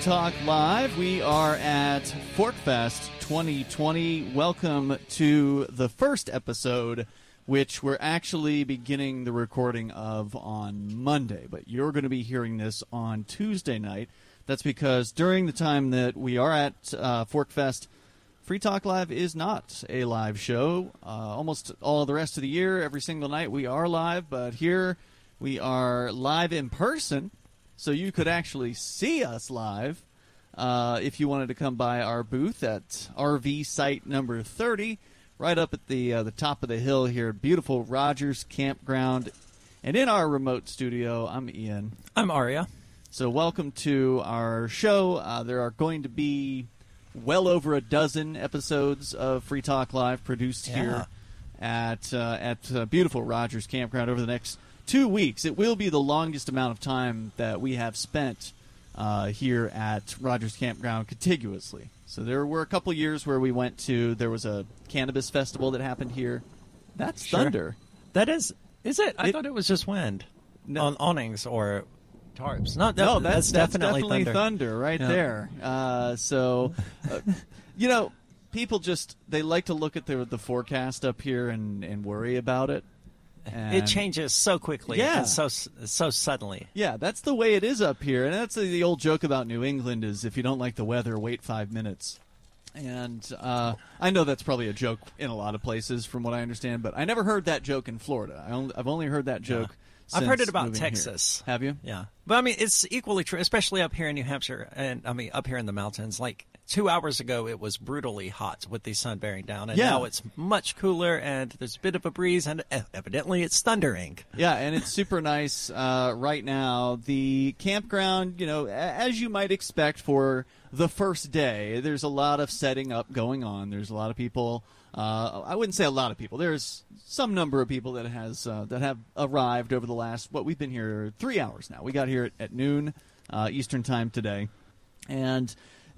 Talk Live. We are at Forkfest 2020. Welcome to the first episode, which we're actually beginning the recording of on Monday, but you're going to be hearing this on Tuesday night. That's because during the time that we are at uh, Forkfest, Free Talk Live is not a live show. Uh, almost all the rest of the year, every single night, we are live, but here we are live in person, so you could actually see us live uh, if you wanted to come by our booth at RV site number 30, right up at the uh, the top of the hill here, beautiful Rogers Campground. And in our remote studio, I'm Ian. I'm Aria. So, welcome to our show. Uh, there are going to be well over a dozen episodes of Free Talk Live produced Yeah. here at uh, at uh, beautiful Rogers Campground over the next two weeks. It will be the longest amount of time that we have spent uh, here at Rogers Campground contiguously. So there were a couple years where we went to. There was a cannabis festival that happened here. That's Sure. thunder. That is, is it? I It- thought it was just wind No. on awnings or tarps. No, No, that- that's, that's, definitely, thunder. thunder. right Yeah. there. Uh, so, uh, you know, people just they like to look at the the forecast up here and, and worry about it. And- It changes so quickly. Yeah. and so so suddenly. Yeah, that's the way it is up here, and that's the, the old joke about New England: is if you don't like the weather, wait five minutes. And uh, I know that's probably a joke in a lot of places, from what I understand, but I never heard that joke in Florida. I only, I've only heard that joke. I've heard it about moving here. Texas. Have you? Yeah, but I mean, it's equally true, especially up here in New Hampshire, and I mean, up here in the mountains. Like two hours ago, it was brutally hot with the sun bearing down, and Yeah. now it's much cooler, and there's a bit of a breeze, and evidently it's thundering. Yeah, and it's super nice uh, right now. The campground, you know, as you might expect for the first day, there's a lot of setting up going on. There's a lot of people. Uh, I wouldn't say a lot of people. There's some number of people that has uh, that have arrived over the last. What we've been here three hours now. We got here at, at noon uh, Eastern time today, and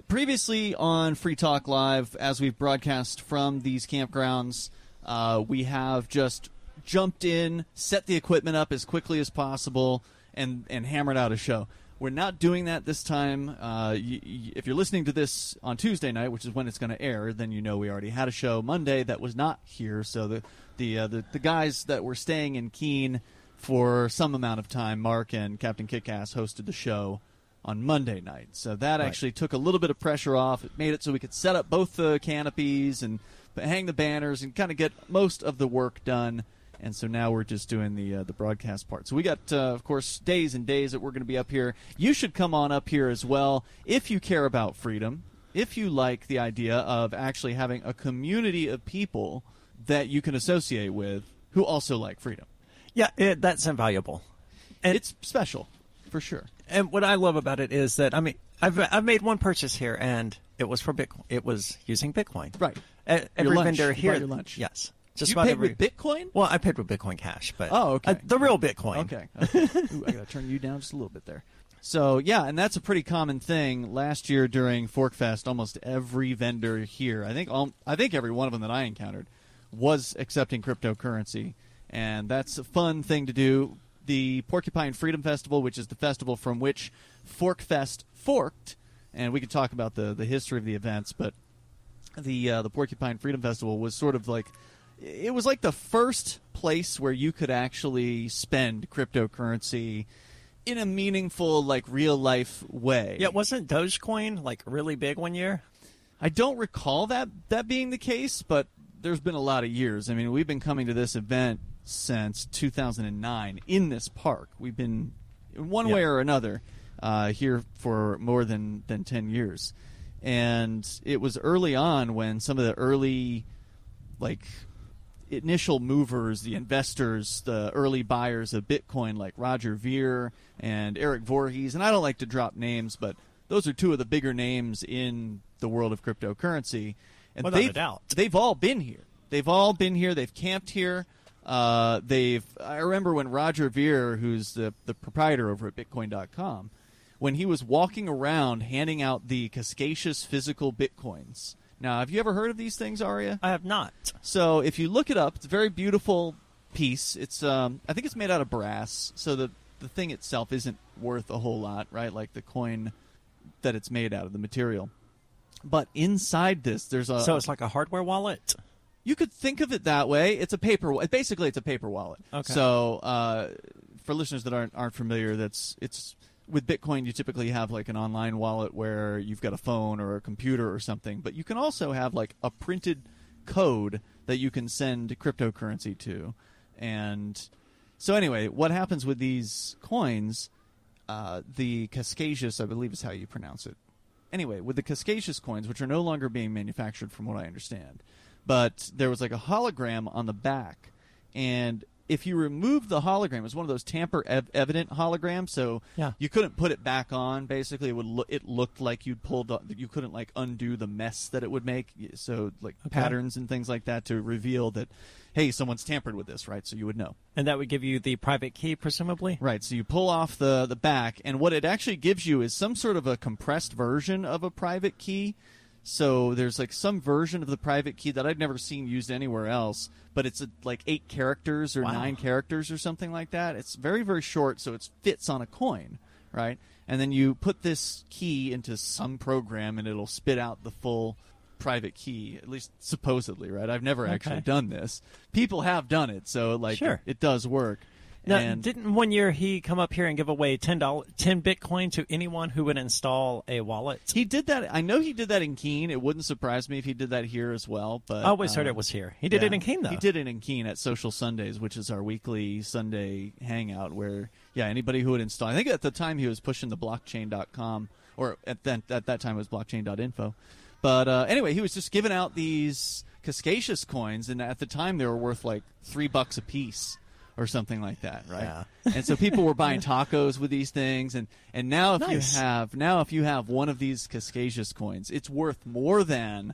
previously on Free Talk Live, as we've broadcast from these campgrounds, uh, we have just jumped in, set the equipment up as quickly as possible, and and hammered out a show. We're not doing that this time. Uh, y- y- if you're listening to this on Tuesday night, which is when it's going to air, then you know we already had a show Monday that was not here. So the the uh, the, the guys that were staying in Keene for some amount of time, Mark and Captain Kickass hosted the show on Monday night. So that actually took a little bit of pressure off. It made it so we could set up both the canopies and hang the banners and kind of get most of the work done. And so now we're just doing the uh, the broadcast part. So we got, uh, of course, days and days that we're going to be up here. You should come on up here as well if you care about freedom. If you like the idea of actually having a community of people that you can associate with who also like freedom, Yeah, it, that's invaluable. And it's special for sure. And what I love about it is that I mean, I've I've made one purchase here, and it was for Bitcoin. It was using Bitcoin. Right. E- every lunch. vendor You here. bought your lunch. Yes. Just you about paid every, with Bitcoin? Well, I paid with Bitcoin Cash, but Oh, okay. uh, the real Bitcoin. Okay. okay. Ooh, I got to turn you down just a little bit there. So yeah, and that's a pretty common thing. Last year during Forkfest, almost every vendor here, I think, all, I think every one of them that I encountered, was accepting cryptocurrency, and that's a fun thing to do. The Porcupine Freedom Festival, which is the festival from which Forkfest forked, and we could talk about the the history of the events, but the uh, the Porcupine Freedom Festival was sort of like it was like the first place where you could actually spend cryptocurrency in a meaningful, like real life way. Yeah, wasn't Dogecoin like really big one year? I don't recall that that being the case, but there's been a lot of years. I mean, we've been coming to this event since 2009 in this park. We've been one Yeah. way or another uh, here for more than than 10 years, and it was early on when some of the early like initial movers, the investors, the early buyers of Bitcoin, like Roger Ver and Eric Voorhees, and I don't like to drop names, but those are two of the bigger names in the world of cryptocurrency. And Without a they've, doubt. they've all been here. They've all been here. They've camped here. Uh, they've. I remember when Roger Ver, who's the the proprietor over at Bitcoin.com, when he was walking around handing out the Casascius physical bitcoins. Now, have you ever heard of these things, Aria? I have not. So if you look it up, it's a very beautiful piece. It's um, I think it's made out of brass, so the the thing itself isn't worth a whole lot, right? Like the coin that it's made out of the material. But inside this, there's a so it's like a hardware wallet. You could think of it that way. It's a paper. Basically, it's a paper wallet. Okay. So, uh, for listeners that aren't aren't familiar, that's it's with Bitcoin. You typically have like an online wallet where you've got a phone or a computer or something, but you can also have like a printed code that you can send cryptocurrency to. And so, anyway, what happens with these coins? Uh, the Casascius, I believe, is how you pronounce it anyway, with the Casascius coins, which are no longer being manufactured, from what I understand, but there was like a hologram on the back, and if you remove the hologram, it was one of those tamper ev- evident holograms, so Yeah. you couldn't put it back on. Basically, it would lo- it looked like you'd pulled up, you couldn't like undo the mess that it would make. So like Okay. patterns and things like that to reveal that, hey, someone's tampered with this, right? So you would know. And that would give you the private key, presumably. Right. So you pull off the the back, and what it actually gives you is some sort of a compressed version of a private key. So there's like some version of the private key that I've never seen used anywhere else, but it's uh like eight characters or Wow. nine characters or something like that. It's very very short, so it fits on a coin, right? And then you put this key into some program, and it'll spit out the full private key, at least supposedly, right? I've never actually done this. People have done it, so like Sure. it does work. Now, and didn't one year he come up here and give away ten dollars, ten Bitcoin to anyone who would install a wallet? He did that. I know he did that in Keene. It wouldn't surprise me if he did that here as well. But I always heard uh, it was here. He did yeah. it in Keene though. He did it in Keene at Social Sundays, which is our weekly Sunday hangout. Where yeah, anybody who would install. I think at the time he was pushing the blockchain.com, or at that at that time it was blockchain.info. But uh, anyway, he was just giving out these Casascius coins, and at the time they were worth like three bucks a piece or something like that, right? Yeah. and so people were buying tacos with these things, and and now if Nice. you have now if you have one of these Casascius coins, it's worth more than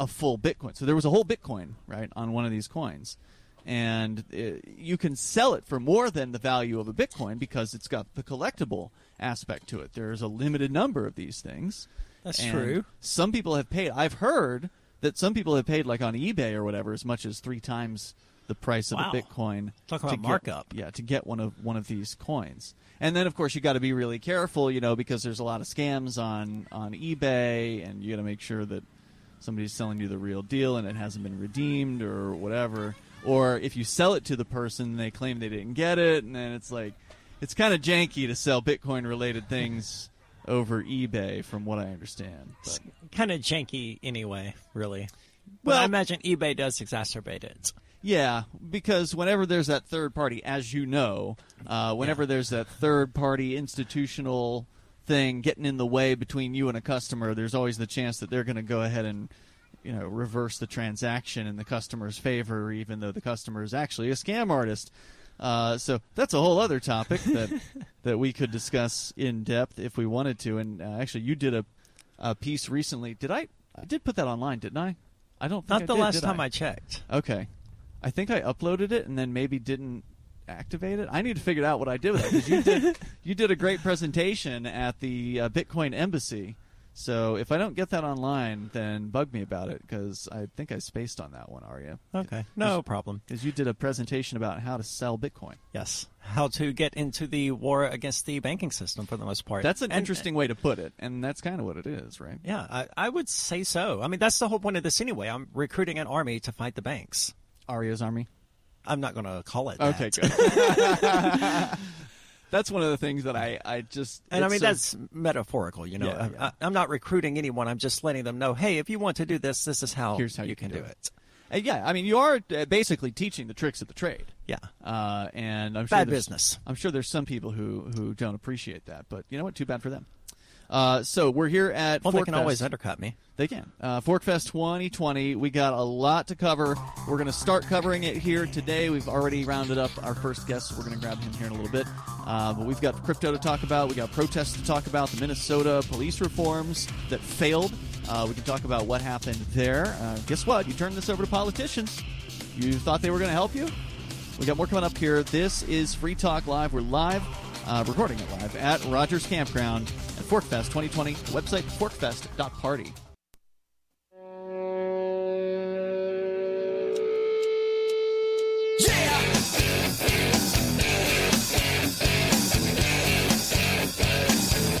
a full Bitcoin. So there was a whole Bitcoin, right, on one of these coins. And uh you can sell it for more than the value of a Bitcoin because it's got the collectible aspect to it. There's a limited number of these things. That's And true. Some people have paid. I've heard that some people have paid, like on eBay or whatever, as much as three times the price of Wow. a Bitcoin. Talk to about get- markup. yeah, to get one of one of these coins. And then of course you got to be really careful, you know, because there's a lot of scams on on eBay, and you got to make sure that somebody's selling you the real deal and it hasn't been redeemed or whatever. Or if you sell it to the person, they claim they didn't get it, and then it's like it's kind of janky to sell Bitcoin related things over eBay, from what I understand. But, Kind of janky anyway, really. But Well- I imagine eBay does exacerbate it. Yeah, because whenever there's that third party, as you know, uh, whenever Yeah. there's that third party institutional thing getting in the way between you and a customer, there's always the chance that they're going to go ahead and you know reverse the transaction in the customer's favor, even though the customer is actually a scam artist. Uh, so that's a whole other topic that that we could discuss in depth if we wanted to. And uh, actually, you did a, a piece recently. Did I? I did put that online, didn't I? I don't think Not I the did, last did time I I checked. Okay. I think I uploaded it and then maybe didn't activate it. I need to figure out what I did with it 'cause you did you did a great presentation at the uh, Bitcoin Embassy. So if I don't get that online, then bug me about it because I think I spaced on that one. Aria, Okay, no problem. because you did a presentation about how to sell Bitcoin. Yes, how to get into the war against the banking system for the most part. That's an And- interesting way to put it, and that's kind of what it is, right? Yeah, I, I would say so. I mean, that's the whole point of this anyway. I'm recruiting an army to fight the banks. Aria's army. I'm not going to call it that. Okay, good. that's one of the things that I I just And I mean, so- that's metaphorical, you know. Yeah, I, yeah. I, I'm not recruiting anyone. I'm just letting them know, hey, if you want to do this, this is how, Here's how you, you can, can do do it. Uh, yeah, I mean, you are uh, basically teaching the tricks of the trade. Yeah. Uh, and I'm sure Bad there's- business. I'm sure there's some people who who don't appreciate that, but you know what? Too bad for them. Uh, so we're here at Well, they can Fest. always undercut me. They can. Uh, Forkfest 2020. We got a lot to cover. We're going to start covering it here today. We've already rounded up our first guest. We're going to grab him here in a little bit. Uh, but we've got crypto to talk about. We got protests to talk about. The Minnesota police reforms that failed. Uh, we can talk about what happened there. Uh, guess what? You turned this over to politicians. You thought they were going to help you? We got more coming up here. This is Free Talk Live. We're live, uh, recording it live at Rogers Campground at Forkfest 2020. Website forkfest.party.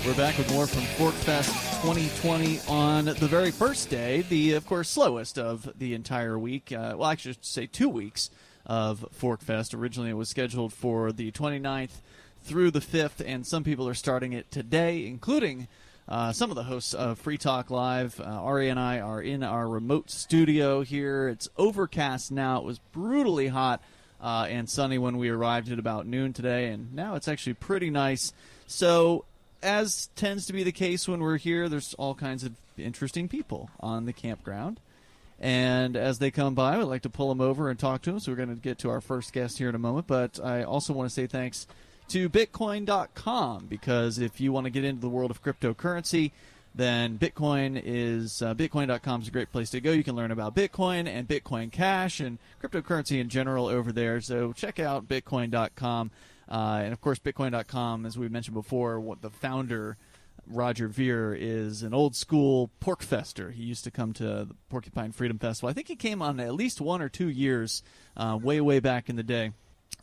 We're back with more from Forkfest 2020 on the very first day, the, of course, slowest of the entire week. Uh, well, I should say two weeks of Forkfest. Originally, it was scheduled for the 29th through the 5th, and some people are starting it today, including uh, some of the hosts of Free Talk Live. Uh, Ari and I are in our remote studio here. It's overcast now. It was brutally hot uh, and sunny when we arrived at about noon today, and now it's actually pretty nice. So, as tends to be the case when we're here, there's all kinds of interesting people on the campground. And as they come by, we'd like to pull them over and talk to them. So we're going to get to our first guest here in a moment. But I also want to say thanks to Bitcoin.com because if you want to get into the world of cryptocurrency, then Bitcoin is uh, Bitcoin.com is a great place to go. You can learn about Bitcoin and Bitcoin Cash and cryptocurrency in general over there. So check out Bitcoin.com. Uh, and of course, Bitcoin.com, as we mentioned before, what the founder, Roger Ver, is an old school PorcFester. He used to come to the Porcupine Freedom Festival. I think he came on at least one or two years, uh, way, way back in the day.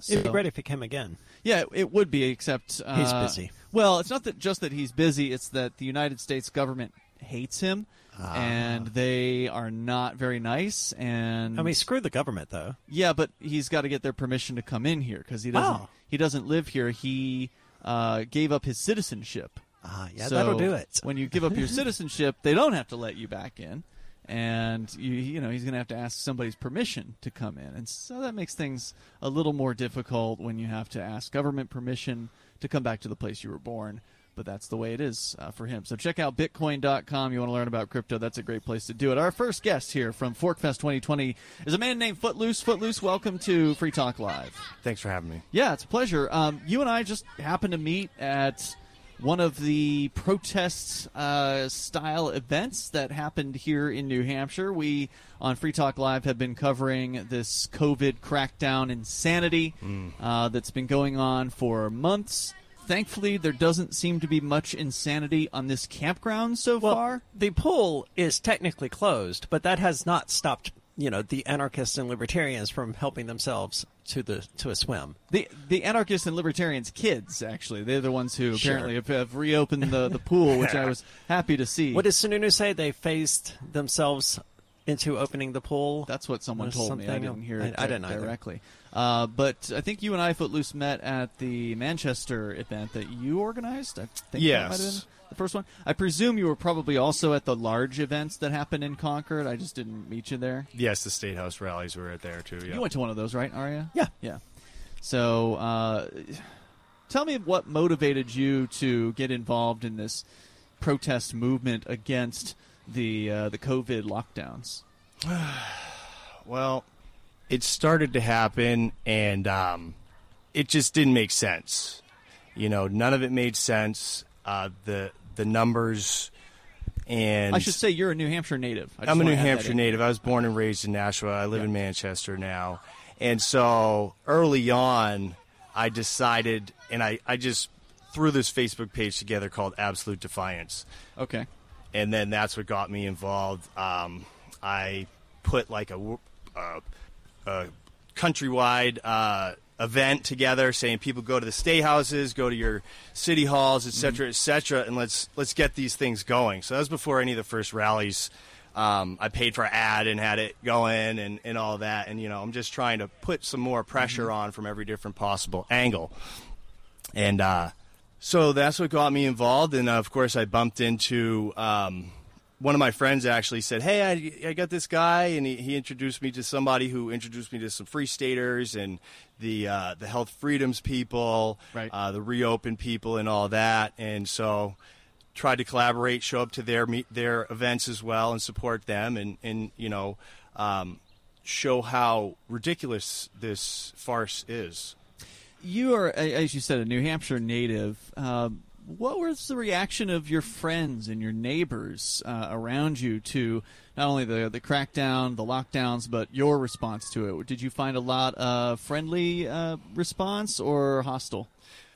It'd be great if he came again. yeah, it would be, except uh, He's busy. Well, it's not that just that he's busy; it's that the United States government hates him, Ah. and they are not very nice. And I mean, screw the government, though. yeah, but he's got to get their permission to come in here because he doesn't. Oh. He doesn't live here. He uh, gave up his citizenship. Ah, yeah, So that'll do it. When you give up your citizenship, they don't have to let you back in, and you you know he's going to have to ask somebody's permission to come in, and so that makes things a little more difficult when you have to ask government permission to come back to the place you were born. But that's the way it is uh, for him. So check out Bitcoin.com. You want to learn about crypto? That's a great place to do it. Our first guest here from Forkfest 2020 is a man named Footloose. Footloose, welcome to Free Talk Live. Thanks for having me. Yeah, it's a pleasure. Um, you and I just happened to meet at one of the protest uh, style events that happened here in New Hampshire. We on Free Talk Live have been covering this COVID crackdown insanity uh, that's been going on for months. Thankfully, there doesn't seem to be much insanity on this campground so Well, far. the pool is technically closed, but that has not stopped, you know, the anarchists and libertarians from helping themselves to the to a swim. The the anarchists and libertarians kids actually they're the ones who Sure. apparently have, have reopened the, the pool, which I was happy to see. What does Sununu say? They phased themselves into opening the pool. That's what someone told me. I didn't hear I- it I di- didn't directly. Uh, but I think you and I, Footloose, met at the Manchester event that you organized. I think that Yes. Might have been the first one. I presume you were probably also at the large events that happened in Concord. I just didn't meet you there. Yes, the State House rallies were at there too. Yeah. You went to one of those, right, Aria? Yeah. Yeah. So, uh, tell me what motivated you to get involved in this protest movement against the uh, the COVID lockdowns. well, it started to happen, and um, it just didn't make sense. You know, none of it made sense. Uh, the the numbers, and I should say you're a New Hampshire native. I I'm a New Hampshire native. I was born and raised in Nashua. I live Yeah. in Manchester now. And so early on, I decided, and I, I just threw this Facebook page together called Absolute Defiance. Okay. and then that's what got me involved. Um, I put like a, w- uh, a countrywide uh, event together, saying people go to the state houses, go to your city halls, et cetera, et cetera, and let's let's get these things going. So that was before any of the first rallies. Um, I paid for an ad and had it going and, and all that. And, you know, I'm just trying to put some more pressure on from every different possible angle. And uh, so that's what got me involved. And uh, of course, I bumped into um, one of my friends actually said, Hey, I, I got this guy. And he, he introduced me to somebody who introduced me to some free staters and the, uh, the health freedoms people, Right. uh, the reopen people, and all that. And so tried to collaborate, show up to their meet, their events as well, and support them, and and you know, um, show how ridiculous this farce is. You are, as you said, a New Hampshire native. Um, what was the reaction of your friends and your neighbors uh, around you to not only the the crackdown, the lockdowns, but your response to it? Did you find a lot of friendly uh, response or hostile?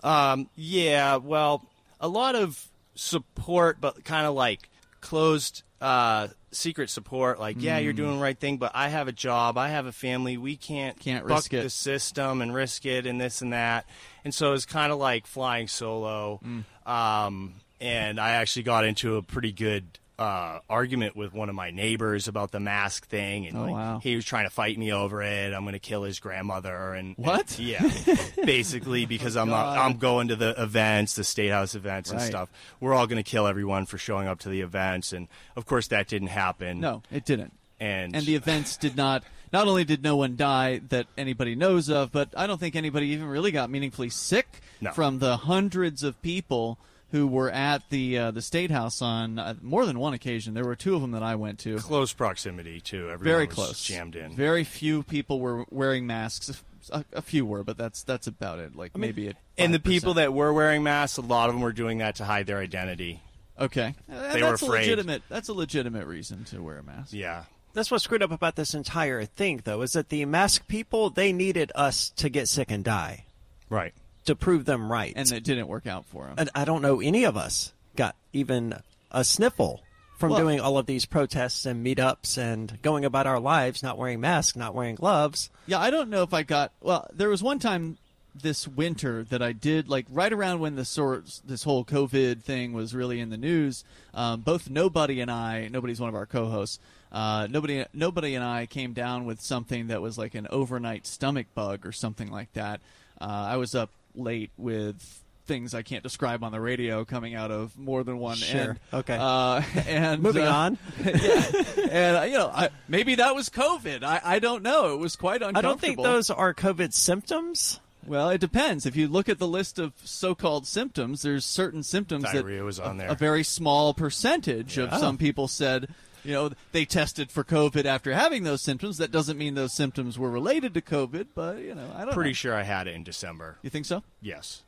Um, yeah, well, a lot of support, but kind of like closed, uh, secret support. Like, yeah, you're doing the right thing, but I have a job, I have a family, we can't Can't buck risk it. the system and risk it, and this and that. And so it's kind of like flying solo. Um, and I actually got into a pretty good uh, argument with one of my neighbors about the mask thing, and Oh, like, wow. he was trying to fight me over it. I'm going to kill his grandmother, and What? and- yeah, basically because I'm not, I'm going to the events, the state house events and stuff. We're all going to kill everyone for showing up to the events, and of course that didn't happen. No, it didn't. and And the events did not. Not only did no one die that anybody knows of, but I don't think anybody even really got meaningfully sick No. from the hundreds of people who were at the uh, the state house on uh, more than one occasion. There were two of them that I went to. close proximity to Everyone Very was close, jammed in. Very few people were wearing masks. A, a few were, but that's that's about it. Like maybe it. and the people that were wearing masks, a lot of them were doing that to hide their identity. okay, Uh, They were that's a legitimate. That's a legitimate reason to wear a mask. Yeah, That's what screwed up about this entire thing, though, is that the mask people they needed us to get sick and die right. To prove them right. and it didn't work out for them. and I don't know any of us got even a sniffle from Well- doing all of these protests and meetups and going about our lives not wearing masks, not wearing gloves. Yeah, I don't know if I got. Well, there was one time this winter that I did, like right around when the sort this whole COVID thing was really in the news. Um, both nobody and I, nobody's one of our co-hosts. Uh, nobody, nobody and I came down with something that was like an overnight stomach bug or something like that. Uh, I was up late with things I can't describe on the radio coming out of more than one Sure. end. Okay. Uh, and Moving uh, on. yeah, and uh, you know, I, maybe that was COVID. I, I don't know. It was quite uncomfortable. I don't think those are COVID symptoms. Well, it depends. If you look at the list of so-called symptoms, there's certain symptoms Diarrhea that was on there. a very small percentage of some people said, you know, they tested for COVID after having those symptoms. That doesn't mean those symptoms were related to COVID, but you know, I don't Pretty know. sure I had it in December. You think so? Yes,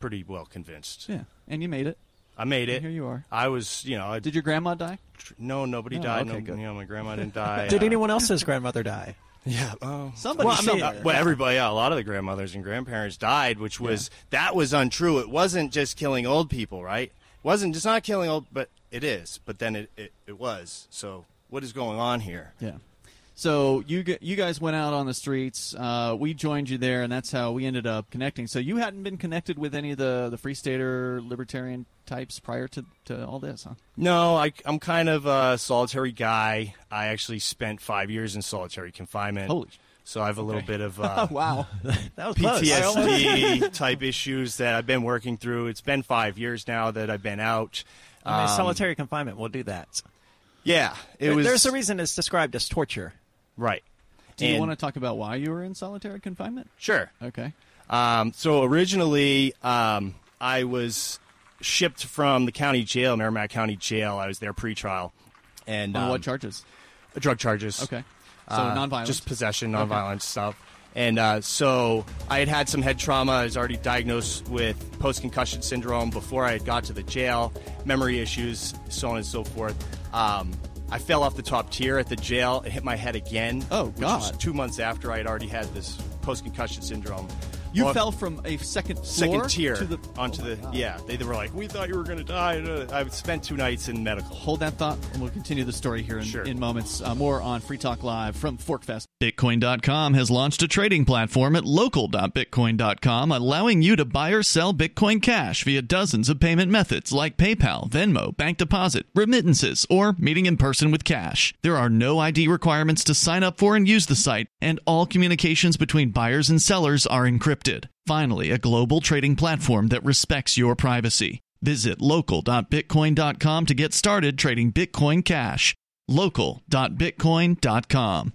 pretty well convinced. Yeah. And you made it. I made it. Here you are. I was, you know, I Did your grandma die? no, nobody Oh, died. okay, no, good. you know, my grandma didn't die. Did Uh, anyone else's grandmother die? Yeah. Oh. Somebody. Well, I mean. Well, everybody, yeah, a lot of the grandmothers and grandparents died, which was that was untrue. It wasn't just killing old people, right? Wasn't just not killing old, but it is. But then it, it, it was. So what is going on here? Yeah. So you you guys went out on the streets. Uh, we joined you there, and that's how we ended up connecting. So you hadn't been connected with any of the the free stater libertarian types prior to, to all this, huh? No, I, I'm kind of a solitary guy. I actually spent five years in solitary confinement. Holy. So I have a little bit of uh, wow. That was. PTSD type issues that I've been working through. It's been five years now that I've been out. I mean, Um, solitary confinement will do that. Yeah, it was. There's a reason it's described as torture. right. Do you want to talk about why you were in solitary confinement? Sure. Okay. Um, so originally, um, I was shipped from the county jail, Merrimack County Jail. I was there pre-trial, and On um, what charges? drug charges. Okay. So Uh, nonviolent. just possession, nonviolent stuff. And uh, so I had had some head trauma. I was already diagnosed with post concussion syndrome before I had got to the jail, memory issues, so on and so forth. Um, I fell off the top tier at the jail and hit my head again. Oh, which was God. two months after I had already had this post concussion syndrome. You Well, fell from a second floor second tier to the onto Oh, the God. yeah. They, they were like, we thought you were going to die. I've spent two nights in medical. Hold that thought, and we'll continue the story here in, Sure. in moments. Uh, more on Free Talk Live from Forkfest. Bitcoin.com has launched a trading platform at local.bitcoin.com, allowing you to buy or sell Bitcoin Cash via dozens of payment methods like PayPal, Venmo, bank deposit, remittances, or meeting in person with cash. There are no ID requirements to sign up for and use the site, and all communications between buyers and sellers are encrypted. Finally, a global trading platform that respects your privacy. Visit local.bitcoin.com to get started trading Bitcoin Cash. local.bitcoin.com.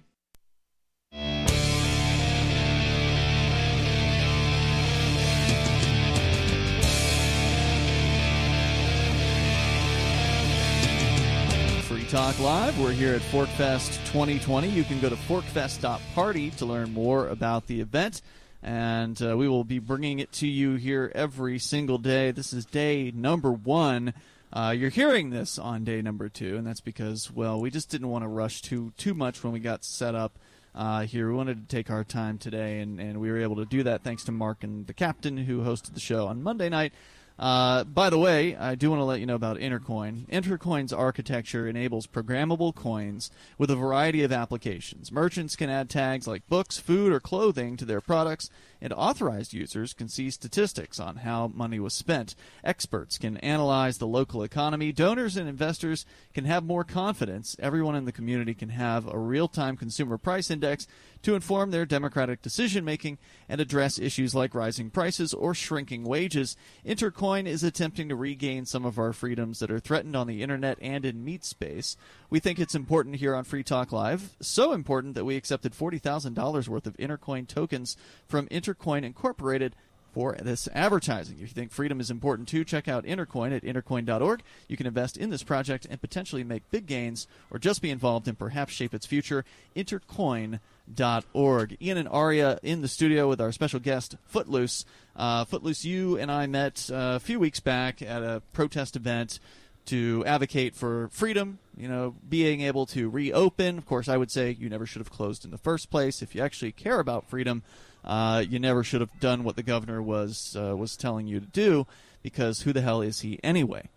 Free Talk Live. We're here at Forkfest 2020. You can go to forkfest.party to learn more about the event. And uh, we will be bringing it to you here every single day. This is day number one. Uh, you're hearing this on day number two, and that's because, well, we just didn't want to rush too too much when we got set up uh, here. We wanted to take our time today, and, and we were able to do that thanks to Mark and the captain who hosted the show on Monday night. Uh, by the way, I do want to let you know about Intercoin. Intercoin's architecture enables programmable coins with a variety of applications. Merchants can add tags like books, food, or clothing to their products, and authorized users can see statistics on how money was spent. Experts can analyze the local economy. Donors and investors can have more confidence. Everyone in the community can have a real time consumer price index to inform their democratic decision making and address issues like rising prices or shrinking wages. Intercoin is attempting to regain some of our freedoms that are threatened on the internet and in meat space. We think it's important here on Free Talk Live, so important that we accepted $40,000 worth of Intercoin tokens from Intercoin Incorporated for this advertising. If you think freedom is important too, check out Intercoin at intercoin.org. You can invest in this project and potentially make big gains or just be involved and perhaps shape its future. Intercoin.org. Ian and Aria in the studio with our special guest, Footloose. Uh, Footloose, you and I met uh, a few weeks back at a protest event to advocate for freedom, you know, being able to reopen. Of course, I would say you never should have closed in the first place. If you actually care about freedom, uh, you never should have done what the governor was uh, was telling you to do, because who the hell is he anyway?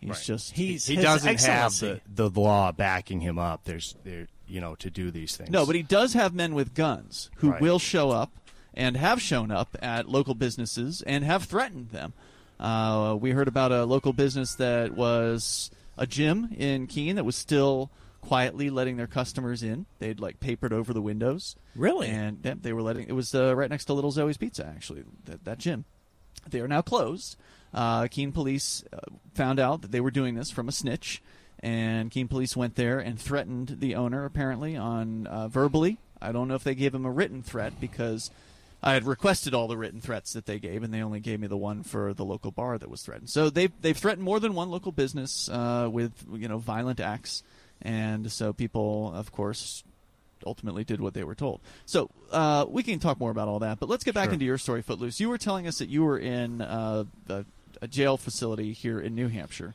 He's Right. just He's he His doesn't have the, the law backing him up. There's there you know to do these things. No, but he does have men with guns who Right. will show up and have shown up at local businesses and have threatened them. Uh, we heard about a local business that was a gym in Keene that was still quietly letting their customers in. They'd like papered over the windows. Really? And yeah, they were letting. It was uh, right next to Little Zoe's Pizza, actually. That, that gym. They are now closed. Uh, Keene police uh, found out that they were doing this from a snitch, and Keene police went there and threatened the owner apparently on uh, verbally. I don't know if they gave him a written threat because I had requested all the written threats that they gave, and they only gave me the one for the local bar that was threatened. So they've they've threatened more than one local business uh, with you know violent acts, and so people, of course, ultimately did what they were told. So uh, we can talk more about all that, but let's get back Sure. into your story, Footloose. You were telling us that you were in uh, a, a jail facility here in New Hampshire.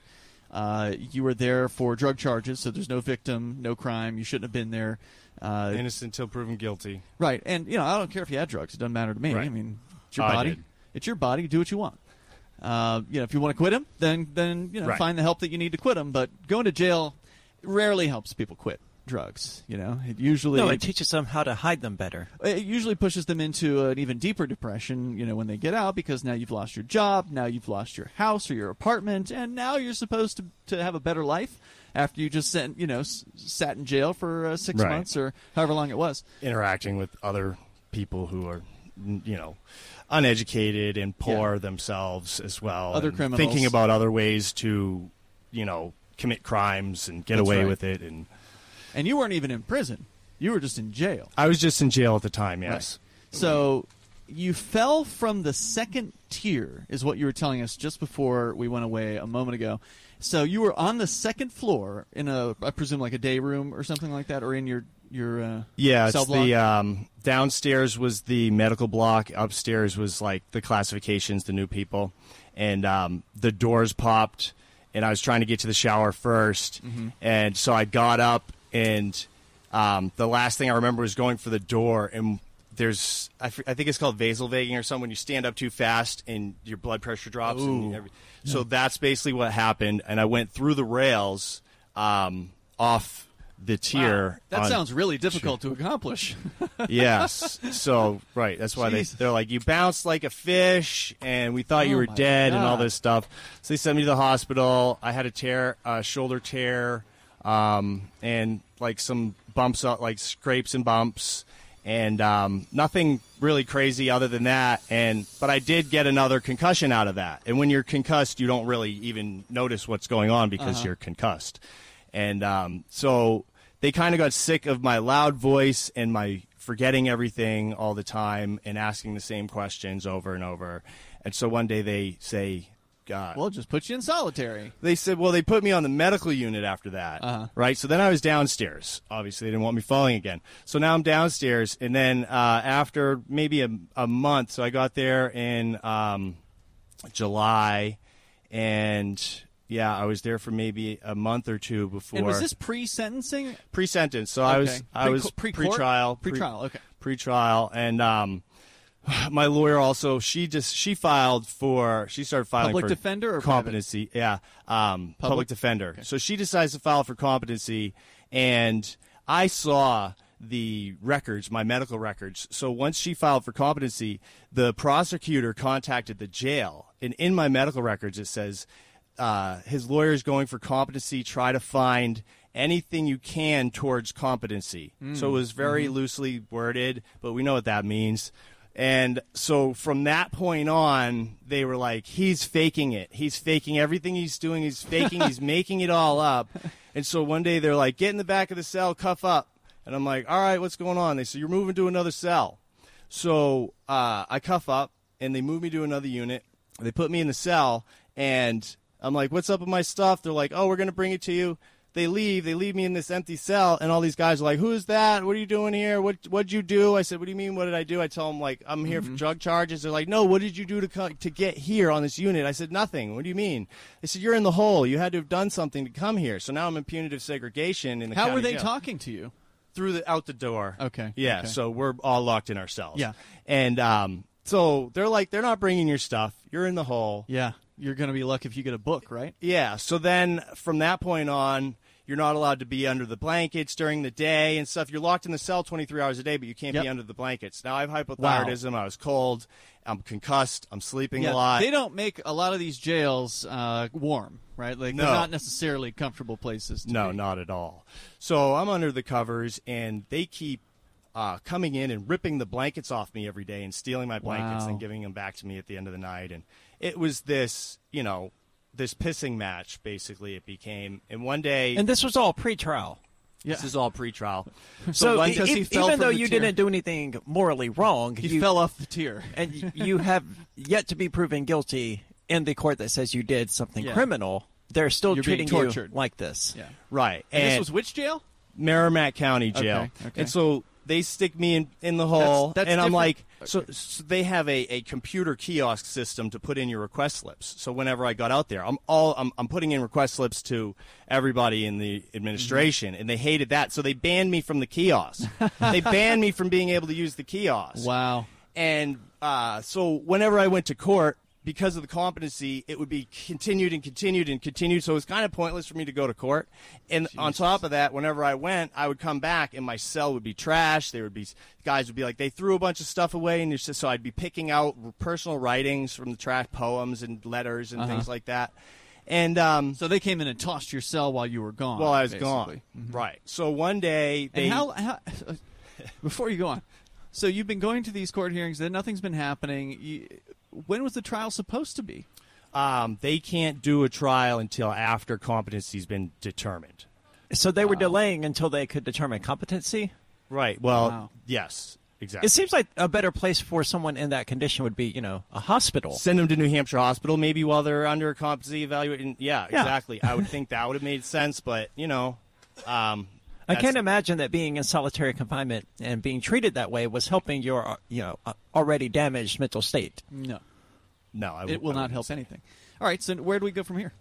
Uh, you were there for drug charges, so there's no victim, no crime. You shouldn't have been there. Uh, innocent until proven guilty. right, and you know I don't care if you had drugs; it doesn't matter to me. Right. I mean, it's your body. It's your body. Do what you want. Uh, you know, if you want to quit him, then then you know Right. find the help that you need to quit him. But going to jail rarely helps people quit drugs. You know, it usually No, it teaches them how to hide them better. it usually pushes them into an even deeper depression, you know, when they get out because now you've lost your job, now you've lost your house or your apartment, and now you're supposed to, to have a better life after you just sent, you know, s- sat in jail for uh, six Right. months or however long it was. Interacting with other people who are, you know, uneducated and poor themselves as well. Other criminals. Thinking about other ways to, you know, commit crimes and get That's away right. with it. And And you weren't even in prison; you were just in jail. I was just in jail at the time. Yes. So you fell from the second tier, is what you were telling us just before we went away a moment ago. So you were on the second floor in a, I presume, like a day room or something like that, or in your your uh, Yeah, it's block? the um, downstairs was the medical block. Upstairs was like the classifications, the new people, and um, the doors popped. And I was trying to get to the shower 1st Mm-hmm. and so I got up, and um, the last thing I remember was going for the door, and there's I, f- I think it's called vasovagging or something. When you stand up too fast and your blood pressure drops, every, so that's basically what happened. And I went through the rails um, off the tier. That on- sounds really difficult to accomplish. yes. So right, that's why they they're like you bounced like a fish, and we thought you Oh were my dead, and all this stuff. So they sent me to the hospital. I had a tear, a shoulder tear, um, and like some bumps, uh, like scrapes and bumps, and um, nothing really crazy other than that. And but I did get another concussion out of that. And when you're concussed, you don't really even notice what's going on because Uh-huh. you're concussed. And um, so they kind of got sick of my loud voice and my forgetting everything all the time and asking the same questions over and over. And so one day they say, God. well, just put you in solitary. they said, well, they put me on the medical unit after that. Uh-huh. Right. So then I was downstairs. Obviously, they didn't want me falling again. So now I'm downstairs. And then uh, after maybe a, a month, so I got there in um, July. And yeah, I was there for maybe a month or two before And was this pre-sentencing? pre-sentence. So I was I was Pre- pre-court? pre-trial, pre- Pre-trial, okay. pre-trial, and um, my lawyer also she just she filed for she started filing Public for defender or private? competency yeah um, public? Public? defender so she decides to file for competency and i saw the records my medical records so once she filed for competency the prosecutor contacted the jail and in my medical records it says uh, his lawyers going for competency try to find anything you can towards competency so it was very loosely worded but we know what that means and so from that point on, they were like, he's faking it. He's faking everything he's doing. He's faking. he's making it all up. And so one day they're like, get in the back of the cell, cuff up. And I'm like, all right, what's going on? They said, you're moving to another cell. So uh, I cuff up, and they move me to another unit. They put me in the cell, and I'm like, what's up with my stuff? They're like, oh, we're going to bring it to you. They leave. They leave me in this empty cell, and all these guys are like, "Who's that? What are you doing here? What What'd you do?" I said, "What do you mean? What did I do?" I tell them like, "I'm here for drug charges." They're like, "No, what did you do to co- to get here on this unit?" I said, "Nothing." What do you mean? They said, "You're in the hole. You had to have done something to come here." So now I'm in punitive segregation in the How were they jail. talking to you? through the out the door. Okay, Yeah. okay. So we're all locked in our cells. Yeah. And um, so they're like, they're not bringing your stuff. You're in the hole. Yeah, you're going to be lucky if you get a book, right? Yeah. So then from that point on, you're not allowed to be under the blankets during the day and stuff. You're locked in the cell 23 hours a day, but you can't Yep. be under the blankets. Now I have hypothyroidism. I was cold. I'm concussed. I'm sleeping a lot. They don't make a lot of these jails uh, warm, right? Like No. they're not necessarily comfortable places. To No, be. not at all. So I'm under the covers, and they keep uh, coming in and ripping the blankets off me every day and stealing my blankets Wow. and giving them back to me at the end of the night. And it was this, you know, this pissing match, basically, it became. And one day, And this was all pre-trial. Yeah. this is all pre-trial. So, one- e- because he e- fell even though you tier. didn't do anything morally wrong, He you, fell off the tier. and you have yet to be proven guilty in the court that says you did something Yeah. criminal. They're still You're treating you like this. Yeah. right. And, And, this was which jail? Merrimack County Jail. Okay, okay. And so they stick me in, in the hole, that's and I'm different. like, so, so they have a, a computer kiosk system to put in your request slips. So whenever I got out there, I'm all I'm, I'm putting in request slips to everybody in the administration, Mm-hmm. and they hated that, so they banned me from the kiosk. they banned me from being able to use the kiosk. Wow. And uh, so whenever I went to court, because of the competency, it would be continued and continued and continued. So it was kind of pointless for me to go to court. And on top of that, whenever I went, I would come back and my cell would be trashed. There would be guys would be like they threw a bunch of stuff away, and just, so I'd be picking out personal writings from the trash, poems and letters and things like that. And um, So they came in and tossed your cell while you were gone. while I was basically. gone, right? So one day they And how, how before you go on, so you've been going to these court hearings, then nothing's been happening. You, when was the trial supposed to be? um, they can't do a trial until after competency's been determined. So they were delaying until they could determine competency. Right. Well, Wow. yes, exactly. It seems like a better place for someone in that condition would be, you know, a hospital. Send them to New Hampshire Hospital, maybe while they're under competency evaluation. Yeah, Yeah. exactly. I would think that would have made sense, but you know, um, I can't imagine that being in solitary confinement and being treated that way was helping your, uh, you know, uh, already damaged mental state. No, No, I, it will I not help say. anything. All right, so where do we go from here?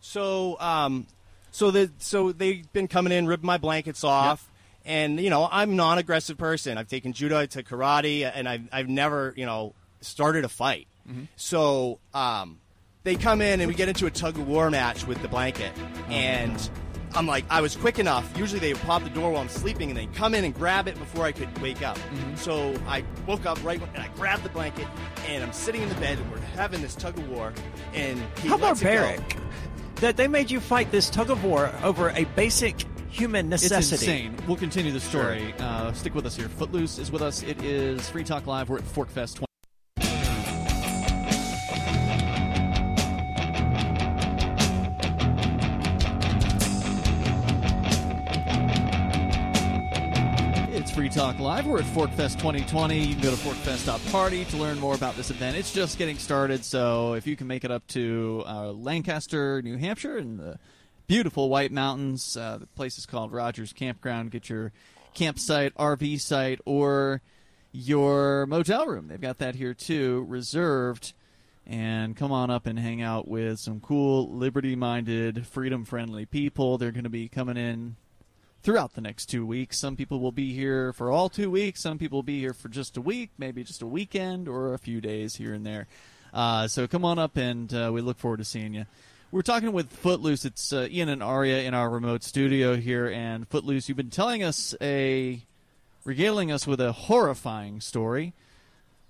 So, um, so the so they've been coming in, ripping my blankets off, and you know, I'm a non-aggressive person. I've taken judo, I took karate, and I've I've never you know started a fight. So, um, they come in and we get into a tug of war match with the blanket, and. I'm like, I was quick enough. Usually they would pop the door while I'm sleeping and they come in and grab it before I could wake up. So I woke up right when, and I grabbed the blanket and I'm sitting in the bed and we're having this tug of war. And he How lets it barbaric that they made you fight this tug of war over a basic human necessity. It's insane. We'll continue the story. Uh, stick with us here. Footloose is with us. It is Free Talk Live. We're at Forkfest 20. Talk Live. We're at Forkfest 2020. You can go to forkfest.party to learn more about this event. It's just getting started, so if you can make it up to uh, Lancaster, New Hampshire, and the beautiful White Mountains, uh, the place is called Rogers Campground. Get your campsite, RV site, or your motel room. They've got that here too, reserved. And come on up and hang out with some cool, liberty minded, freedom friendly people. They're going to be coming in throughout the next two weeks. Some people will be here for all two weeks. Some people will be here for just a week, maybe just a weekend or a few days here and there. Uh, so come on up, and uh, we look forward to seeing you. We're talking with Footloose. It's uh, Ian and Aria in our remote studio here, and Footloose, you've been telling us a, regaling us with a horrifying story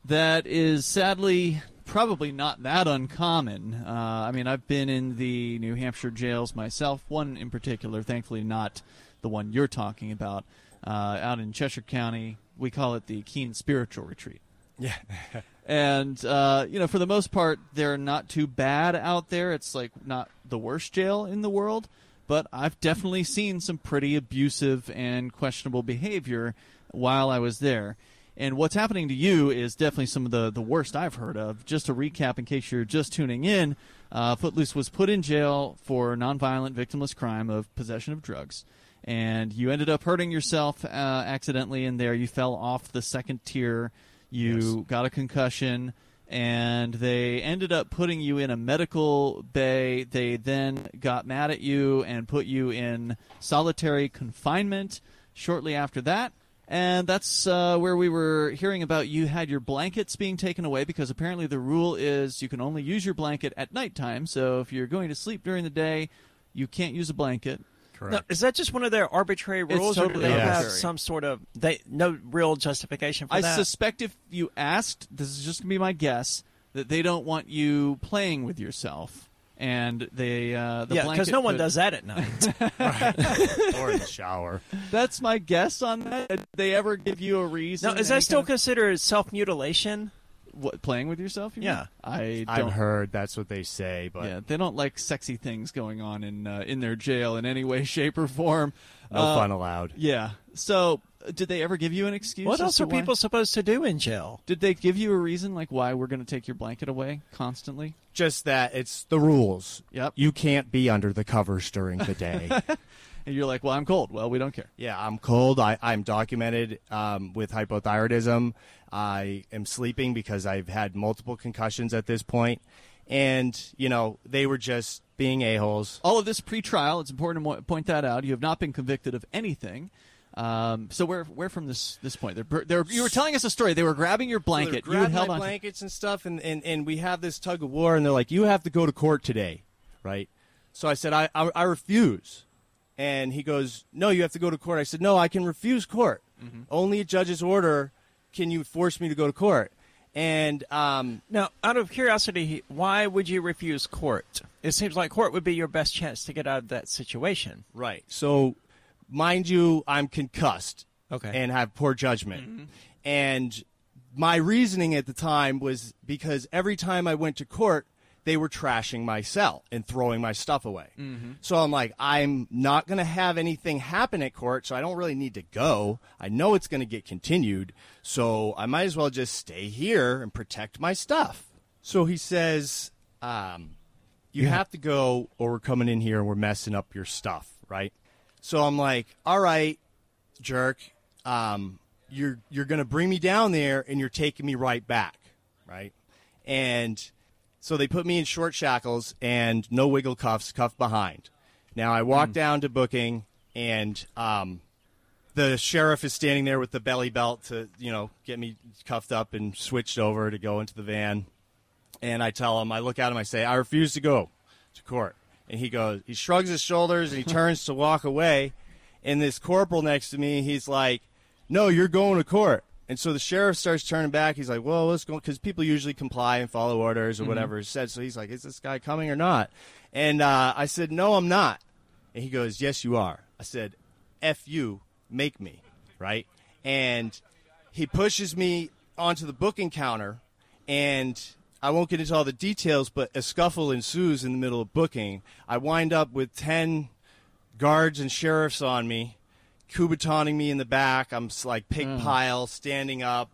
that is sadly probably not that uncommon. Uh, I mean, I've been in the New Hampshire jails myself. One in particular, thankfully not the one you're talking about, uh, out in Cheshire County. We call it the Keene Spiritual Retreat. Yeah. and uh, you know, for the most part, they're not too bad out there. It's like not the worst jail in the world, but I've definitely seen some pretty abusive and questionable behavior while I was there. And what's happening to you is definitely some of the, the worst I've heard of. Just to recap, in case you're just tuning in, uh, Footloose was put in jail for nonviolent, victimless crime of possession of drugs. And you ended up hurting yourself uh, accidentally in there. You fell off the second tier. You got a concussion. And they ended up putting you in a medical bay. They then got mad at you and put you in solitary confinement shortly after that. And that's uh, where we were hearing about you had your blankets being taken away because apparently the rule is you can only use your blanket at nighttime. So if you're going to sleep during the day, you can't use a blanket. Correct. Now, is that just one of their arbitrary rules, or do totally they have some sort of they no real justification for I that? I suspect if you asked, this is just going to be my guess, that they don't want you playing with yourself. And they, uh, the yeah, because no one does that at night. or in the shower. That's my guess on that. Did they ever give you a reason? now, is that still kind considered self mutilation? Of- what, playing with yourself? you? Yeah. I I've don't. heard that's what they say, but Yeah, they don't like sexy things going on in uh, in their jail in any way, shape, or form. no Uh, fun allowed. Yeah. So, uh, did they ever give you an excuse? What else are why- people supposed to do in jail? Did they give you a reason, like why we're going to take your blanket away constantly? Just that it's the rules. Yep. You can't be under the covers during the day. And you're like, well, I'm cold. Well, we don't care. yeah, I'm cold. I, I'm documented um, with hypothyroidism. I am sleeping because I've had multiple concussions at this point. And, you know, they were just being a-holes. All of this pre-trial. It's important to point that out. You have not been convicted of anything. Um, so where where from this this point? They're, they're you were telling us a story. They were grabbing your blanket. So you they're had grabbing held my on. to- blankets and stuff, and, and, and we have this tug of war, and they're like, "You have to go to court today, right?" So I said, "I I, I refuse," and he goes, "No, you have to go to court." I said, "No, I can refuse court. Mm-hmm. Only a judge's order can you force me to go to court." And um, Now, out of curiosity, why would you refuse court? It seems like court would be your best chance to get out of that situation. right, so mind you, I'm concussed, Okay. and have poor judgment, and my reasoning at the time was because every time I went to court, they were trashing my cell and throwing my stuff away. So I'm like, I'm not going to have anything happen at court, so I don't really need to go. I know it's going to get continued, so I might as well just stay here and protect my stuff. So he says, um, you have to go, or we're coming in here and we're messing up your stuff, right? So I'm like, all right, jerk, um, you're you're gonna bring me down there and you're taking me right back, right? And so they put me in short shackles and no wiggle cuffs, cuffed behind. Now I walk down to booking and um, the sheriff is standing there with the belly belt to you know get me cuffed up and switched over to go into the van. And I tell him, I look at him, I say, I refuse to go to court. And he goes, he shrugs his shoulders and he turns to walk away. And this corporal next to me, he's like, No, you're going to court. And so the sheriff starts turning back. He's like, Well, let's go. Because people usually comply and follow orders or whatever is said. So he's like, Is this guy coming or not? And uh, I said, No, I'm not. And he goes, Yes, you are. I said, F you, make me. Right? And he pushes me onto the booking counter and I won't get into all the details, but a scuffle ensues in the middle of booking. I wind up with 10 guards and sheriffs on me, Kubotaning me in the back. I'm like pig pile, standing up,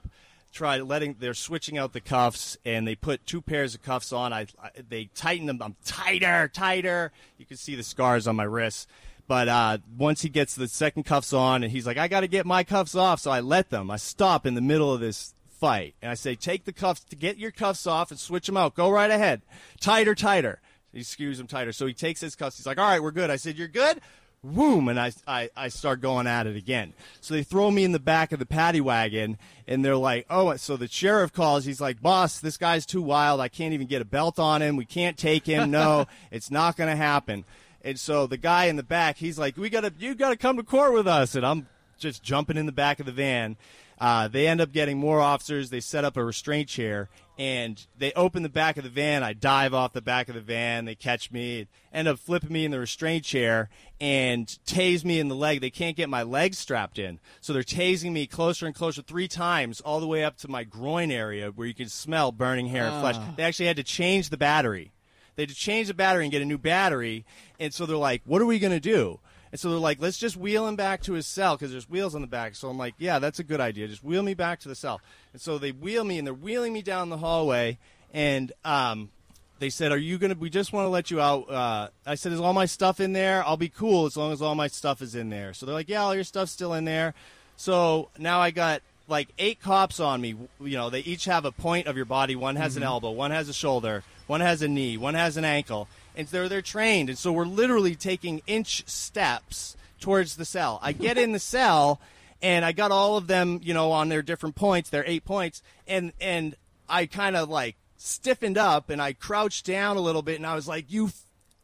try letting, they're switching out the cuffs, and they put two pairs of cuffs on. I, I They tighten them. I'm tighter, tighter. You can see the scars on my wrists. But uh, once he gets the second cuffs on, and he's like, I got to get my cuffs off. So I let them. I stop in the middle of this fight. And I say, take the cuffs, to get your cuffs off and switch them out. Go right ahead. Tighter, tighter. He screws them tighter. So he takes his cuffs. He's like, all right, we're good. I said, you're good? Boom, and I, I, I start going at it again. So they throw me in the back of the paddy wagon, and they're like, oh, so the sheriff calls. He's like, boss, this guy's too wild. I can't even get a belt on him. We can't take him. No, it's not going to happen. And so the guy in the back, he's like, we gotta, you gotta come to court with us. And I'm just jumping in the back of the van. Uh, they end up getting more officers. They set up a restraint chair and they open the back of the van. I dive off the back of the van. They catch me, end up flipping me in the restraint chair and tase me in the leg. They can't get my legs strapped in. So they're tasing me closer and closer three times all the way up to my groin area where you can smell burning hair and flesh. Ah. They actually had to change the battery. They had to change the battery and get a new battery. And so they're like, what are we going to do? And so they're like, let's just wheel him back to his cell because there's wheels on the back. So I'm like, yeah, that's a good idea. Just wheel me back to the cell. And so they wheel me and they're wheeling me down the hallway. And um, they said, are you going to, we just want to let you out. Uh, I said, is all my stuff in there? I'll be cool as long as all my stuff is in there. So they're like, yeah, all your stuff's still in there. So now I got like eight cops on me. You know, they each have a point of your body. One has an elbow, one has a shoulder, one has a knee, one has an ankle, and they're they're trained. And so we're literally taking inch steps towards the cell. I get in the cell, and I got all of them, you know, on their different points, their eight points, and and I kind of like stiffened up, and I crouched down a little bit, and I was like, "You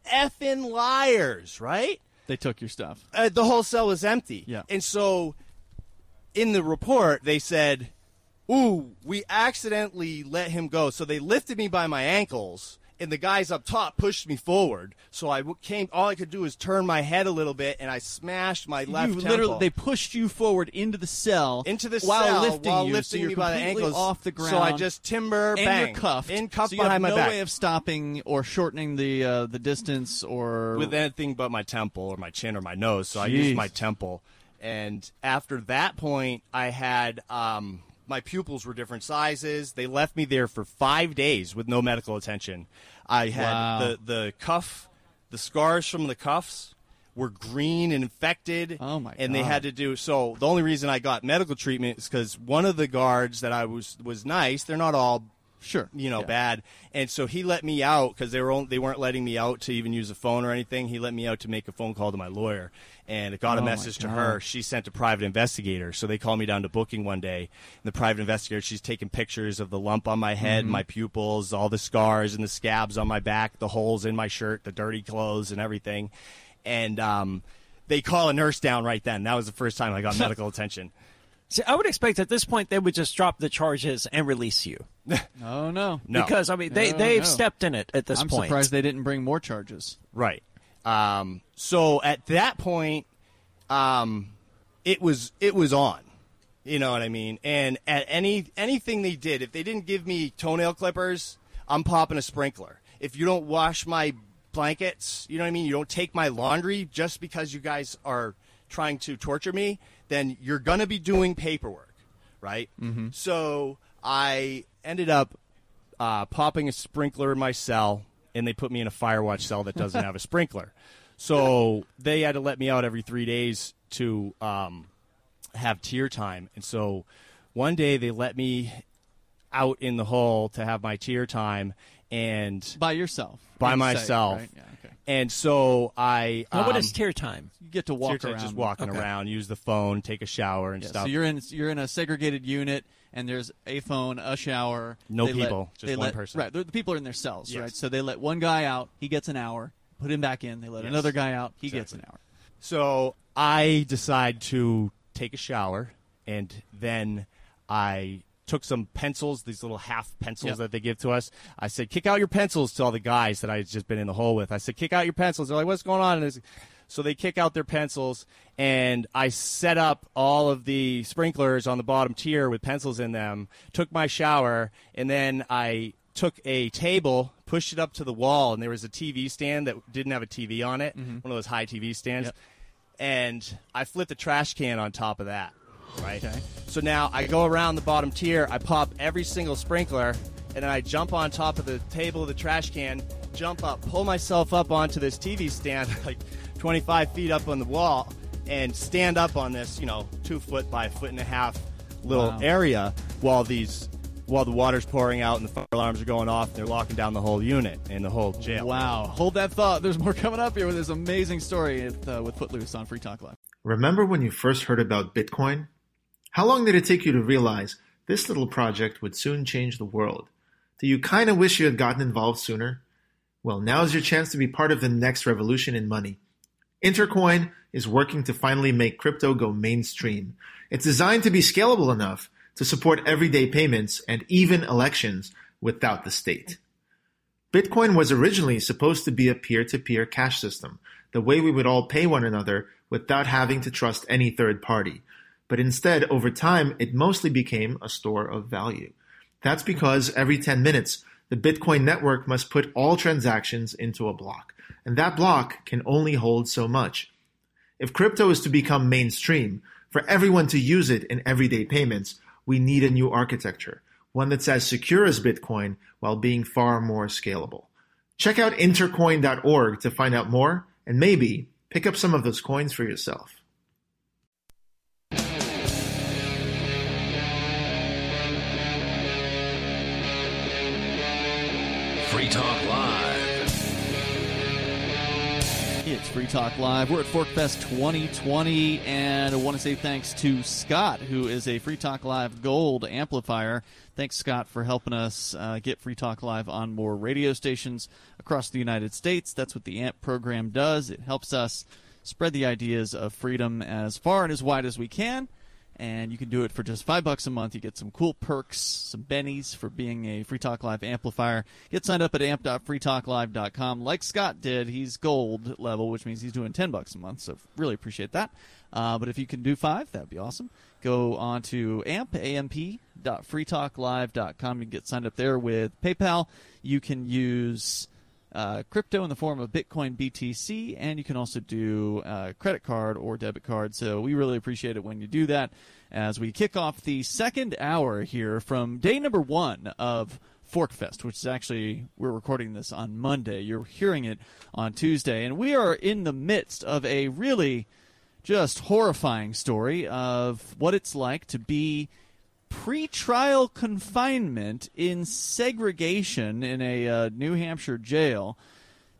effing liars!" Right? They took your stuff. uh, the whole cell was empty. Yeah. And so in the report, they said, Ooh, we accidentally let him go. So they lifted me by my ankles, and the guys up top pushed me forward. So I came, all I could do is turn my head a little bit, and I smashed my left you temple. literally they pushed you forward into the cell into the while cell lifting while you, lifting so you're me by the ankles off the ground. So I just timber and bang you're cuffed. in cuffed so you behind have my no back way of stopping or shortening the uh, the distance or with anything but my temple or my chin or my nose. So I used my temple. And after that point, I had um, my pupils were different sizes. They left me there for five days with no medical attention. I had Wow. the the cuff, the scars from the cuffs were green and infected. Oh, my And they had to do so. The only reason I got medical treatment is because one of the guards that I was was nice. They're not all sure you know, Yeah. bad. And so he let me out because they were only, they weren't letting me out to even use a phone or anything. He let me out to make a phone call to my lawyer, and it got Oh, a message to her. She sent a private investigator. So they called me down to booking one day. And the private investigator, she's taking pictures of the lump on my head, Mm-hmm. my pupils, all the scars and the scabs on my back, the holes in my shirt, the dirty clothes, and everything. And um, they call a nurse down right then. That was the first time I got medical attention. See, I would expect at this point they would just drop the charges and release you Oh no. No. because I mean they No, they've no. stepped in it at this point. I'm surprised they didn't bring more charges. Right. Um, so at that point, um, it was it was on. You know what I mean? And at any anything they did, if they didn't give me toenail clippers, I'm popping a sprinkler. If you don't wash my blankets, you know what I mean? You don't take my laundry just because you guys are trying to torture me, then you're gonna be doing paperwork, right? Mm-hmm. So I ended up uh, popping a sprinkler in my cell, and they put me in a Firewatch cell that doesn't have a sprinkler. So they had to let me out every three days to um, have tier time. And so one day they let me out in the hole to have my tier time, and By yourself. By in sight, myself. right? Yeah, okay. and so I Now, what um, is tier time? You get to walk around. just walking Okay. around, use the phone, take a shower, and Yeah, stuff. so you're in you're in a segregated unit, and there's a phone, a shower. No They let- people, just they one let- person. Right, the people are in their cells, Yes. right? So they let one guy out, he gets an hour. Put him back in. They let Yes. another guy out, he gets an hour. So I decide to take a shower, and then I took some pencils, these little half pencils Yep. that they give to us. I said, "Kick out your pencils" to all the guys that I had just been in the hole with. I said, "Kick out your pencils." They're like, "What's going on?" So they kick out their pencils, and I set up all of the sprinklers on the bottom tier with pencils in them. Took my shower, and then I took a table, pushed it up to the wall, and there was a TV stand that didn't have a TV on it, mm-hmm. one of those high TV stands Yep. and I flipped a trash can on top of that. Right. So now I go around the bottom tier, I pop every single sprinkler, and then I jump on top of the table of the trash can, jump up, pull myself up onto this TV stand, like 25 feet up on the wall, and stand up on this, you know, two foot by a foot and a half little Wow. area while these while the water's pouring out and the fire alarms are going off. They're locking down the whole unit and the whole jail. Wow. Hold that thought. There's more coming up here with this amazing story with, uh, with Footloose on Free Talk Live. Remember when you first heard about Bitcoin? How long did it take you to realize this little project would soon change the world? Do you kind of wish you had gotten involved sooner? Well, now's your chance to be part of the next revolution in money. Intercoin is working to finally make crypto go mainstream. It's designed to be scalable enough to support everyday payments and even elections without the state. Bitcoin was originally supposed to be a peer-to-peer cash system, the way we would all pay one another without having to trust any third party. But instead, over time, it mostly became a store of value. That's because every 10 minutes, the Bitcoin network must put all transactions into a block, and that block can only hold so much. If crypto is to become mainstream, for everyone to use it in everyday payments, we need a new architecture, one that's as secure as Bitcoin while being far more scalable. Check out intercoin.org to find out more and maybe pick up some of those coins for yourself. Free Talk Live. Free Talk Live. We're at Forkfest 2020, and I want to say thanks to Scott, who is a Free Talk Live Gold amplifier. Thanks, Scott, for helping us uh, get Free Talk Live on more radio stations across the United States. That's what the AMP program does. It helps us spread the ideas of freedom as far and as wide as we can and you can do it for just five bucks a month. You get some cool perks, some bennies for being a Free Talk Live amplifier. Get signed up at amp.freetalklive.com, like Scott did. He's gold level, which means he's doing ten bucks a month. So really appreciate that. Uh, but if you can do five, that'd be awesome. Go on to amp amp.freetalklive.com. You can get signed up there with PayPal. You can use uh, crypto in the form of Bitcoin BTC, and you can also do uh, credit card or debit card. So we really appreciate it when you do that. As we kick off the second hour here from day number one of Forkfest, which is actually we're recording this on Monday. You're hearing it on Tuesday, and we are in the midst of a really just horrifying story of what it's like to be pre-trial confinement in segregation in a uh, New Hampshire jail.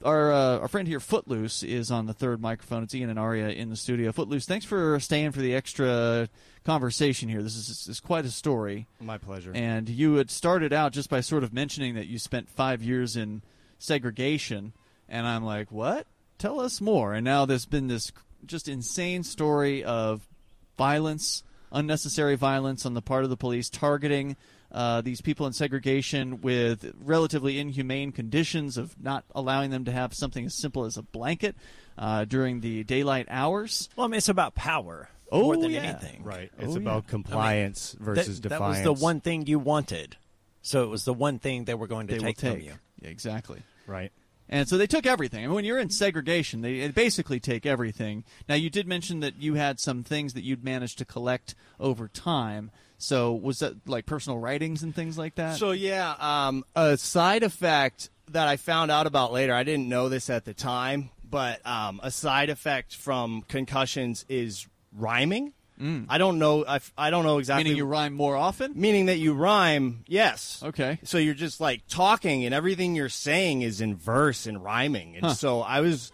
Our uh, our friend here, Footloose, is on the third microphone. It's Ian and Aria in the studio. Footloose, thanks for staying for the extra conversation here. This is, this is quite a story. My pleasure. And you had started out just by sort of mentioning that you spent five years in segregation, and I'm like, what? Tell us more. And now there's been this just insane story of violence unnecessary violence on the part of the police targeting uh, these people in segregation with relatively inhumane conditions of not allowing them to have something as simple as a blanket uh, during the daylight hours. Well, I mean, it's about power Oh, more than yeah. anything. right. Oh, It's yeah. about compliance versus that, that was the one thing you wanted. So it was the one thing they were going to They will take, from you. Yeah, exactly. Right. And so they took everything. I mean, when you're in segregation, they basically take everything. Now, you did mention that you had some things that you'd managed to collect over time. So was that like personal writings and things like that? So yeah, um, a side effect that I found out about later. I didn't know this at the time, but um, a side effect from concussions is rhyming. Mm. I don't know. I, I don't know exactly. Meaning you rhyme more often? meaning that you rhyme. Yes. Okay. So you're just like talking, and everything you're saying is in verse and rhyming. And Huh. so I was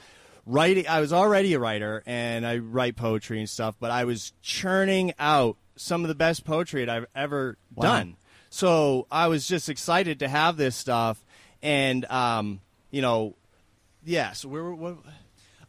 writing. I was already a writer, and I write poetry and stuff. But I was churning out some of the best poetry that I've ever Wow. done. So I was just excited to have this stuff, and um, you know, yeah. So we were. What,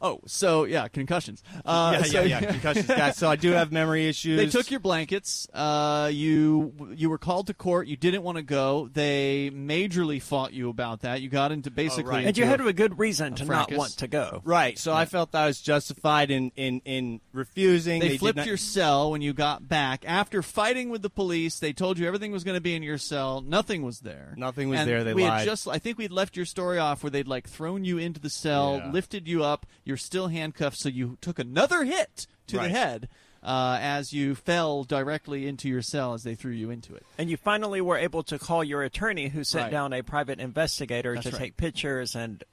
Oh, so yeah, concussions. Uh, yeah, so- yeah, yeah. Concussions. Yeah, so I do have memory issues. They took your blankets. Uh, you you were called to court. You didn't want to go. They majorly fought you about that. You got into basically. right. And you had a good reason to not want to go. Right. So I felt I was justified in in in refusing. They, did flipped not- your cell when you got back after fighting with the police. They told you everything was going to be in your cell. Nothing was there. Nothing was And there. They we lied. Had just, I think we'd left your story off where they'd like thrown you into the cell, Yeah. lifted you up. You're still handcuffed, so you took another hit to the head uh, as you fell directly into your cell as they threw you into it. And you finally were able to call your attorney, who sent Right. down a private investigator That's to right. take pictures and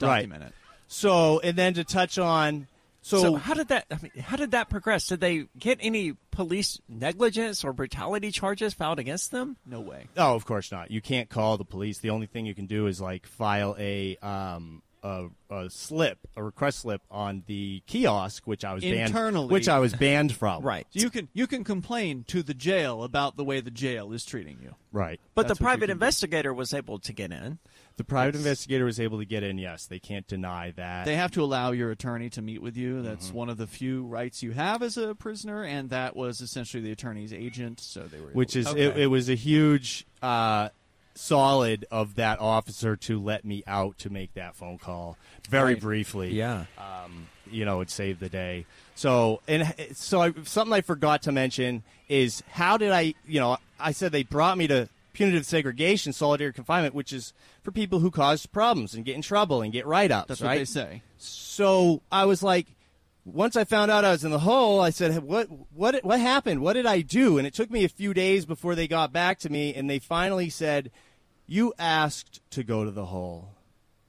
Right. Document it. So, and then to touch on, So, So how did that? I mean, how did that progress? Did they get any police negligence or brutality charges filed against them? No way. oh, of course not. You can't call the police. The only thing you can do is like file a um a, a slip, a request slip on the kiosk, which I was Internally. banned, which I was banned from. Right. You can you can complain to the jail about the way the jail is treating you. Right. But That's the private can do. investigator was able to get in. The private investigator was able to get in. Yes, they can't deny that. They have to allow your attorney to meet with you. That's Mm-hmm. one of the few rights you have as a prisoner, and that was essentially the attorney's agent. So they were, able which to- is Okay. it, it was a huge uh, solid of that officer to let me out to make that phone call very Right. briefly. Yeah. um, you know, it saved the day. So and so I, something I forgot to mention is how did I? You know, I said they brought me to punitive segregation, solitary confinement, which is for people who cause problems and get in trouble and get write ups. that's right? what they say. So I was like, once I found out I was in the hole, I said, "What? What? What happened? What did I do?" And it took me a few days before they got back to me, and they finally said, "You asked to go to the hole."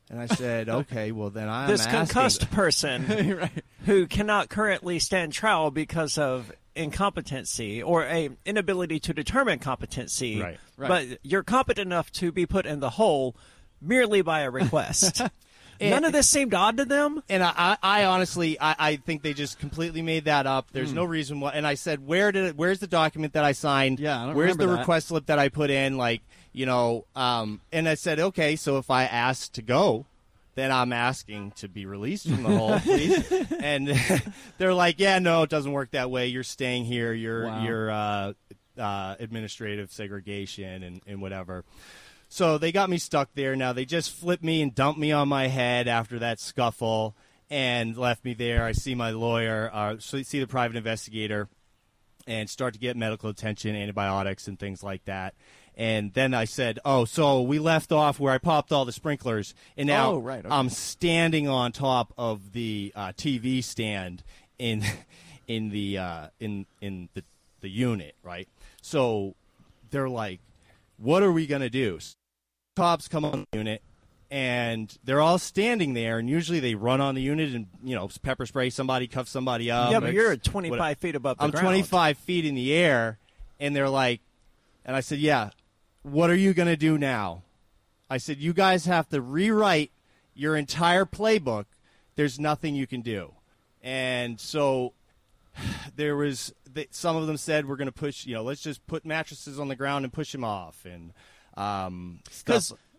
And I said, "Okay, well then I'm this asking." concussed person right. who cannot currently stand trial because of incompetency or a inability to determine competency. Right. Right. But you're competent enough to be put in the hole merely by a request. None of this seemed odd to them. And I, I, honestly, I, I think they just completely made that up. There's Hmm. no reason why. And I said, where did it? Where's the document that I signed? Yeah, I don't Where's the that. request slip that I put in? Like, you know, um, and I said, okay, so if I ask to go, then I'm asking to be released from the hole, please. and they're like, yeah, no, it doesn't work that way. You're staying here. You're Wow. you're uh, uh, administrative segregation and, and whatever. So they got me stuck there. Now they just flipped me and dumped me on my head after that scuffle and left me there. I see my lawyer, uh, see the private investigator, and start to get medical attention, antibiotics, and things like that. And then I said, "Oh, so we left off where I popped all the sprinklers, and now Oh, right, okay. I'm standing on top of the uh, TV stand in in the uh, in in the the unit, right? So they're like, "What are we gonna do?" Cops come on the unit, and they're all standing there, and usually they run on the unit and you know pepper spray somebody, cuff somebody up. yeah, but you're It's- 25 what- feet above the I'm ground. 25 feet in the air, and they're like, and I said, yeah, what are you going to do now? I said, you guys have to rewrite your entire playbook. There's nothing you can do. And so there was, some of them said, we're going to push, you know, let's just put mattresses on the ground and push them off. And, um,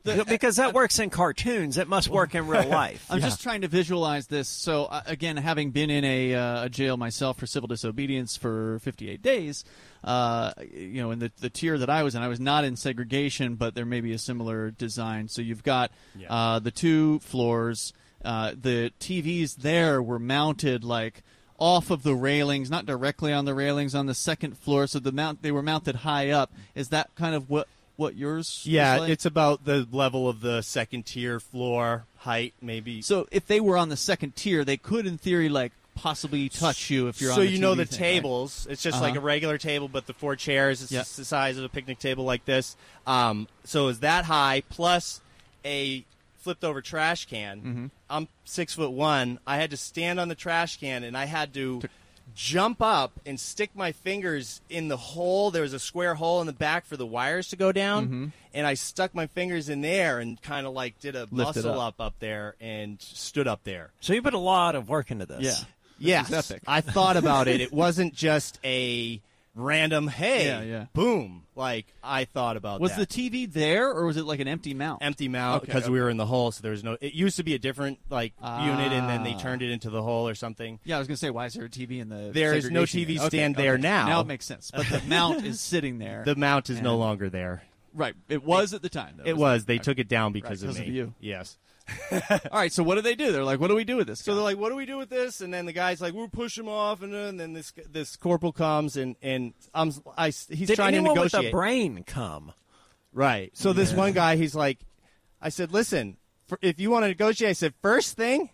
Because because that works in cartoons. It must work in real life. I'm just trying to visualize this. So uh, again, having been in a, uh, a jail myself for civil disobedience for 58 days, uh, you know, in the the tier that I was in, I was not in segregation, but there may be a similar design. So you've got Yeah. uh, the two floors. Uh, the TVs there were mounted like off of the railings, not directly on the railings on the second floor. So the mount they were mounted high up. Is that kind of what what yours? yeah, was like? it's about the level of the second tier floor height, maybe. So if they were on the second tier, they could, in theory, like possibly touch you if you're so on. the So you know the thing, right? tables it's just like Uh-huh. a regular table but the four chairs it's Yeah. just the size of a picnic table like this um, so it's that high plus a flipped over trash can Mm-hmm. i'm six foot one i had to stand on the trash can and i had to jump up and stick my fingers in the hole there was a square hole in the back for the wires to go down Mm-hmm. and i stuck my fingers in there and kind of like did a Lift muscle up. up up there and stood up there so you put a lot of work into this. Yeah. Yes, epic. I thought about it. It wasn't just a random hey, Yeah, yeah. boom. Like I thought about that. Was that. the TV there, or was it like an empty mount? empty mount Okay, because we were in the hole, so there was no. It used to be a different like Ah. unit, and then they turned it into the hole or something. Yeah, I was gonna say, why is there a TV in the? There is no TV unit? stand Okay, there okay. now. Now it makes sense, but the mount is sitting there. The mount is no longer there. right, it was at the time. Though, It was. They took it down because because of of me. you. Yes. All right, so what do they do? They're like, what do we do with this? So guy? they're like, "What do we do with this?" And then the guy's like, "We'll push him off," and then, and then this this corporal comes and and I'm I, he's Did trying to anyone negotiate. with a brain come? Right. So this one guy, he's like, I said, listen, for, if you want to negotiate, I said, first thing,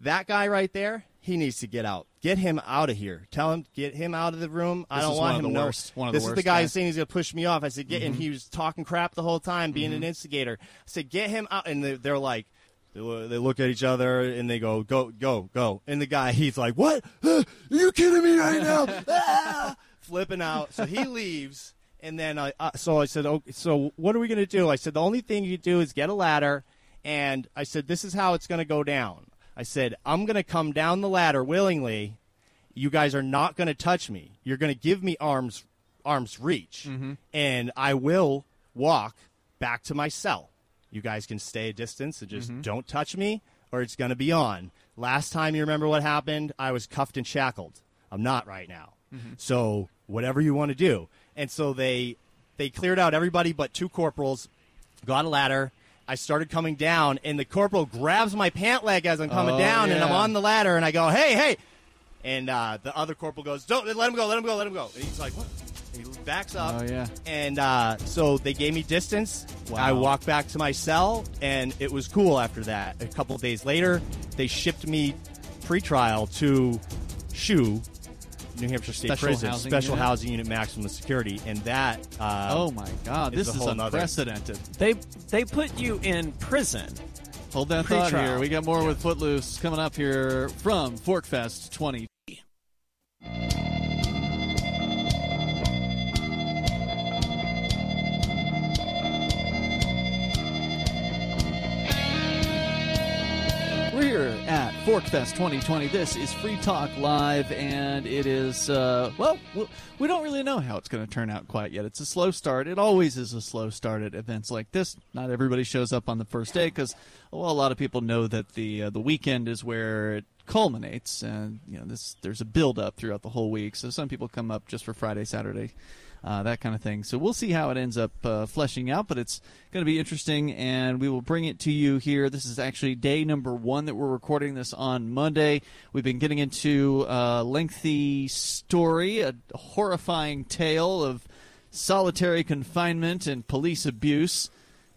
that guy right there, he needs to get out. Get him out of here. Tell him, get him out of the room. I This don't is want one of him the no- worst- one of the This is the worst guy guys. who's saying he's going to push me off. I said, get, and Mm-hmm. he was talking crap the whole time, being an instigator. I said, get him out. And they- they're like, They, they look at each other and they go, "Go, go, go!" And the guy, he's like, "What? Are you kidding me right now?" Ah! Flipping out. So he leaves, and then I. Uh, so I said, "Okay, so what are we going to do?" I said, "The only thing you do is get a ladder." And I said, "This is how it's going to go down." I said, "I'm going to come down the ladder willingly. You guys are not going to touch me. You're going to give me arms arms reach, and I will walk back to my cell. You guys can stay a distance and just don't touch me, or it's going to be on. Last time you remember what happened, I was cuffed and shackled. I'm not right now. So whatever you want to do. And so they they cleared out everybody but two corporals, got a ladder. I started coming down, and the corporal grabs my pant leg as I'm coming Oh, down, and I'm on the ladder, and I go, "Hey, hey!" And uh, the other corporal goes, "Don't let him go, let him go, let him go." And he's like, "What?" Backs up. Oh, yeah. And uh, so they gave me distance. Wow. I walked back to my cell, and it was cool after that. A couple days later, they shipped me pre-trial to SHU, New Hampshire State Special Prison, housing Special unit? Housing Unit Maximum Security, and that. Uh, oh my God, is this is nother- unprecedented. They they put you in prison. Hold that thought Pre-trial. here. We got more with Footloose coming up here from Forkfest 20. Here at Forkfest 2020. This is Free Talk Live, and it is, uh, well, we- don't really know how it's going to turn out quite yet. It's a slow start. It always is a slow start at events like this. Not everybody shows up on the first day because, well, a lot of people know that the uh, the weekend is where it culminates, and you know, this there's a build up throughout the whole week. So some people come up just for Friday, Saturday, uh, that kind of thing. So we'll see how it ends up uh, fleshing out, but it's going to be interesting, and we will bring it to you here. This is actually day number one that we're recording this on Monday. We've been getting into a lengthy story, a horrifying tale of solitary confinement and police abuse.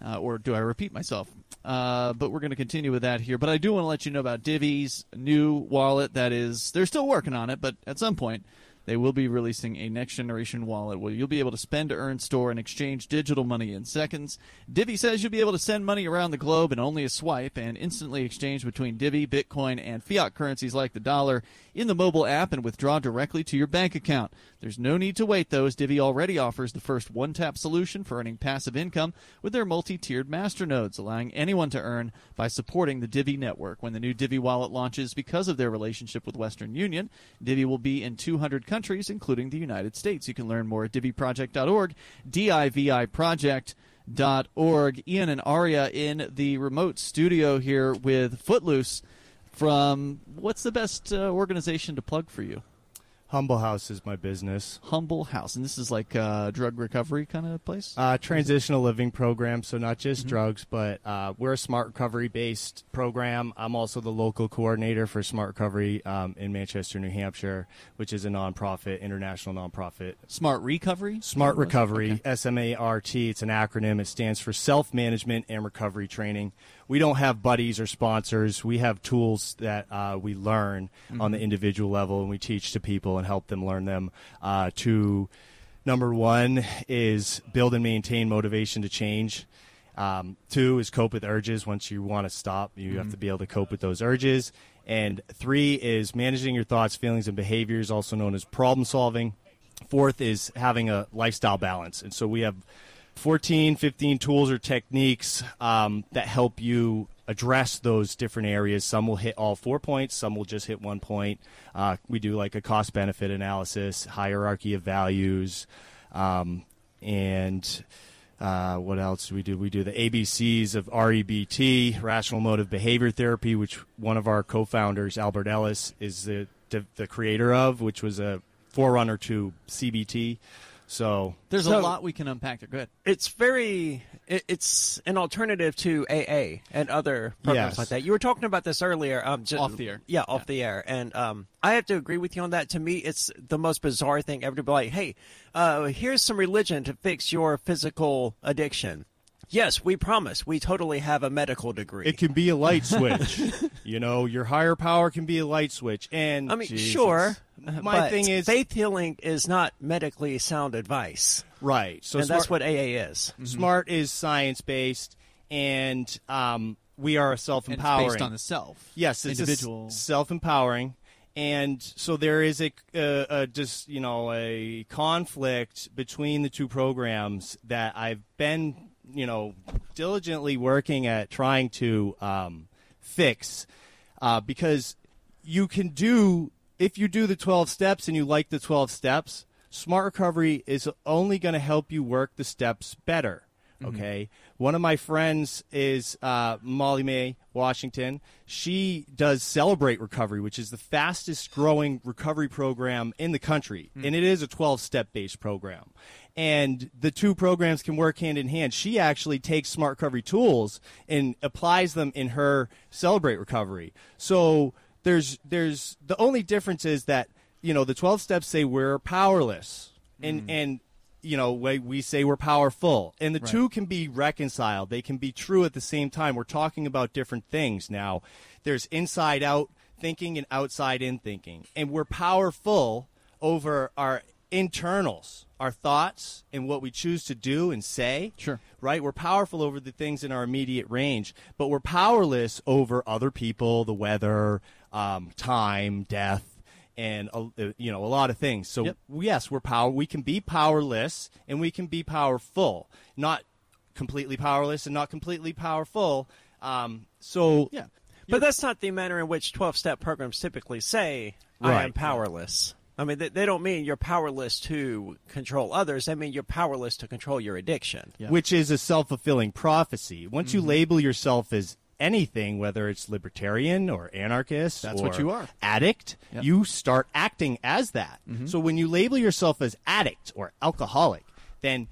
Uh, or do I repeat myself? Uh, but we're going to continue with that here. But I do want to let you know about Divi's new wallet. That is, they're still working on it, but at some point they will be releasing a next generation wallet where you'll be able to spend, earn, store, and exchange digital money in seconds. Divi says you'll be able to send money around the globe in only a swipe and instantly exchange between Divi, Bitcoin, and fiat currencies like the dollar in the mobile app and withdraw directly to your bank account. There's no need to wait, though, as Divi already offers the first one tap solution for earning passive income with their multi tiered master nodes, allowing anyone to earn by supporting the Divi network. When the new Divi wallet launches because of their relationship with Western Union, Divi will be in 200 countries, including the United States. You can learn more at diviproject.org, D I V I project. Dot org. Ian and Aria in the remote studio here with Footloose from what's the best uh, organization to plug for you? Humble House is my business. Humble House, and this is like a drug recovery kind of place. Uh, transitional living program, so not Mm-hmm. just drugs, but uh, we're a smart recovery based program. I'm also the local coordinator for Smart Recovery um, in Manchester, New Hampshire, which is a nonprofit, international nonprofit. Smart Recovery. Smart. Recovery, S M A R T. It's an acronym. It stands for Self Management and Recovery Training. We don't have buddies or sponsors. We have tools that uh, we learn on the individual level, and we teach to people and help them learn them. Uh, to number one is build and maintain motivation to change. Um, two is cope with urges. Once you want to stop, you have to be able to cope with those urges. And three is managing your thoughts, feelings, and behaviors, also known as problem solving. Fourth is having a lifestyle balance. And so we have 14, 15 tools or techniques um, that help you address those different areas. Some will hit all four points, some will just hit one point. Uh, we do like a cost benefit analysis, hierarchy of values, um, and uh, what else do we do? We do the ABCs of REBT, rational emotive behavior therapy, which one of our co-founders, Albert Ellis, is the, the creator of, which was a forerunner to CBT. So There's a lot we can unpack there. Go ahead. It's very. It, it's an alternative to AA and other programs Yes. like that. You were talking about this earlier. Um, ju- Off the air. Yeah, off the air. And um, I have to agree with you on that. To me, it's the most bizarre thing ever to be like, "Hey, uh, here's some religion to fix your physical addiction." Yes, we promise. We totally have a medical degree. it can be a light switch. you know, your higher power can be a light switch. And I mean, Jesus. sure. My but thing is faith healing is not medically sound advice, right. So and smart, that's what AA is. smart is science based, and um, we are and it's self-empowering. based on the self. Yes, it's individual. self empowering, and so there is a, a, a just you know a conflict between the two programs that I've been you know diligently working at trying to um, fix uh, because you can do if you do the 12 steps and you like the 12 steps smart recovery is only going to help you work the steps better Mm-hmm. okay? One of my friends is uh, molly may washington. She does celebrate recovery which is the fastest growing recovery program in the country. Hmm. And it is a 12 step based program. And the two programs can work hand in hand. She actually takes smart recovery tools and applies them in her celebrate recovery. So there's there's the only difference is that you know the 12 steps say we're powerless. And hmm. and you know we, we say we're powerful. And the two can be reconciled. They can be true at the same time. We're talking about different things. Now there's inside out thinking and outside in thinking. And we're powerful over our internals our thoughts and what we choose to do and say. Sure. right? We're powerful over the things in our immediate range but we're powerless over other people the weather um, time death and uh, you know a lot of things so Yep. yes we're power we can be powerless and we can be powerful not completely powerless and not completely powerful um, so Yeah. But that's not the manner in which 12 step programs typically say, I am powerless. I mean, they, they don't mean you're powerless to control others. They mean you're powerless to control your addiction. Yeah. which is a self-fulfilling prophecy. Once Mm-hmm. you label yourself as anything, whether it's libertarian or anarchist, That's or what you are. addict, Yep. Mm-hmm. you start acting as that. So when you label yourself as addict or alcoholic, then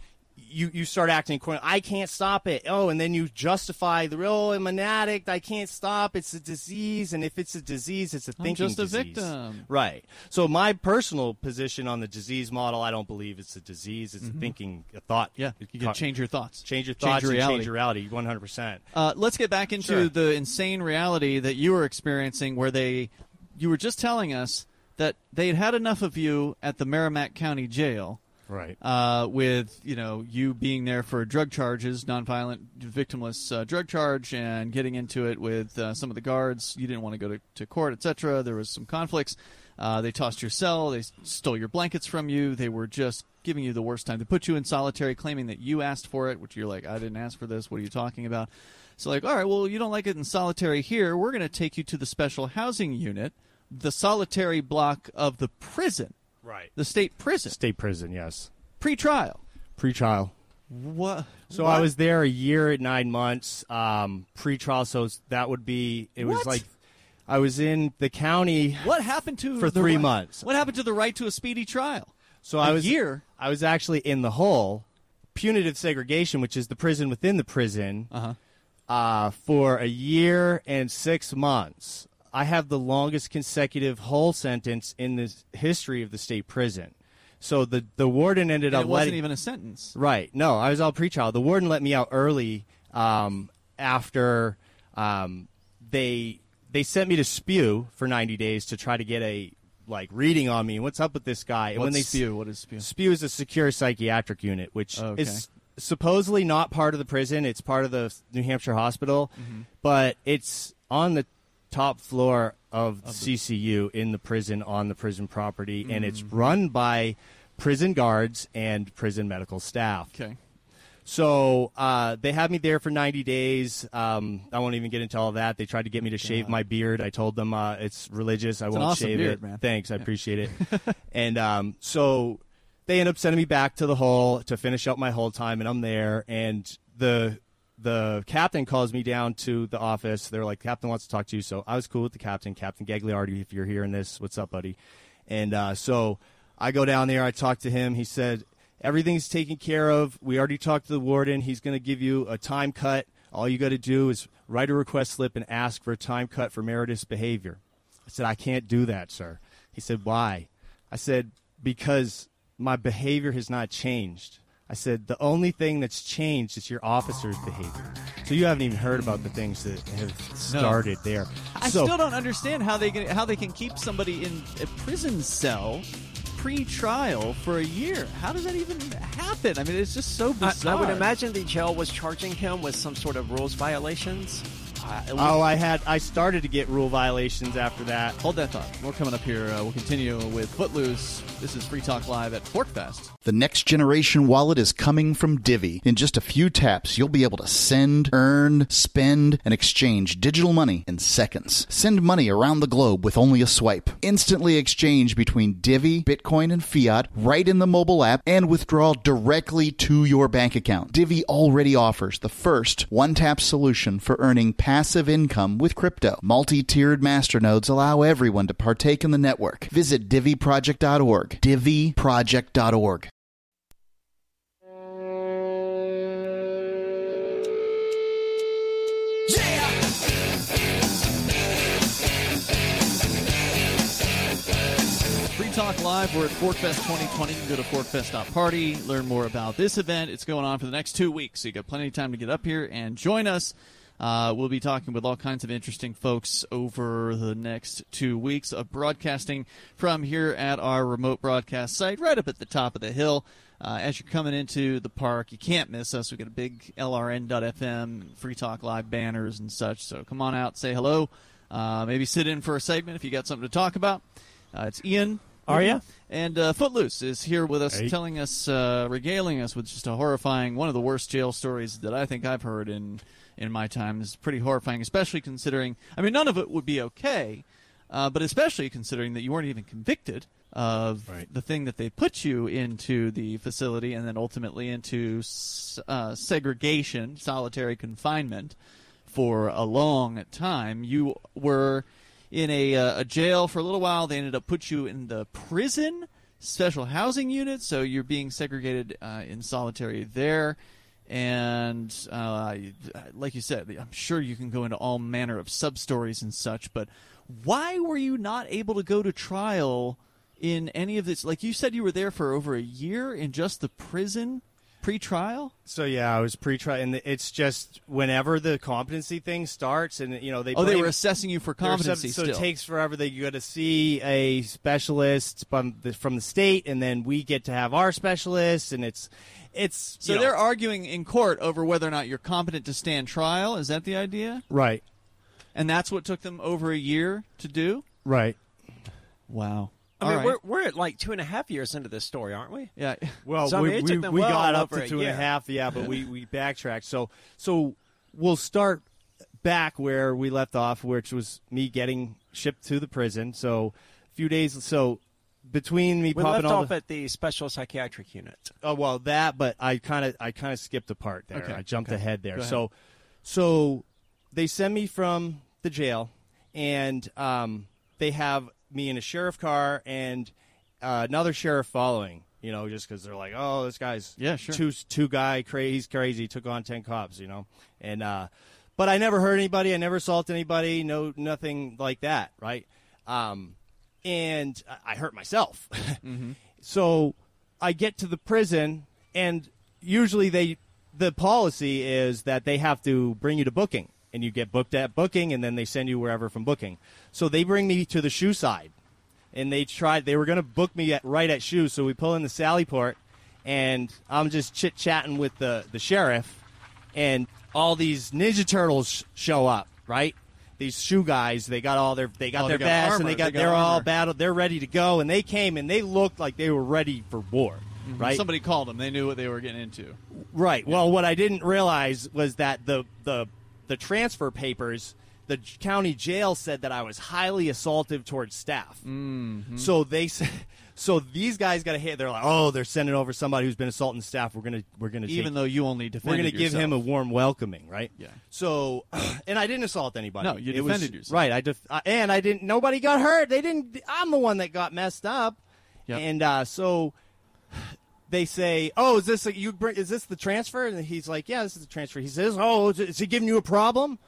you, you start acting according. I can't stop it. Oh, and then you justify the oh, I'm an addict. I can't stop. It's a disease, and if it's a disease, it's a I'm thinking just a disease. victim. Right. So my personal position on the disease model, I don't believe it's a disease. It's a thinking, a thought. Mm-hmm. Yeah, you can change your thoughts. Change your Change thoughts your and reality. change your reality 100%. Uh, let's get back into Sure. the insane reality that you were experiencing, where they, you were just telling us that they had had enough of you at the Merrimack County Jail, Right. uh, with you know you being there for drug charges, nonviolent, victimless uh, drug charge, and getting into it with uh, some of the guards. You didn't want to go to, to court, etc. There was some conflicts. Uh, they tossed your cell. They stole your blankets from you. They were just giving you the worst time. They put you in solitary, claiming that you asked for it, which you're like, I didn't ask for this. What are you talking about? So like, all right, well, you don't like it in solitary here. We're going to take you to the special housing unit, the solitary block of the prison, Right. the state prison, State prison, yes. pre-trial. Pre-trial. What? So what? I was there a year and nine months, um, pre-trial. So that would be, it was like, I was in the county. What happened to For three right- months. What happened to the right to a speedy trial? So A I was year? I was actually in the hole, punitive segregation, which is the prison within the prison, Uh-huh. uh, for a year and six months. I have the longest consecutive hole sentence in the history of the state prison. So the the warden ended And up it wasn't letting even a sentence. Right. No, I was all pretrial. The warden let me out early um, after um, they they sent me to spew for 90 days to try to get a like reading on me. What's up with this guy? And What's when they spew? What is spew? Spew is a secure psychiatric unit, which Okay. is supposedly not part of the prison. It's part of the New Hampshire hospital, Mm-hmm. but it's on the top floor of, CCU in the prison on the prison property, and it's Mm-hmm. run by prison guards and prison medical staff. Okay. So uh, they had me there for 90 days. Um, I won't even get into all that. They tried to get me to shave my beard. I told them uh, it's religious. I an won't awesome shave beard, it. man. Thanks, I appreciate it. and um, so they end up sending me back to the hole to finish up my hole time, and I'm there. And the the captain calls me down to the office. They're like, "Captain wants to talk to you." So I was cool with the captain, Captain Gagliardi. If you're hearing this, what's up, buddy? And uh, so I go down there. I talk to him. He said everything's taken care of. We already talked to the warden. He's going to give you a time cut. All you got to do is write a request slip and ask for a time cut for meritorious behavior. I said, I can't do that, sir. He said, Why? I said, Because my behavior has not changed. I said, The only thing that's changed is your officer's behavior. So you haven't even heard about the things that have started there. I so, still don't understand how they can, how they can keep somebody in a prison cell pre-trial for a year. How does that even happen? I mean, it's just so I, bizarre. I would imagine the jail was charging him with some sort of rules violations. Oh, I had I started to get rule violations after that. Hold that thought. More coming up here. Uh, we'll continue with Footloose. This is Free Talk Live at Forkfest. The next generation wallet is coming from Divi. In just a few taps, you'll be able to send, earn, spend, and exchange digital money in seconds. Send money around the globe with only a swipe. Instantly exchange between Divi, Bitcoin, and fiat right in the mobile app and withdraw directly to your bank account. Divi already offers the first one tap solution for earning passive income with crypto. Multi tiered masternodes allow everyone to partake in the network. Visit diviproject.org. Free Talk Live. We're at Forkfest 2020. You can go to forkfest.party, learn more about this event. It's going on for the next two weeks, so you got plenty of time to get up here and join us. Uh, we'll be talking with all kinds of interesting folks over the next two weeks of broadcasting from here at our remote broadcast site, right up at the top of the hill. Uh, as you're coming into the park, you can't miss us. We've got a big LRN.FM, Free Talk Live banners and such. So come on out, say hello. Uh, maybe sit in for a segment if you got something to talk about. Uh, it's Ian. Aria? And uh, Footloose is here with us, Hey. telling us, uh, regaling us with just a horrifying, one of the worst jail stories that I think I've heard in in my time. Is pretty horrifying, especially considering. I mean, none of it would be okay, uh, but especially considering that you weren't even convicted of Right. the thing that they put you into the facility, and then ultimately into uh, segregation, solitary confinement for a long time. You were in a, uh, a jail for a little while. They ended up put you in the prison special housing unit, so you're being segregated uh, in solitary there. And uh, like you said, I'm sure you can go into all manner of sub stories and such. But why were you not able to go to trial in any of this? Like you said, you were there for over a year in just the prison pre-trial. So yeah, I was pre-trial, and it's just whenever the competency thing starts, and you know they Oh, they were assessing you for There are some- competency. so still. it takes forever. They go to see a specialist from the, from the state, and then we get to have our specialist, and it's it's So they're arguing in court over whether or not you're competent to stand trial. Is that the idea? right, And that's what took them over a year to do. right. Wow. I All mean, right. we're, we're at like two and a half years into this story, aren't we? yeah. Well, So, I we, mean, it we, took them we got up over to a and a half, yeah, but we we backtracked. So so we'll start back where we left off, which was me getting shipped to the prison. So a few days. So between me We popping left all off the, at the special psychiatric unit. Oh well, that, but I kind of I kind of skipped a part there. Okay, I jumped okay. ahead there. So, so they send me from the jail, and um, they have me in a sheriff car and uh, another sheriff following. You know, just because they're like, oh, this guy's Yeah, sure. two two guy crazy, he's crazy, took on ten cops. You know, and uh, but I never hurt anybody. I never assaulted anybody. No, nothing like that. Right. Um, and I- hurt myself. Mm-hmm. So I get to the prison, and usually they the policy is that they have to bring you to booking, and you get booked at booking, and then they send you wherever from booking. So they bring me to the SHU side, and they tried. They were going to book me at right at SHU. So we pull in the Sallyport, and I'm just chit chatting with the the sheriff, and all these Ninja Turtles sh- show up. Right. These SHU guys, they got all their they got Oh, their they got vests armor. and they got, They got they're all armor. battle. They're ready to go, and they came and they looked like they were ready for war. Right. Somebody called them. They knew what they were getting into. Right. Well, what I didn't realize was that the the the transfer papers, the county jail said that I was highly assaultive towards staff. Mm-hmm. So they said. So these guys got a hit. They're like, oh, they're sending over somebody who's been assaulting staff. We're gonna we're gonna Even take, though you only we're gonna give him a warm welcoming, right? Yeah. So, and I didn't assault anybody. No, you It was- defended yourself. Right. I def- I- and I didn't. Nobody got hurt. They didn't. I'm the one that got messed up. Yep. And uh, so they say, "Oh, is this a, you? Bring, is this the transfer?" And he's like, "Yeah, this is the transfer." He says, "Oh, is he giving you a problem?"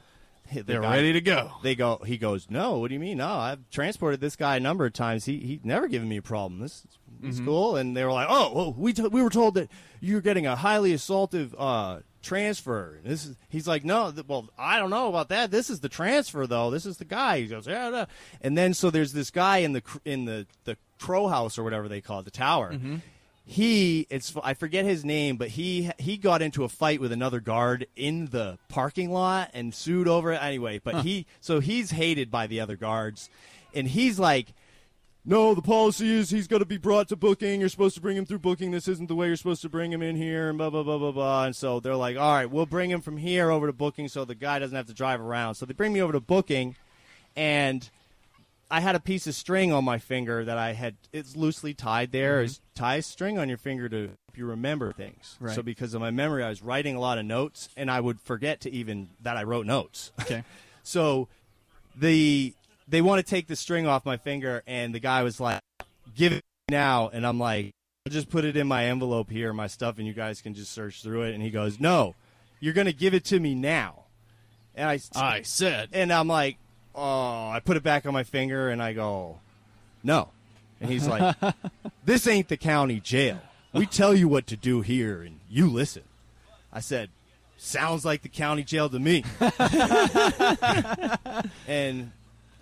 The They're guy- ready to go. They go. He goes, "No, what do you mean? No, I've transported this guy a number of times. He he never given me a problem. This is Mm-hmm. cool." And they were like, "Oh, oh we t- we were told that you're getting a highly assaultive uh, transfer." And This is he's like, "No, th- well, I don't know about that. This is the transfer though. This is the guy." He goes, "Yeah." yeah." And then so there's this guy in the cr- in the the crow house or whatever they call it, the tower. Mm-hmm. He it's I forget his name, but he he got into a fight with another guard in the parking lot and sued over it anyway. But he so he's hated by the other guards, and he's like. No, the policy is he's got to be brought to booking. You're supposed to bring him through booking. This isn't the way you're supposed to bring him in here, and blah blah blah blah blah. And so they're like, "All right, we'll bring him from here over to booking, so the guy doesn't have to drive around." So they bring me over to booking, and I had a piece of string on my finger that I had. It's loosely tied there. Mm-hmm. Is tie a string on your finger to help you remember things. Right. So because of my memory, I was writing a lot of notes, and I would forget to even that I wrote notes. Okay. So the they want to take the string off my finger, and the guy was like, "Give it now," and I'm like, "I'll just put it in my envelope here, my stuff, and you guys can just search through it." And he goes, "No, you're going to give it to me now." And I, I said. and I'm like, "Oh," I put it back on my finger, and I go, "No," and he's like, "This ain't the county jail. We tell you what to do here, and you listen." I said, "Sounds like the county jail to me." and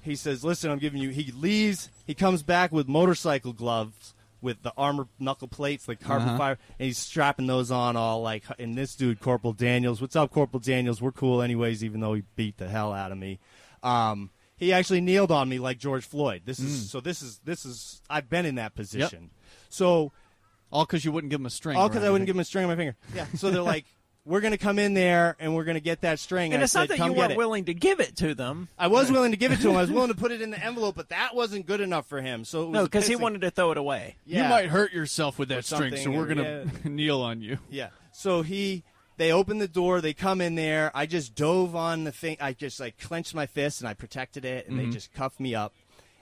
he says, "Listen, I'm giving you." He leaves. He comes back with motorcycle gloves with the armor knuckle plates, like carbon uh-huh. fiber, and he's strapping those on all like. And this dude, Corporal Daniels, what's up, Corporal Daniels? We're cool, anyways, even though he beat the hell out of me. Um, he actually kneeled on me like George Floyd. This is so. This is this is. I've been in that position. So All because you wouldn't give him a string. all or because I wouldn't give him a string on my finger. Yeah. So they're like, "We're gonna come in there and we're gonna get that string." And I it's not said, that "Come you get weren't it." willing to give it to them. I was willing to give it to him. I was willing to put it in the envelope, but that wasn't good enough for him. So it was No, because he pissing. wanted to throw it away. Yeah. You might hurt yourself with that string, so something, we're gonna yeah. kneel on you. Yeah. So he, they open the door. They come in there. I just dove on the thing. I just like clenched my fist and I protected it, and they mm-hmm. just cuffed me up,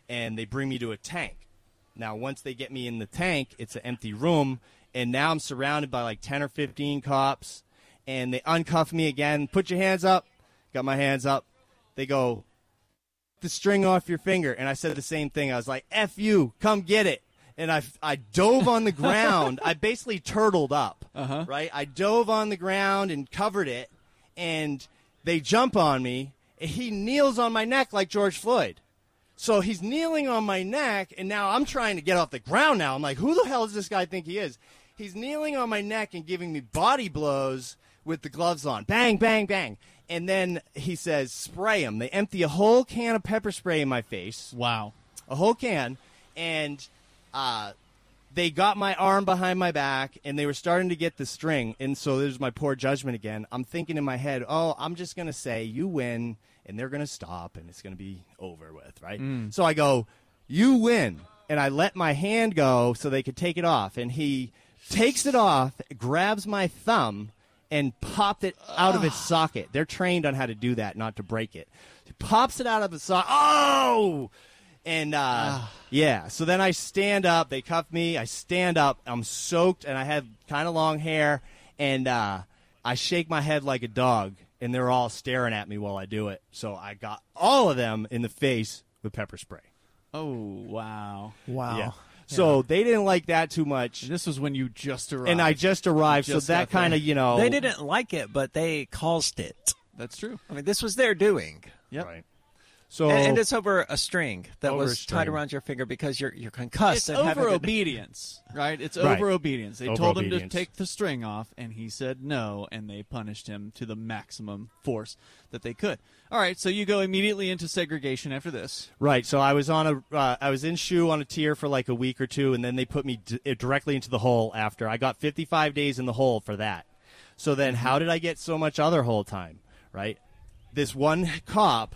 and they bring me to a tank. Now, once they get me in the tank, it's an empty room, and now I'm surrounded by like ten or fifteen cops, and they uncuff me again. Put your hands up. Got my hands up. They go, the string off your finger. And I said the same thing. I was like, F you, come get it. And I, I dove on the ground. I basically turtled up, Uh-huh. right? I dove on the ground and covered it. And they jump on me. He kneels on my neck like George Floyd. So he's kneeling on my neck, and now I'm trying to get off the ground now. I'm like, who the hell does this guy think he is? He's kneeling on my neck and giving me body blows with the gloves on. Bang, bang, bang. And then he says, spray him. They empty a whole can of pepper spray in my face Wow. a whole can, and uh, they got my arm behind my back, and they were starting to get the string. And so there's my poor judgment again. I'm thinking in my head, oh, I'm just gonna say you win, and they're gonna stop, and it's gonna be over with, right? So I go, you win, and I let my hand go so they could take it off, and he takes it off, grabs my thumb. And popped it out of its socket. They're trained on how to do that, not to break it. He pops it out of the socket. Oh! And uh, yeah, so then I stand up. They cuff me. I stand up. I'm soaked, and I have kind of long hair. And uh, I shake my head like a dog, and they're all staring at me while I do it. So I got all of them in the face with pepper spray. Oh wow. Wow. Yeah. So they didn't like that too much, This was when you just arrived. and I just arrived. Just so that got there. kind of you know They didn't like it, but they caused it. That's true. I mean, this was their doing. Yep. Right. So And, and it's over a string that Over a was tied around your finger because you're you're concussed. It's over obedience, right? It's Right. over obedience. They Over told him to take the string off, and he said no, and they punished him to the maximum force that they could. All right, so you go immediately into segregation after this. Right. So I was on a, uh, I was in SHU on a tier for like a week or two, and then they put me d- uh, directly into the hole. After I got 55 days in the hole for that. So then, how did I get so much other hole time? Right. This one cop,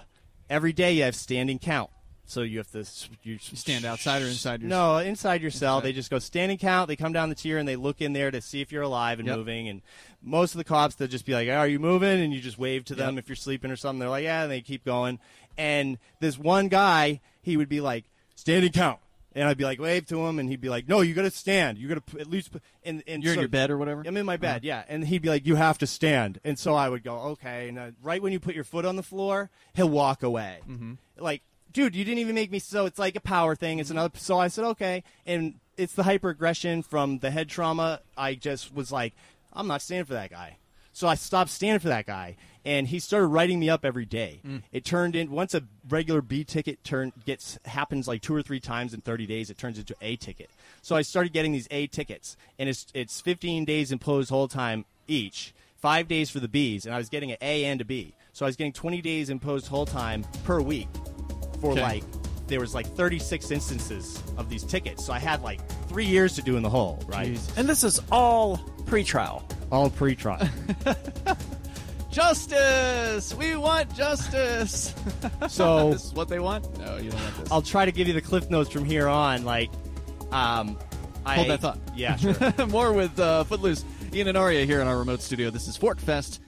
every day you have standing count. So you have to you, You stand outside or inside your No, inside your cell. Inside. They just go standing count. They come down the tier and they look in there to see if you're alive and Yep. moving. And most of the cops, they'll just be like, "Are you moving?" And you just wave to them Yep. if you're sleeping or something. They're like, "Yeah," and they keep going. And this one guy, he would be like, "Standing count," and I'd be like, wave to him, and he'd be like, "No, you got to stand. You got to at least." Put, and, and You're in your bed or whatever. I'm in my Uh-huh. bed, yeah. And he'd be like, "You have to stand." And so I would go, "Okay." And uh, right when you put your foot on the floor, he'll walk away. Mm-hmm. Like, dude, you didn't even make me. So it's like a power thing. It's another. So I said, "Okay." And it's the hyperaggression from the head trauma. I just was like, "I'm not standing for that guy." So I stopped standing for that guy, and he started writing me up every day. Mm. It turned in once a regular B ticket turn gets happens like two or three times in 30 days, it turns into A ticket. So I started getting these A tickets, and it's it's 15 days imposed hole time each, five days for the Bs, and I was getting an A and a B. So I was getting 20 days imposed hole time per week for Okay. like there was like 36 instances of these tickets. So I had like three years to do in the hole, right? And this is all pre-trial. All pre-trial. Justice! We want justice! So- this is what they want? No, you don't want this. I'll try to give you the cliff notes from here on. Like, um, I, Hold that thought. Yeah, sure. More with uh, Footloose. Ian and Aria here in our remote studio. This is Fork Fest.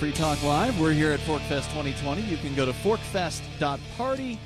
Free Talk Live. We're here at Forkfest 2020. You can go to forkfest.party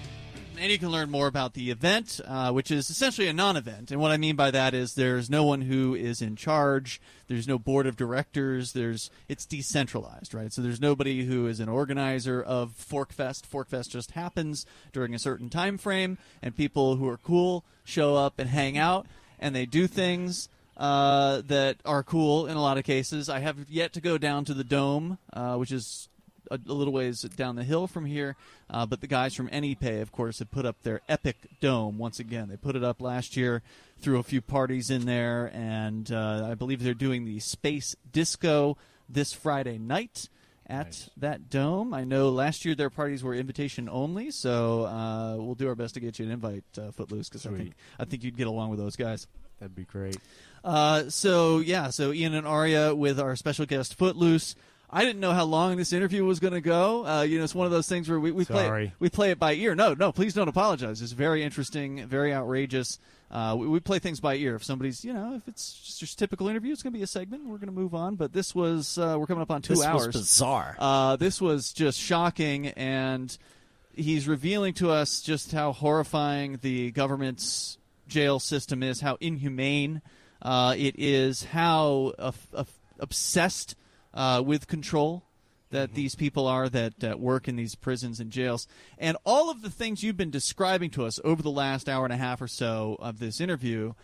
and you can learn more about the event, uh, which is essentially a non-event. And what I mean by that is there's no one who is in charge. There's no board of directors. There's it's decentralized, right? So there's nobody who is an organizer of Forkfest. Forkfest just happens during a certain time frame, and people who are cool show up and hang out, and they do things uh, that are cool in a lot of cases. I have yet to go down to the dome, uh, which is a, a little ways down the hill from here. Uh, but the guys from AnyPay, of course, have put up their epic dome once again. They put it up last year, threw a few parties in there, and uh, I believe they're doing the Space Disco this Friday night. At that dome, I know last year their parties were invitation only, so uh, we'll do our best to get you an invite, uh, Footloose, because I think I think you'd get along with those guys. That'd be great. Uh, so yeah, so Ian and Aria with our special guest Footloose. I didn't know how long this interview was going to go. Uh, you know, it's one of those things where we, we play we play it by ear. No, no, please don't apologize. It's very interesting, very outrageous. Uh, we, we play things by ear. If somebody's, you know, if it's just your typical interview, it's going to be a segment. We're going to move on. But this was uh, we're coming up on two This hours. bizarre. Uh, this was just shocking, and he's revealing to us just how horrifying the government's jail system is, how inhumane uh, it is, how of- of- obsessed uh, with control that these people are that, that work in these prisons and jails. And all of the things you've been describing to us over the last hour and a half or so of this interview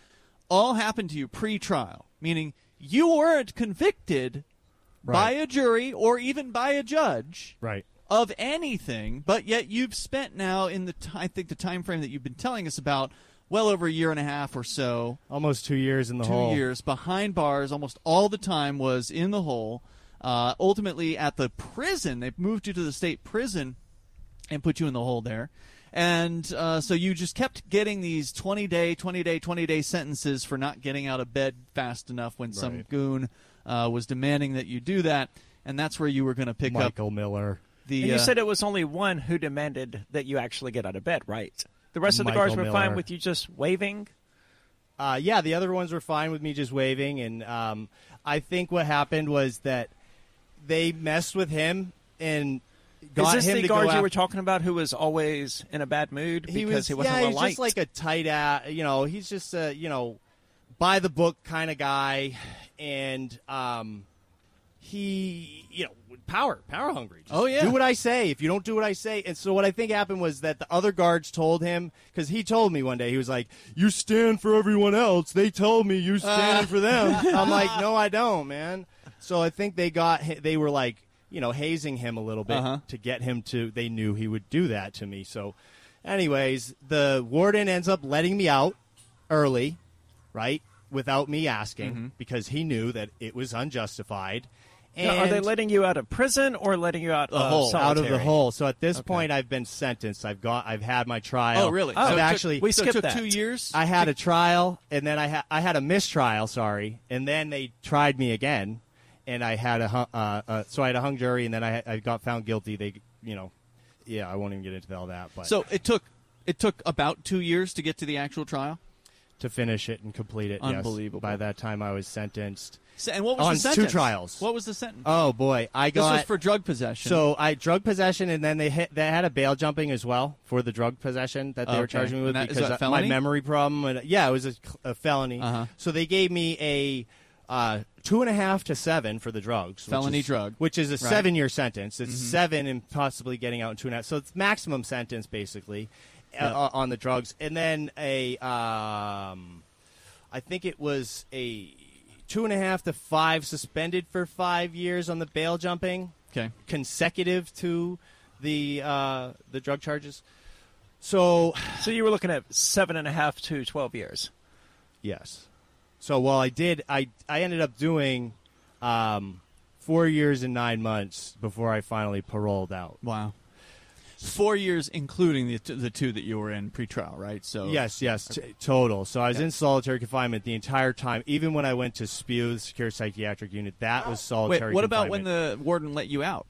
all happened to you pre trial, meaning you weren't convicted by a jury or even by a judge Right. of anything, but yet you've spent now in the t- I think the time frame that you've been telling us about well over a year and a half or so, Almost two years in the two hole. years behind bars. Almost all the time was in the hole. Uh, ultimately, at the prison, they moved you to the state prison and put you in the hole there. And uh, so you just kept getting these 20 day, 20 day, 20 day sentences for not getting out of bed fast enough when some goon uh, was demanding that you do that. And that's where you were going to pick up Michael Miller. the. and you uh, said it was only one who demanded that you actually get out of bed, right? The rest of the guards Michael were fine with you just waving. Uh, yeah, the other ones were fine with me just waving, and um, I think what happened was that they messed with him and got Is this him the to guard go you were talking about who was always in a bad mood because he was he wasn't yeah, well he's liked? just like a tight ass. You know, he's just a you know by the book kind of guy, and um, he you know power power hungry. Just Oh, yeah. do what I say. If you don't do what I say, and so what I think happened was that the other guards told him because he told me one day he was like, "You stand for everyone else. They told me you stand for them." I'm like, "No, I don't, man." So I think they got they were like you know hazing him a little bit Uh-huh. to get him to. They knew he would do that to me. So, anyways, the warden ends up letting me out early, right, without me asking Mm-hmm. because he knew that it was unjustified. And Now, are they letting you out of prison or letting you out The of hole. out of the hole? So at this point, I've been sentenced. I've got. I've had my trial. Oh, really? Oh, So I've took- actually. we so it skipped took that. two years. I had a trial, and then I had I had a mistrial. Sorry, and then they tried me again, and I had a hu- uh, uh, so I had a hung jury, and then I I got found guilty. They you know, yeah, I won't even get into all that, but so it took it took about two years to get to the actual trial. to finish it and complete it, yes. Unbelievable. By that time, I was sentenced. And what was On the two sentence? trials. What was the sentence? Oh boy, I got this was for drug possession. So I drug possession, and then they hit, they had a bail jumping as well for the drug possession that they were charging me with that- because of my memory problem. And, yeah, it was a, a felony. Uh-huh. So they gave me a uh, two and a half to seven for the drugs. which Felony is- drug. which is a Right. Mm-hmm. seven year sentence. It's seven and possibly getting out in two and a half. So it's maximum sentence basically uh, on the drugs, and then a um, I think it was a two and a half to five suspended for five years on the bail jumping Okay. consecutive to the uh, the drug charges. So So you were looking at seven and a half to twelve years. Yes. So while I did, I I ended up doing um, four years and nine months before I finally paroled out. Wow. Four years, including the t- the two that you were in pretrial, right? So Yes, yes, t- total. So I was in solitary confinement the entire time, even when I went to SPEW, the Secure Psychiatric Unit. That was solitary. Wait, what about when the warden let you out?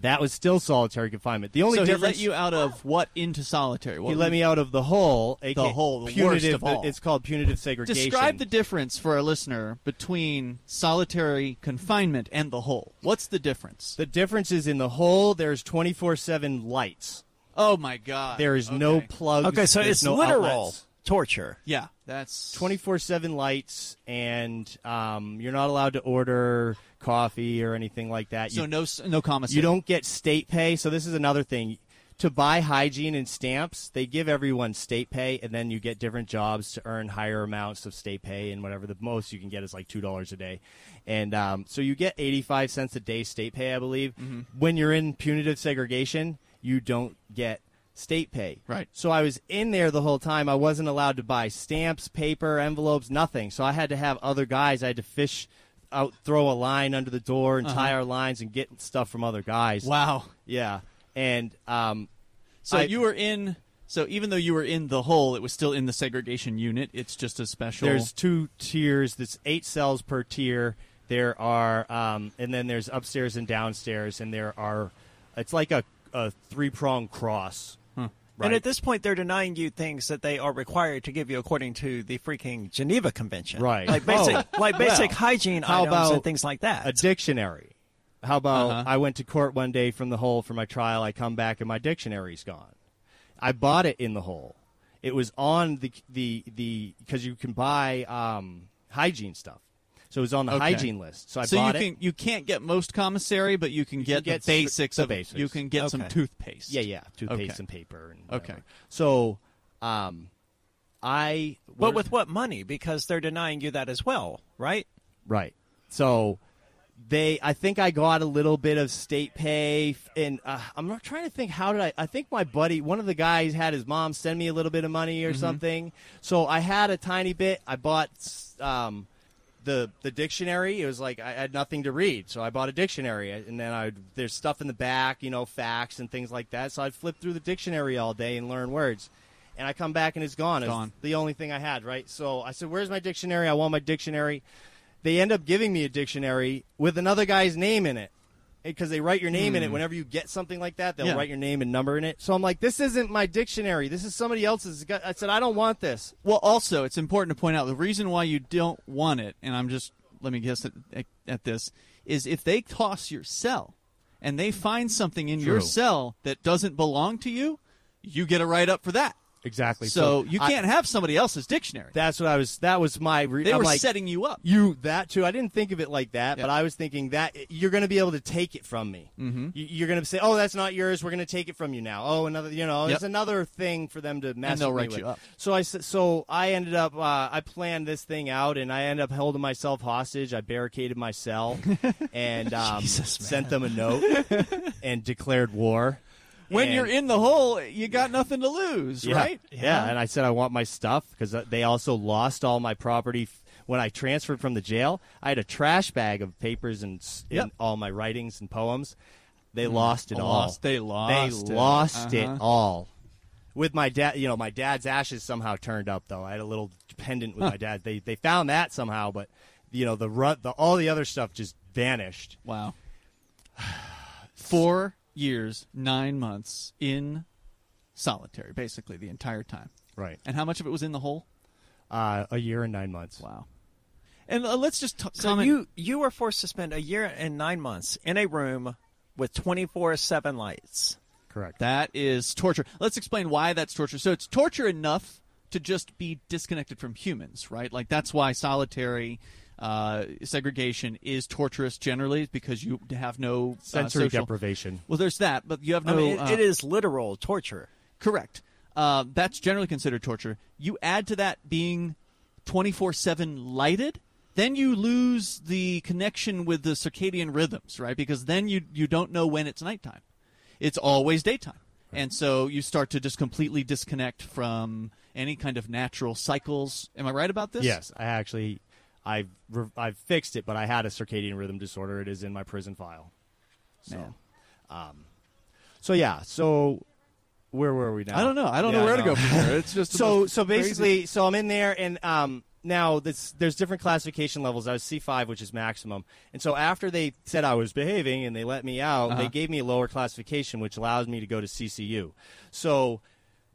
That was still solitary confinement. The only so difference he let you out of what into solitary? What he let me out of the hole. aka The hole, the punitive, worst of all. It's called punitive segregation. Describe the difference for our listener between solitary confinement and the hole. What's the difference? the difference is in the hole. There's 24/7 lights. oh my god! There is no Okay. plugs. Okay, so it's no literal outlets. Torture. Yeah, that's 24 7 lights and um, you're not allowed to order coffee or anything like that So you, no no commissary. you don't get state pay so this is another thing to buy hygiene and stamps they give everyone state pay and then you get different jobs to earn higher amounts of state pay and whatever the most you can get is like $2 a day and um, so you get 85 cents a day state pay i believe Mm-hmm. when you're in punitive segregation you don't get state pay Right. so I was in there the whole time. I wasn't allowed to buy stamps, paper, envelopes, nothing. So I had to have other guys. I had to fish out, throw a line under the door and tie our lines and get stuff from other guys. Uh-huh. Wow. Yeah. And um, So I- you were in. So even though you were in the hole, it was still in the segregation unit. It's just a special. there's two tiers. There's eight cells per tier. There are, um, and then there's upstairs and downstairs, and there are. It's like a, a three prong cross. And at this point, they're denying you things that they are required to give you according to the freaking Geneva Convention. Right. Like basic, Oh, like basic well, hygiene how items about and things like that. a dictionary. How about Uh-huh. I went to court one day from the hole for my trial. I come back and my dictionary's gone. I bought it in the hole. It was on the the the because you can buy um, hygiene stuff. So it was on the Okay. hygiene list. So I so you bought it. can you can't get most commissary, but you can get, get the basics the of basics. You can get some toothpaste. Yeah, yeah, toothpaste Okay. and paper and Okay. So, um, I but with what money? Because they're denying you that as well, right? Right. So they, I think I got a little bit of state pay, and uh, I'm not trying to think how did I. I think my buddy, one of the guys, had his mom send me a little bit of money or something. So I had a tiny bit. I bought um, the the dictionary. It was like I had nothing to read, so I bought a dictionary, uh, and then I there's stuff in the back, you know, facts and things like that. So I'd flip through the dictionary all day and learn words. And I come back and it's gone. It's Gone. the only thing I had, right? So I said, "Where's my dictionary? I want my dictionary." They end up giving me a dictionary with another guy's name in it because they write your name in it whenever you get something like that. They'll Hmm. Yeah. write your name and number in it. So I'm like, "This isn't my dictionary. This is somebody else's." I said, "I don't want this." Well, also, it's important to point out the reason why you don't want it, and I'm just let me guess at, at, at this is if they toss your cell and they find something in your cell that doesn't belong to you, you get a write up for that. Exactly. So, you I- can't have somebody else's dictionary. that's what I was. That was my. Re- they I'm were like, setting you up. You that too. I didn't think of it like that, Yeah. but I was thinking that you're going to be able to take it from me. Mm-hmm. You're going to say, "Oh, that's not yours. We're going to take it from you now." Oh, another. You know, Yep. it's another thing for them to mess And they'll write with. you up. So I so I ended up. Uh, I planned this thing out, and I ended up holding myself hostage. I barricaded my cell and um, sent them a note and declared war. When And- you're in the hole, you got nothing to lose, yeah. right? Yeah. and I said I want my stuff because they also lost all my property when I transferred from the jail. I had a trash bag of papers and, s- and all my writings and poems. They lost it all. Lost- they lost They it. lost it Uh-huh. all. With my dad, you know, my dad's ashes somehow turned up though. I had a little pendant with my dad. They they found that somehow, but you know the rut, the all the other stuff just vanished. Wow. Four years, nine months in solitary, basically the entire time. Right. And how much of it was in the hole? Uh, a year and nine months. Wow. And uh, let's just t- So comment. you you were forced to spend a year and nine months in a room with twenty four seven lights. Correct. That is torture. Let's explain why that's torture. So it's torture enough to just be disconnected from humans, right? Like that's why solitary uh, segregation is torturous generally because you have no uh, Sensory social- deprivation. Well, there's that, but you have I no. mean, it- uh, it is literal torture. Correct. Uh, that's generally considered torture. You add to that being 24 7 lighted, then you lose the connection with the circadian rhythms, right? Because then you, you don't know when it's nighttime. It's always daytime. And so you start to just completely disconnect from any kind of natural cycles. Am I right about this? Yes, I actually, I've re- I've fixed it, but I had a circadian rhythm disorder. It is in my prison file. So, um, so yeah. So where were we now? I don't know. I don't Yeah, know where to go from here. It's just so so crazy- basically, so I'm in there, and um, now this, there's different classification levels. I was C5, which is maximum, and so after they said I was behaving and they let me out, Uh-huh. they gave me a lower classification, which allows me to go to CCU. So.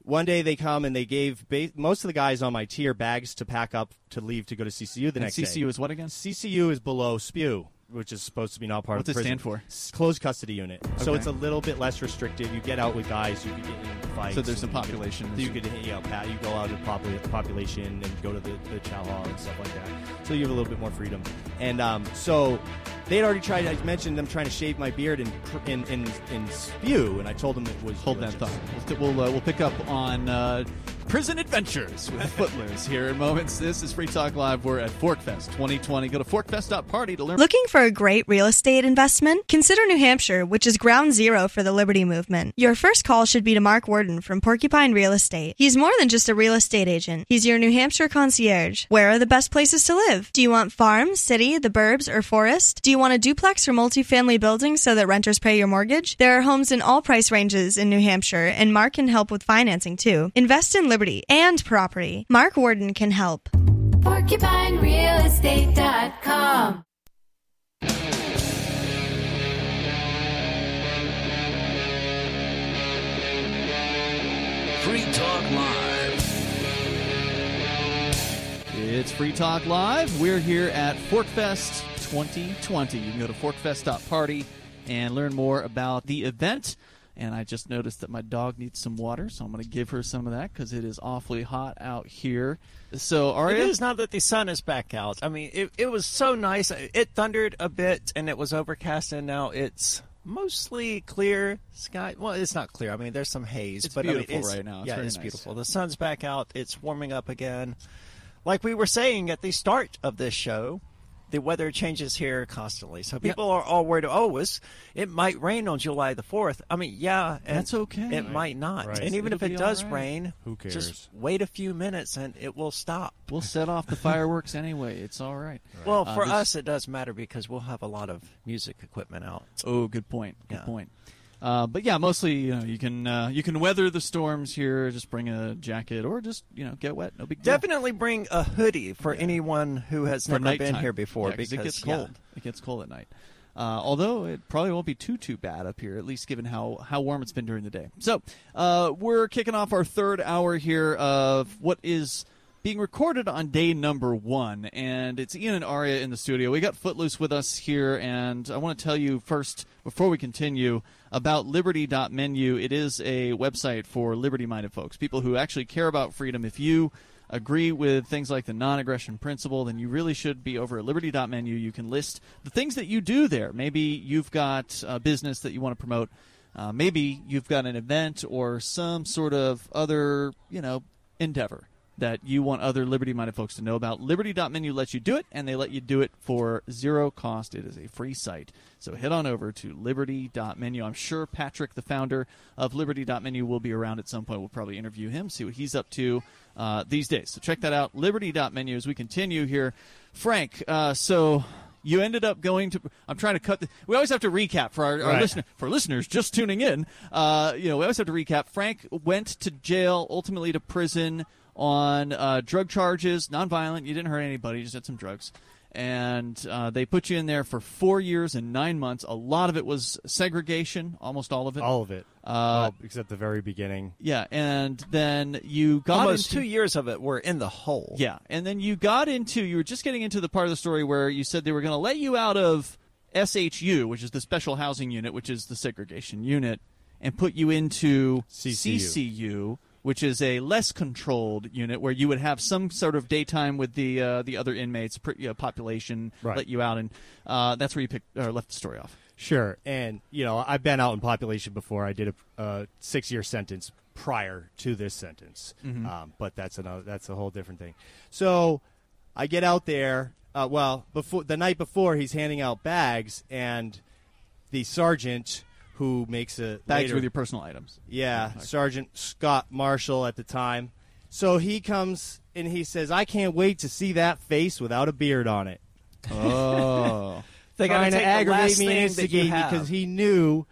One day they come and they gave ba- most of the guys on my tier bags to pack up to leave to go to CCU the And next CCU day. CCU is what again? CCU is below SPEW, which is supposed to be not part What's of the it stand for? Closed custody unit. So it's a little bit less restrictive. You get out with guys, you could get in fights. So there's some and you could- population. You could, you know, pat, you go out in popula- population and go to the, the chow hall and stuff like that. So you have a little bit more freedom. And um, so they'd already tried. I mentioned them trying to shave my beard in pr- in in, in spew, and I told them it was Hold that thought. We'll we'll, uh, we'll pick up on uh, prison adventures with Footloose here in moments. This is Free Talk Live. We're at Forkfest 2020. Go to forkfest.party to learn. Looking for a great real estate investment? Consider New Hampshire, which is ground zero for the Liberty Movement. Your first call should be to Mark Warden from Porcupine Real Estate. He's more than just a real estate agent. He's your New Hampshire concierge. Where are the best places to live? Do you want farm, city, the burbs, or forest? Do you want a duplex or multifamily building so that renters pay your mortgage? There are homes in all price ranges in New Hampshire, and Mark can help with financing too. Invest in liberty and property. Mark Warden can help. PorcupineRealestate.com. Free Talk Live. It's Free Talk Live. We're here at Forkfest 2020. You can go to forkfest.party and learn more about the event. And I just noticed that my dog needs some water, so I'm going to give her some of that because it is awfully hot out here. So, It Aria, is now that the sun is back out. I mean, it, it was so nice. It thundered a bit and it was overcast, and now it's mostly clear sky. Well, it's not clear. I mean, there's some haze, It's but I mean, beautiful it's- right now. It's yeah, it's nice. beautiful. The sun's back out. It's warming up again. Like we were saying at the start of this show, the weather changes here constantly. So people are all worried. Oh, it's, it might rain on July the fourth. I mean, yeah, That's okay. It might not. Right. And even It'll if it does all right. rain, Who cares? Just wait a few minutes and it will stop. we'll set off the fireworks anyway. It's all right. Well, Uh, for this- us, it does matter because we'll have a lot of music equipment out. Oh, good point. Good Yeah. point. Uh, but yeah, mostly you know you can uh, you can weather the storms here. Just bring a jacket or just you know get wet. No big deal. Definitely bring a hoodie for anyone who has for never been here before Yeah, 'cause because it gets yeah. cold. It gets cold at night. Uh, although it probably won't be too too bad up here, at least given how how warm it's been during the day. So uh, we're kicking off our third hour here of what is being recorded on day number one, and it's Ian and Aria in the studio. We got Footloose with us here, and I want to tell you first before we continue about Liberty.menu. It is a website for liberty-minded folks, people who actually care about freedom. If you agree with things like the non-aggression principle, then you really should be over at liberty.menu. You can list the things that you do there. Maybe you've got a business that you want to promote. Uh, maybe you've got an event or some sort of other, you know, endeavor that you want other liberty-minded folks to know about. Liberty.menu lets you do it, and they let you do it for zero cost. It is a free site. So head on over to liberty.menu. I'm sure Patrick, the founder of liberty.menu, will be around at some point. We'll probably interview him, see what he's up to uh, these days. So check that out, liberty.menu, as we continue here. Frank, uh, so you ended up going to. I'm trying to cut. The, we always have to recap for our, our Right. listener for listeners just tuning in. Uh, you know, we always have to recap. Frank went to jail, ultimately to prison on uh, drug charges, nonviolent. You didn't hurt anybody, you just had some drugs. And uh, they put you in there for four years and nine months. A lot of it was segregation, almost all of it. All of it, Uh, well, except the very beginning. yeah, and then you got Almost into, two years of it were in the hole. yeah, and then you got into you were just getting into the part of the story where you said they were going to let you out of SHU, which is the special housing unit, which is the segregation unit, and put you into CCU. CCU, which is a less controlled unit where you would have some sort of daytime with the uh, the other inmates, pr- you know, population, Right. let you out, and uh, that's where you picked or left the story off. Sure, and you know I've been out in population before. I did a, a six-year sentence prior to this sentence, um, but that's another that's a whole different thing. So I get out there. Uh, well, before the night before, he's handing out bags, and the sergeant who makes a Bags later- with your personal items. yeah, Sergeant Scott Marshall at the time. So he comes and he says, "I can't wait to see that face without a beard on it." Oh, They gotta trying to aggravate me and thing that you instigate me because he knew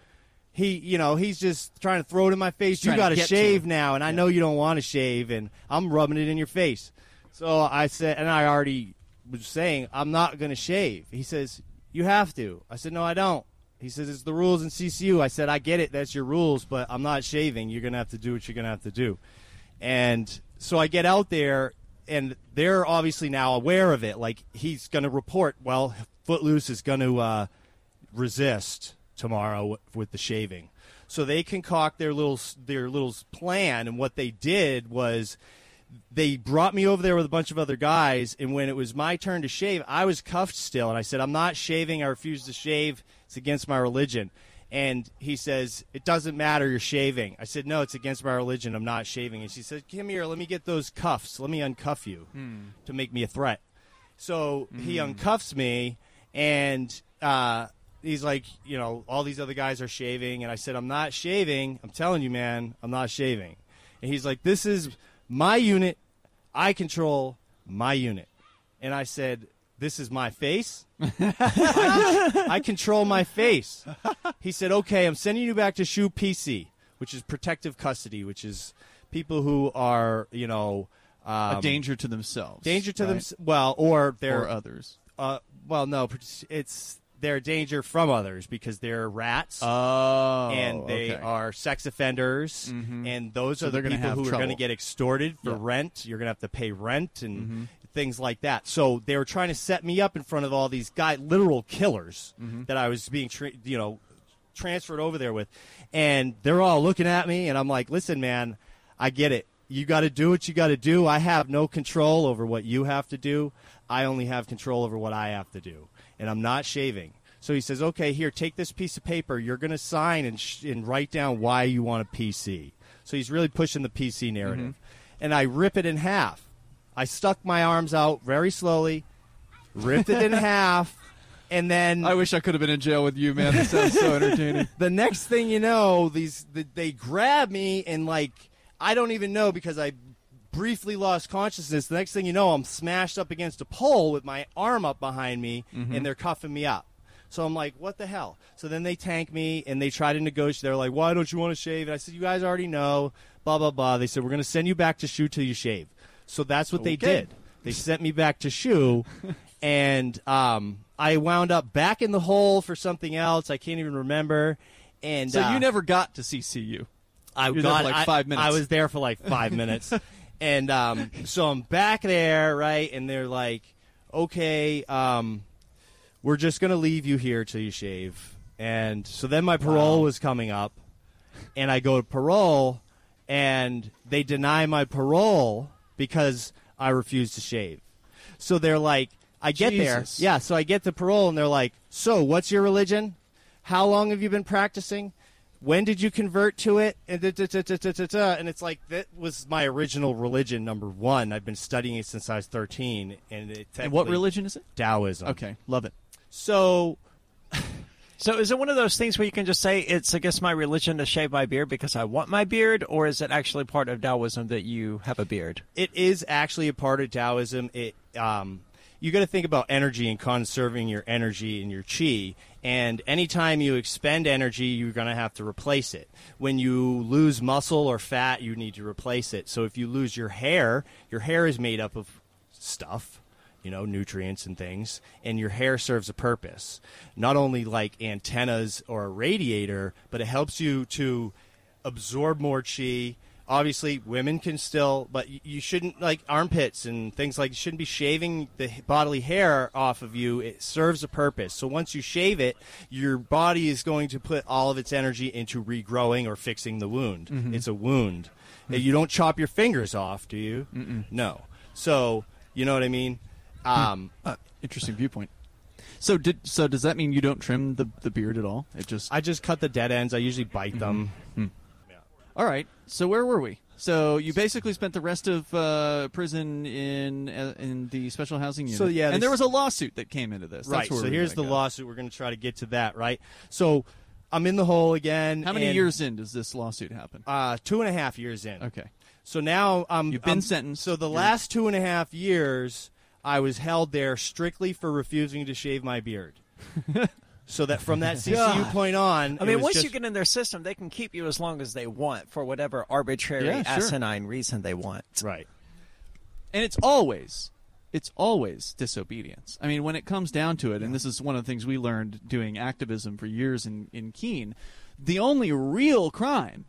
he, you know, he's just trying to throw it in my face. You got to shave now, and I know you don't want to shave, and I'm rubbing it in your face. So I said, and I already was saying, I'm not going to shave. He says, You have to. I said, No, I don't. He says, It's the rules in CCU. I said, I get it. That's your rules, but I'm not shaving. You're to have to do what you're to have to do. And so I get out there, and they're obviously now aware of it. Like, he's to report, well, Footloose is to uh, resist tomorrow with the shaving. So they concoct their little their little plan, and what they did was they brought me over there with a bunch of other guys, and when it was my turn to shave, I was cuffed still, and I said, "I'm not shaving. I refuse to shave. It's against my religion." And he says, "It doesn't matter. You're shaving." I said, "No, it's against my religion. I'm not shaving." And she said, "Come here. Let me get those cuffs. Let me uncuff you to make me a threat." So he uncuffs me, and uh, he's like, you know, all these other guys are shaving, and I said, I'm not shaving. I'm telling you, man, I'm not shaving. And he's like, this is my unit. I control my unit. And I said, this is my face. I, I control my face. He said, okay, I'm sending you back to SHU PC, which is protective custody, which is people who are, you know, um, a danger to themselves. danger to right? them. Well, or they're or others. uh, well, no, it's they're danger from others because they're rats. Oh, and they okay. are sex offenders, and those So are the people who are going to get extorted for Yeah. rent. You're going to have to pay rent and things like that. So they were trying to set me up in front of all these guy, literal killers mm-hmm. that I was being, tra- you know, transferred over there with, and they're all looking at me, and I'm like, listen, man, I get it. You got to do what you got to do. I have no control over what you have to do. I only have control over what I have to do, and I'm not shaving. So he says, "Okay, here, take this piece of paper. You're going to sign and, sh- and write down why you want a PC." So he's really pushing the PC narrative, mm-hmm. and I rip it in half. I stuck my arms out very slowly, ripped it in half, and then I wish I could have been in jail with you, man. That sounds so entertaining. the next thing you know, these th they grab me and like I don't even know because I briefly lost consciousness. The next thing you know, I'm smashed up against a pole with my arm up behind me, mm-hmm. and they're cuffing me up. So I'm like, what the hell? So then they tank me and they try to negotiate. They're like, why don't you want to shave? And I said, you guys already know, blah blah blah. They said we're going to send you back to SHU till you shave. So that's what they did. They sent me back to SHU, and um, I wound up back in the hole for something else. I can't even remember. And So uh, you never got to CCU. I you were there got like five minutes. I was there for like five minutes, and um, so I'm back there, right? And they're like, "Okay, um, we're just gonna leave you here till you shave." And so then my parole was coming up, and I go to parole, and they deny my parole because I refuse to shave. So they're like, I get there, yeah. So I get to parole, and they're like, "So what's your religion? How long have you been practicing? When did you convert to it?" And da, da, da, and it's like that was my original religion, number one. I've been studying it since I was thirteen, and it And what religion is it? Taoism. Okay, love it. So So is it one of those things where you can just say it's against my religion to shave my beard because I want my beard, or is it actually part of Taoism that you have a beard? it is actually a part of Taoism. It um, you got to think about energy and conserving your energy and your chi. And anytime you expend energy, you're going to have to replace it. When you lose muscle or fat, you need to replace it. So if you lose your hair, your hair is made up of stuff, you know, nutrients and things, and your hair serves a purpose. Not only like antennas or a radiator, but it helps you to absorb more chi, obviously women can still, but you shouldn't like armpits and things like. You shouldn't be shaving the bodily hair off of you. It serves a purpose. So once you shave it, your body is going to put all of its energy into regrowing or fixing the wound. Mhm. It's a wound. Uh, You don't chop your fingers off, do you? Mm-mm. No. So you know what I mean. Um, Uh, interesting viewpoint. So did so does that mean you don't trim the, the beard at all? It just I just cut the dead ends. I usually bite them. Yeah. All right. So where were we? So you basically spent the rest of uh, prison in uh, in the special housing unit. So, yeah, and there was a lawsuit that came into this. That's right. where So here's the go. lawsuit. We're going to try to get to that. Right. So I'm in the hole again. How many and, years in does this lawsuit happen? Uh, two and a half years in. Okay. So now um, You've been I'm- sentenced. So the You're- last two and a half years, I was held there strictly for refusing to shave my beard. so that from that CCU God. point on, I mean, once just- you get in their system, they can keep you as long as they want for whatever arbitrary, Yeah, sure. asinine reason they want. Right. and it's always it's always disobedience. I mean, when it comes down to it, and this is one of the things we learned doing activism for years in in Keene, the only real crime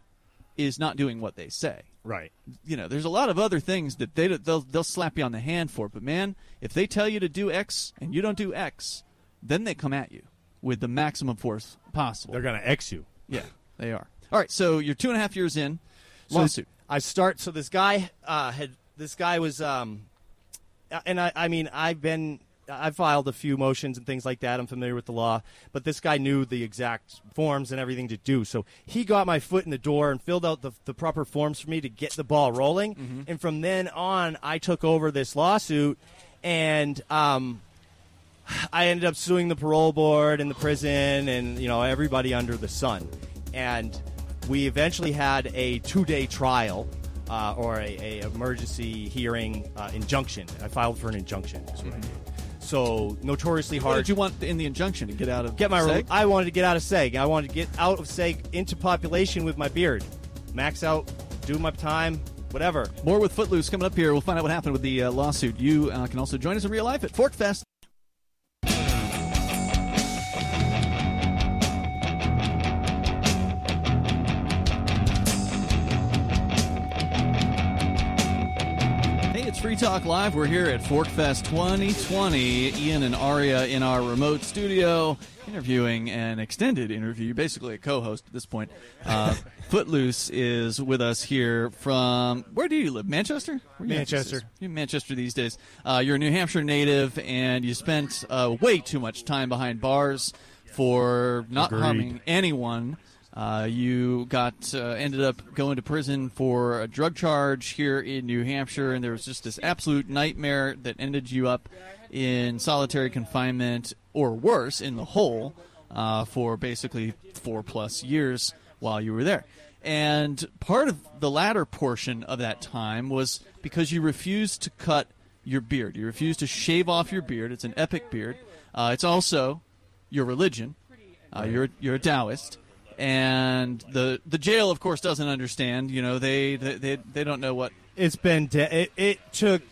is not doing what they say. Right. You know, there's a lot of other things that they they'll they'll slap you on the hand for, but man, if they tell you to do X and you don't do X, then they come at you with the maximum force possible. They're going to X you. Yeah, they are. All right, so you're two and a half years in. So Lawsuit. I start. So this guy uh, had. This guy was. Um, and I. I mean, I've been. I filed a few motions and things like that. I'm familiar with the law, but this guy knew the exact forms and everything to do. So he got my foot in the door and filled out the, the proper forms for me to get the ball rolling. And from then on, I took over this lawsuit, and um, I ended up suing the parole board and the prison and you know everybody under the sun. And we eventually had a two-day trial uh, or a, a emergency hearing uh, injunction. I filed for an injunction. Is what I did. So notoriously hard. What did you want in the injunction to get out of get my? SEG? I wanted to get out of SEG. I wanted to get out of SEG into population with my beard, max out, do my time, whatever. More with Footloose coming up here. We'll find out what happened with the uh, lawsuit. You uh, can also join us in real life at Fork Fest. Hey, it's Free Talk Live. We're here at Fork Fest 2020. Ian and Aria in our remote studio interviewing an extended interview, basically a co-host at this point. Uh, Footloose is with us here from where do you live? Manchester. You Manchester. You're in Manchester these days. Uh, you're a New Hampshire native, and you spent uh, way too much time behind bars for not Agreed. harming anyone. Uh, you got uh, ended up going to prison for a drug charge here in New Hampshire, and there was just this absolute nightmare that ended you up in solitary confinement or worse in the hole uh, for basically four plus years while you were there. And part of the latter portion of that time was because you refused to cut your beard. You refused to shave off your beard. It's an epic beard. Uh, it's also your religion. Uh, you're you're a Taoist, and the the jail, of course, doesn't understand. You know, they they they, they don't know what. It's been. De- it, it took.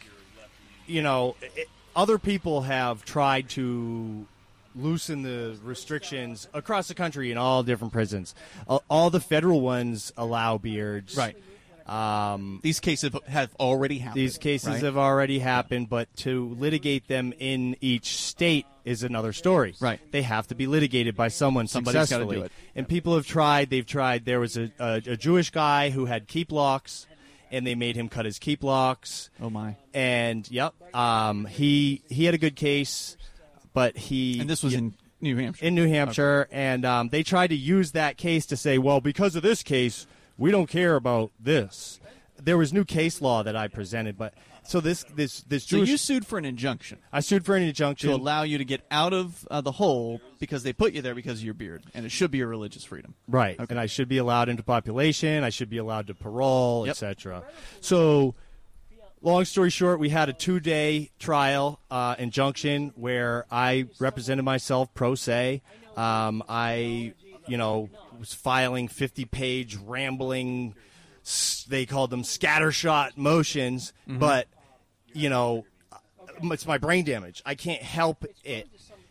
You know, it, other people have tried to loosen the restrictions across the country in all different prisons. All, all the federal ones allow beards. Right. Um, These cases have already happened. these cases right? have already happened, but to litigate them in each state is another story. Right. They have to be litigated by someone Somebody's successfully. do it. And people have tried. They've tried. There was a, a, a Jewish guy who had keep locks, and they made him cut his keep locks. Oh my! And yep, um, he he had a good case, but he And this was in New Hampshire. in New Hampshire, and um, they tried to use that case to say, well, because of this case, we don't care about this. There was new case law that I presented, but so this this this So you sued for an injunction I sued for an injunction. to allow you to get out of uh, the hole because they put you there because of your beard, and it should be a religious freedom. Right. And I should be allowed into population. I should be allowed to parole, Yep. etc. So, long story short, we had a two day trial uh, injunction where I represented myself pro se. Um, I, you know, was filing 50 page rambling, they called them scattershot motions, but, you know, it's my brain damage. I can't help it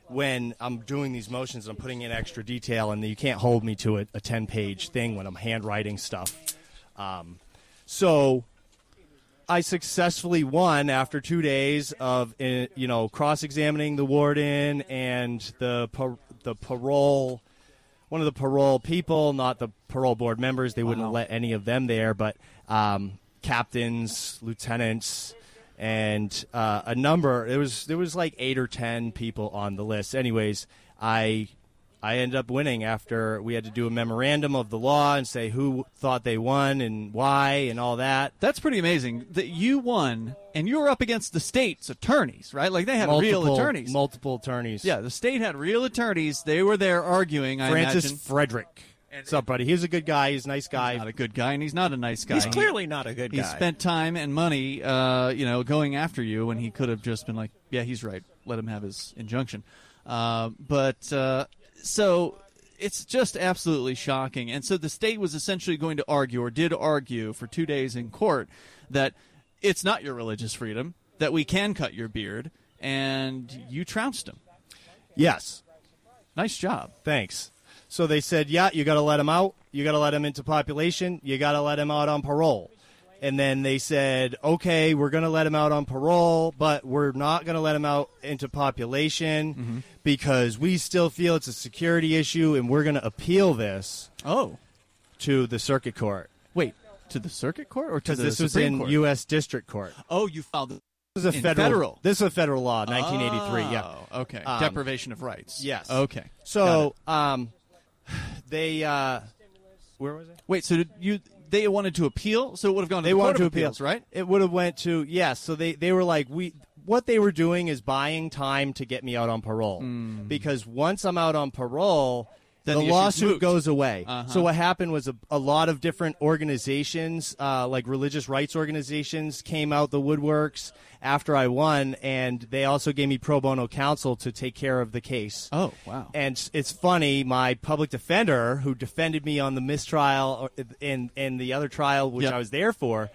when I'm doing these motions. And I'm putting in extra detail, and you can't hold me to a, a ten page thing when I'm handwriting stuff. Um, So I successfully won after two days of uh, you know cross-examining the warden and the par- the parole one of the parole people, not the parole board members. They wouldn't Wow. let any of them there, but um, captains, lieutenants, and uh, a number. There was there was like eight or ten people on the list. Anyways, I I ended up winning after we had to do a memorandum of the law and say who thought they won and why and all that. That's pretty amazing that you won, and you were up against the state's attorneys, right? Like they had real attorneys. multiple attorneys. Yeah, the state had real attorneys. They were there arguing. I Francis imagine. Frederick. What's up, buddy? He's a good guy. He's a nice guy. He's not a good guy, and he's not a nice guy. He's clearly not a good He guy. He spent time and money, uh, you know, going after you when he could have just been like, "Yeah, he's right. Let him have his injunction." Uh, but uh, so it's just absolutely shocking. And so the state was essentially going to argue, or did argue, for two days in court that it's not your religious freedom that we can cut your beard, and you trounced him. Yes. Nice job. Thanks. So they said, yeah, you got to let him out. You got to let him into population. You got to let him out on parole. And then they said, okay, we're going to let him out on parole, but we're not going to let him out into population because we still feel it's a security issue and we're going to appeal this Oh, to the circuit court. wait, to the circuit court or to the this was in Court? U.S. District Court. Oh, you filed. This is a federal, federal. This is a federal law, 1983. yeah. Oh, okay. Um, Deprivation of rights. Yes. Okay. So, um, they, uh, where was it? wait. So did you? They wanted to appeal, so it would have gone to they the wanted to of appeal, Appeals, right? It would have went to yes. So they they were like we. What they were doing is buying time to get me out on parole hmm. because once I'm out on parole. Then the the lawsuit goes away. Uh-huh. So what happened was a, a lot of different organizations, uh, like religious rights organizations, came out the woodworks after I won, and they also gave me pro bono counsel to take care of the case. Oh, wow. And it's funny, my public defender, who defended me on the mistrial or- in in the other trial, which Yep. I was there for,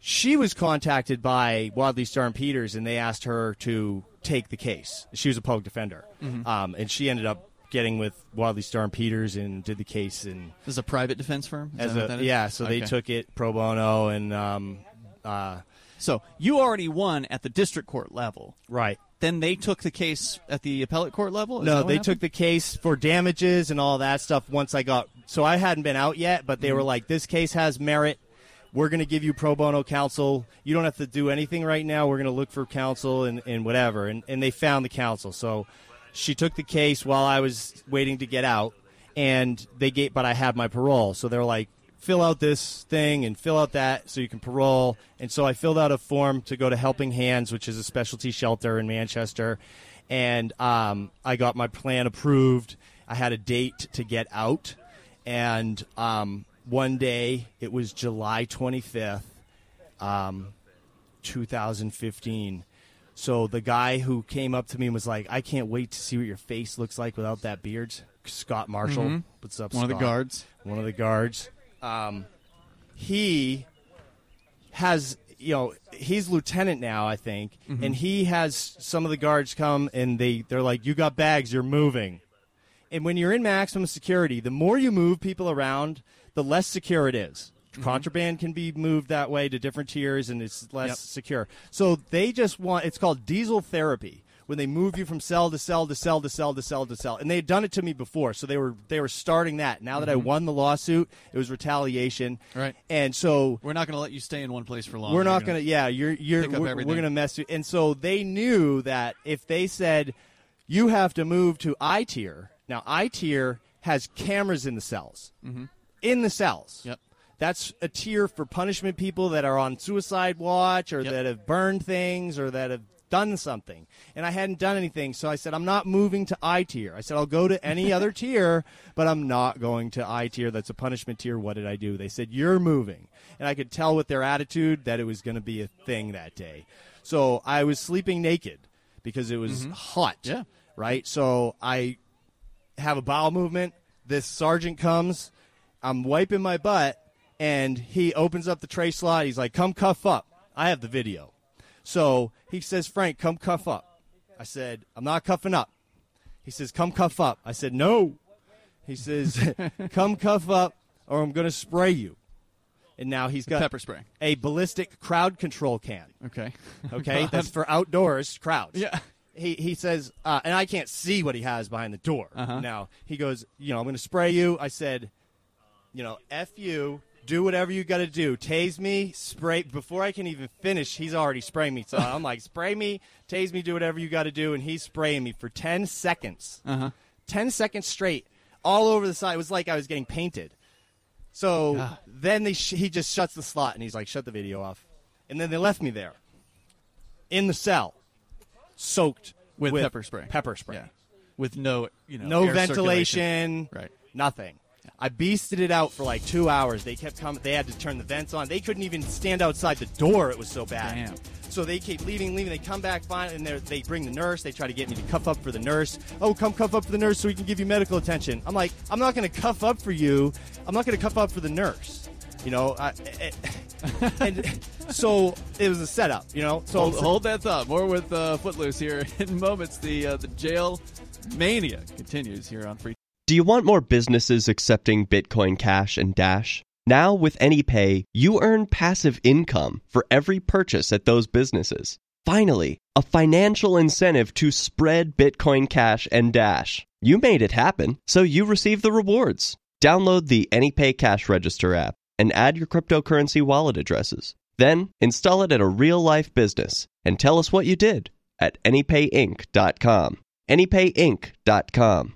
she was contacted by Wadleigh Starr and Peters, and they asked her to take the case. She was a public defender, Mm-hmm. um, and she ended up getting with Wadleigh and Peters and did the case. And This is a private defense firm. Is as a yeah, so they took it pro bono, and um, uh, So you already won at the district court level. right. Then they took the case at the appellate court level. Is No, they happened? took the case for damages and all that stuff once I got. So I hadn't been out yet, but they were Mm-hmm. like, "This case has merit. We're going to give you pro bono counsel. You don't have to do anything right now. We're going to look for counsel and, and whatever." And and they found the counsel. So she took the case while I was waiting to get out, and they gave. But I had my parole, so they're like. Fill out this thing and fill out that so you can parole. And so I filled out a form to go to Helping Hands, which is a specialty shelter in Manchester and um, I got my plan approved. I had a date to get out, and um, one day it was July 25th, um, 2015. So the guy who came up to me and was like, "I can't wait to see what your face looks like without that beard." Scott Marshall, Mhm. what's up? One of the guards. One of the guards. Um, he has you know he's lieutenant now i think Mm-hmm. and he has some of the guards come and they they're like you got bags you're moving and when you're in maximum security the more you move people around the less secure it is Mm-hmm. contraband can be moved that way to different tiers and it's less Yep. secure so they just want it's called diesel therapy when they move you from cell to cell to cell to cell to cell to cell and they had done it to me before so they were they were starting that now that i won the lawsuit it was retaliation Mm-hmm. Right. and so We're not going to let you stay in one place for long. we're not going to. Yeah, you're you're we're, we're going to mess you. And so they knew that if they said you have to move to I tier. Now I tier has cameras in the cells. Mm-hmm. In the cells. Yep. That's a tier for punishment people that are on suicide watch or Yep. that have burned things or that have done something. And I hadn't done anything, so I said I'm not moving to I tier. I said I'll go to any other tier, but I'm not going to I tier. That's a punishment tier. What did I do? They said you're moving. And I could tell with their attitude that it was going to be a thing that day. So I was sleeping naked because it was mm-hmm. hot. Yeah. Right? So I have a bowel movement. This sergeant comes. I'm wiping my butt, and he opens up the tray slot. He's like, "Come cuff up." I have the video. So he says, "Frank, come cuff up." I said, "I'm not cuffing up." He says, "Come cuff up." I said, "No." He says, "Come cuff up, or I'm going to spray you." and now he's got pepper spray. a ballistic crowd control can. Okay. Okay, that's for outdoors crowds. Yeah. He he says, uh, and I can't see what he has behind the door. Uh-huh. Now he goes, you know, I'm going to spray you. I said, you know, f you. Do whatever you got to do. Tase me, spray. Before I can even finish, he's already spraying me. So I'm like, spray me, tase me, do whatever you got to do, and he's spraying me for ten seconds. Uh-huh. 10 seconds straight, all over the side. It was like I was getting painted. So then they sh- he just shuts the slot and he's like, shut the video off. And then they left me there in the cell, soaked With pepper spray. Pepper spray. Yeah. With no, you know, No ventilation. Right. Nothing. I beasted it out for like two hours. They kept coming. They had to turn the vents on. They couldn't even stand outside the door. It was so bad. Damn. So they keep leaving, leaving. They come back finally, and they bring the nurse. They try to get me to cuff up for the nurse. Oh, come cuff up for the nurse so we can give you medical attention. I'm like, I'm not going to cuff up for you. I'm not going to cuff up for the nurse. You know, I, I- and so it was a setup. You know, so Hold, hold that thought. More with uh, Footloose here in moments. The uh, the jail mania continues here on Free. Do you want more businesses accepting Bitcoin Cash and Dash? Now with AnyPay, you earn passive income for every purchase at those businesses. Finally, a financial incentive to spread Bitcoin Cash and Dash. You made it happen, so you receive the rewards. Download the AnyPay Cash Register app and add your cryptocurrency wallet addresses. Then install it at a real life business and tell us what you did at anypayinc.com. anypayinc.com.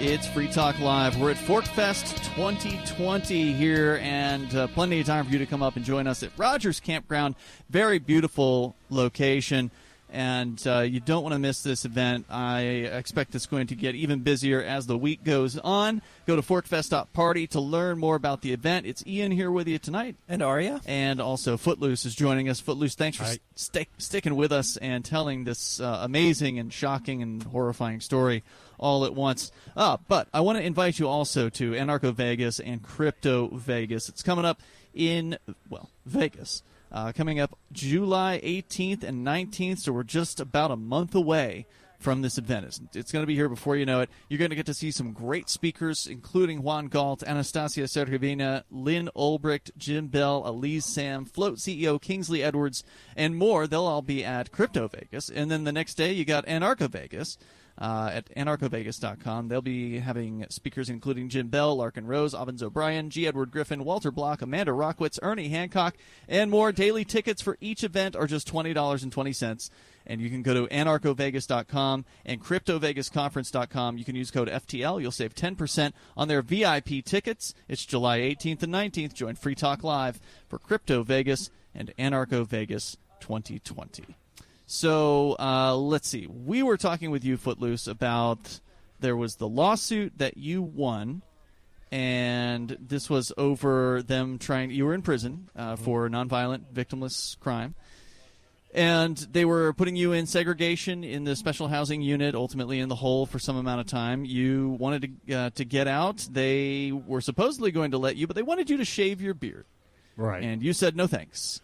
It's Free Talk Live. We're at Forkfest 2020 here, and uh, plenty of time for you to come up and join us at Rogers Campground. Very beautiful location, and uh, you don't want to miss this event. I expect it's going to get even busier as the week goes on. Go to forkfest.party to learn more about the event. It's Ian here with you tonight. And Aria. And also Footloose is joining us. Footloose, thanks for Hi. stick, sticking with us and telling this uh, amazing and shocking and horrifying story all at once. Uh, but I want to invite you also to Anarcho Vegas and Crypto Vegas. It's coming up in, well, Vegas. Uh, coming up July 18th and 19th, so we're just about a month away from this event. It's, it's going to be here before you know it. You're going to get to see some great speakers, including Juan Galt, Anastasia Sergevina, Lyn Ulbricht, Jim Bell, Elise Sam, Float CEO Kingsley Edwards, and more. They'll all be at Crypto Vegas. And then the next day, you got Anarcho Vegas. Uh, at anarchovegas.com. They'll be having speakers including Jim Bell, Larken Rose, Ovens O'Brien, G. Edward Griffin, Walter Block, Amanda Rockwitz, Ernie Hancock, and more. Daily tickets for each event are just $20.20 and you can go to anarchovegas.com and cryptovegasconference.com. You can use code FTL. You'll save 10% on their VIP tickets. It's July 18th and 19th. Join Free Talk Live for Crypto Vegas and Anarcho Vegas 2020. So uh, let's see. We were talking with you, Footloose, about there was the lawsuit that you won, and this was over them trying. You were in prison uh, for nonviolent, victimless crime and they were putting you in segregation in the special housing unit, ultimately in the hole for some amount of time. You wanted to uh, to get out. They were supposedly going to let you, but they wanted you to shave your beard, right. and you said no thanks.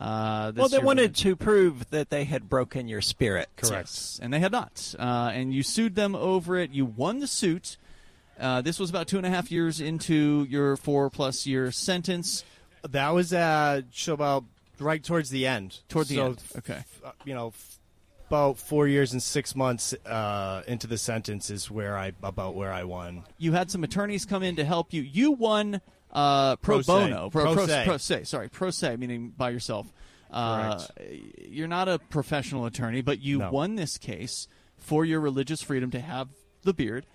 Uh, this Well, they year- wanted to prove that they had broken your spirit. Yes, and they had not. Uh, and you sued them over it. You won the suit. Uh, this was about two and a half years into your four plus year sentence. That was uh, so about right towards the end. Toward the So, end. Okay. f- uh, you know, f- about four years and six months uh, into the sentence is where I about where I won. you had some attorneys come in to help you. You won uh, pro, Pro se. bono, Pro pro, se. pro se. Sorry, pro se, meaning by yourself. Uh, you're not a professional attorney, but you No. won this case for your religious freedom to have the beard,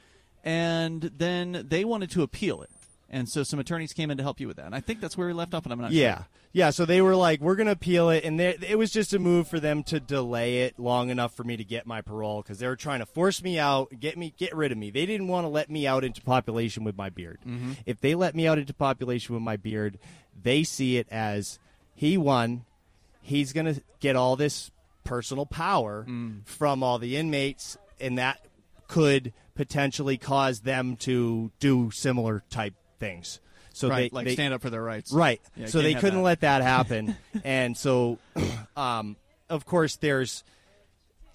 and then they wanted to appeal it, and so some attorneys came in to help you with that. And I think that's where we left off, and I'm not Yeah, sure. yeah. Yeah. So they were like, "We're gonna appeal it," and they- it was just a move for them to delay it long enough for me to get my parole because they were trying to force me out, get me, get rid of me. They didn't want to let me out into population with my beard. Mm-hmm. If they let me out into population with my beard, they see it as he won. He's gonna get all this personal power Mm. from all the inmates, and that could potentially cause them to do similar type things. So right, they like they, stand up for their rights. Right. Yeah, so they couldn't that. let that happen, and so um, of course, there's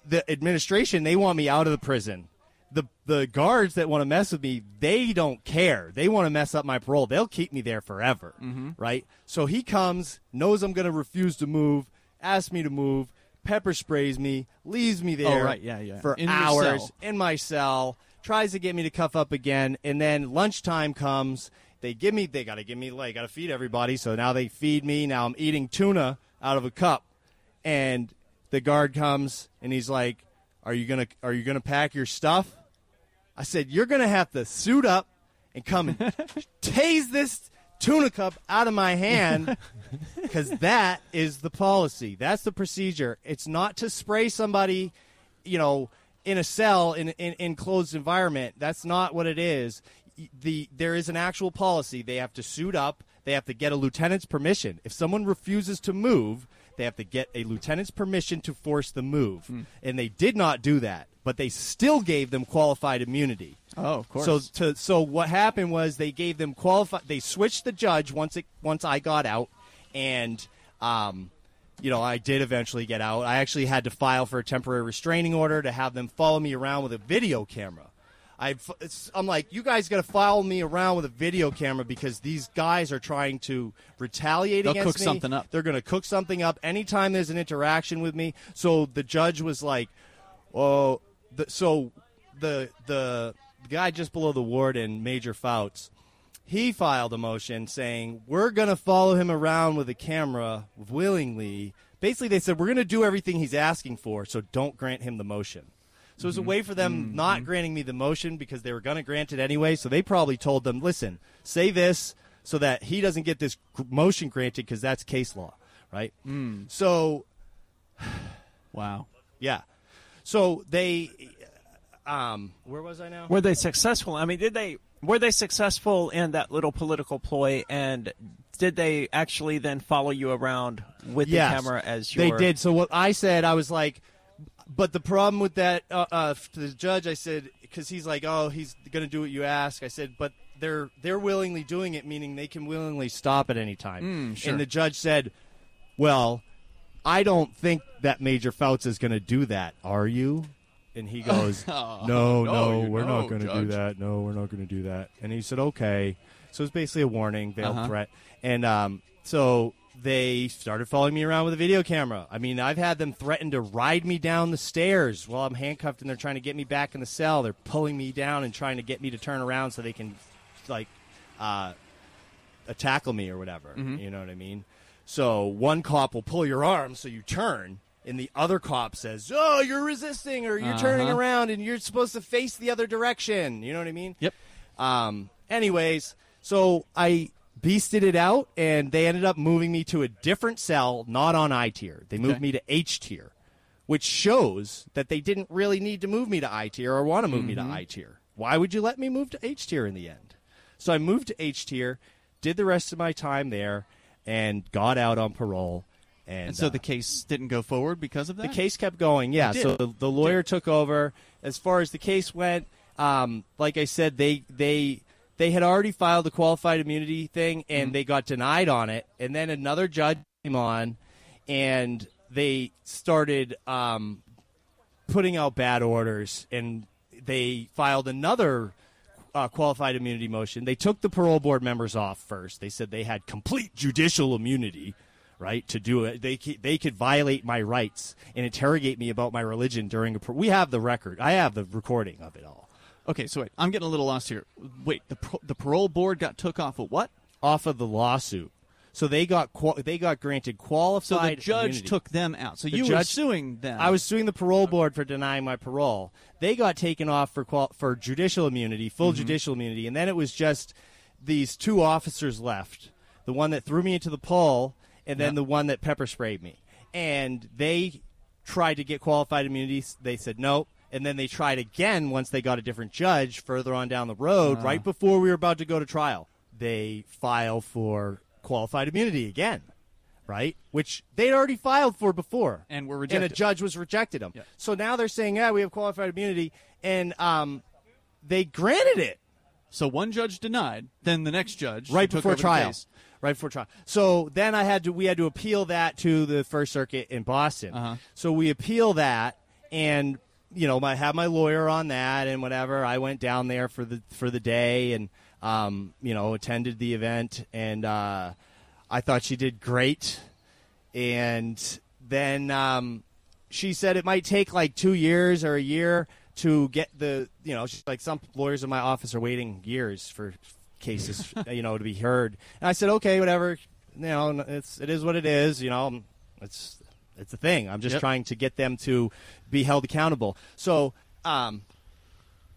the administration. They want me out of the prison. The the guards that want to mess with me, they don't care. They want to mess up my parole. They'll keep me there forever, Mm-hmm. right? So he comes, knows I'm going to refuse to move, asks me to move, pepper sprays me, leaves me there Oh, right, yeah, yeah. for In hours in my cell, tries to get me to cuff up again, and then lunchtime comes. They give me, they got to give me, like, got to feed everybody. So now they feed me. Now I'm eating tuna out of a cup, and the guard comes and he's like, "Are you gonna, are you gonna pack your stuff?" I said, "You're gonna have to suit up and come and tase this tuna cup out of my hand." Because that is the policy. That's the procedure. It's not to spray somebody, you know, in a cell in in enclosed environment. That's not what it is. The there is an actual policy. They have to suit up. They have to get a lieutenant's permission. If someone refuses to move, they have to get a lieutenant's permission to force the move. And they did not do that, but they still gave them qualified immunity. Oh, of course. So to, so what happened was they gave them qualified. They switched the judge once it once I got out, and um, you know I did eventually get out. I actually had to file for a temporary restraining order to have them follow me around with a video camera. I I'm like you guys got to follow me around with a video camera because these guys are trying to retaliate They'll against cook me. something up. They're going to cook something up anytime there's an interaction with me. So the judge was like, "Oh, the, so the the guy just below the warden, Major Fouts, he filed a motion saying we're going to follow him around with a camera willingly. Basically, they said we're going to do everything he's asking for, so don't grant him the motion. So it was a mm-hmm. way for them mm-hmm. not granting me the motion because they were going to grant it anyway. So they probably told them, listen, say this so that he doesn't get this gr- motion granted because that's case law, right? Mm. So wow. yeah. So they, um, where was I now? Were they successful? I mean, did they were they successful in that little political ploy? And did they actually then follow you around with Yes, the camera as you they did. So what I said, I was like, but the problem with that uh, uh, to the judge, I said, because he's like, oh, he's going to do what you ask. I said, but they're they're willingly doing it, meaning they can willingly stop at any time. Mm, sure. And the judge said, well, I don't think that Major Fouts is going to do that. Are you? And he goes, Oh, no, no, no, we're know, not going to do Judge." that. No, we're not going to do that. And he said, okay. So it's basically a warning, veiled Uh-huh. threat. And um, so they started following me around with a video camera. I mean, I've had them threaten to ride me down the stairs while I'm handcuffed and they're trying to get me back in the cell. They're pulling me down and trying to get me to turn around so they can, like, uh, uh, tackle me or whatever. You know what I mean? So one cop will pull your arm so you turn, and the other cop says, "Oh, you're resisting, or you're turning Uh-huh. around, and you're supposed to face the other direction." You know what I mean? Yep. Um. Anyways, so I beasted it out, and they ended up moving me to a different cell, not on I tier. They moved Okay. me to H tier, which shows that they didn't really need to move me to I tier or want to move me Mm-hmm. to I tier. Why would you let me move to H tier in the end? So I moved to H tier, did the rest of my time there, and got out on parole. And, And so uh, the case didn't go forward because of that. the case kept going. Yeah. So the, the lawyer took over. As far as the case went, um, like I said, they they they had already filed the qualified immunity thing, and Mm-hmm. they got denied on it. And then another judge came on, and they started um, putting out bad orders, and they filed another uh, qualified immunity motion. They took the parole board members off first. They said they had complete judicial immunity, right, to do it. They they could violate my rights and interrogate me about my religion during a. Par- we have the record. I have the recording of it all. Okay, so wait, I'm getting a little lost here. Wait, the pro- the parole board got took off of what? Off of the lawsuit, so they got qual- they got granted qualified. So the judge immunity. took them out. So The you were suing them. I was suing the parole board for denying my parole. They got taken off for qual- for judicial immunity, full Mm-hmm. judicial immunity, and then it was just these two officers left: the one that threw me into the pole, and then Yeah. the one that pepper sprayed me. And they tried to get qualified immunity. They said no. And then they tried again once they got a different judge further on down the road, Ah. right before we were about to go to trial. They file for qualified immunity again, right? Which they'd already filed for before And were and a judge was rejected them. Yeah. So now they're saying, yeah, we have qualified immunity, and um, they granted it so one judge denied, then the next judge right took before trial. Right before trial. So then I had to we had to appeal that to the First Circuit in Boston. Uh-huh. So we appeal that, and you know, I have my lawyer on that and whatever. I went down there for the for the day and um, you know attended the event, and uh, I thought she did great. And then um, she said it might take like two years or a year to get the you know she's like some lawyers in my office are waiting years for cases you know to be heard and i said okay whatever you know it's it is what it is you know it's it's a thing i'm just Yep. trying to get them to be held accountable so um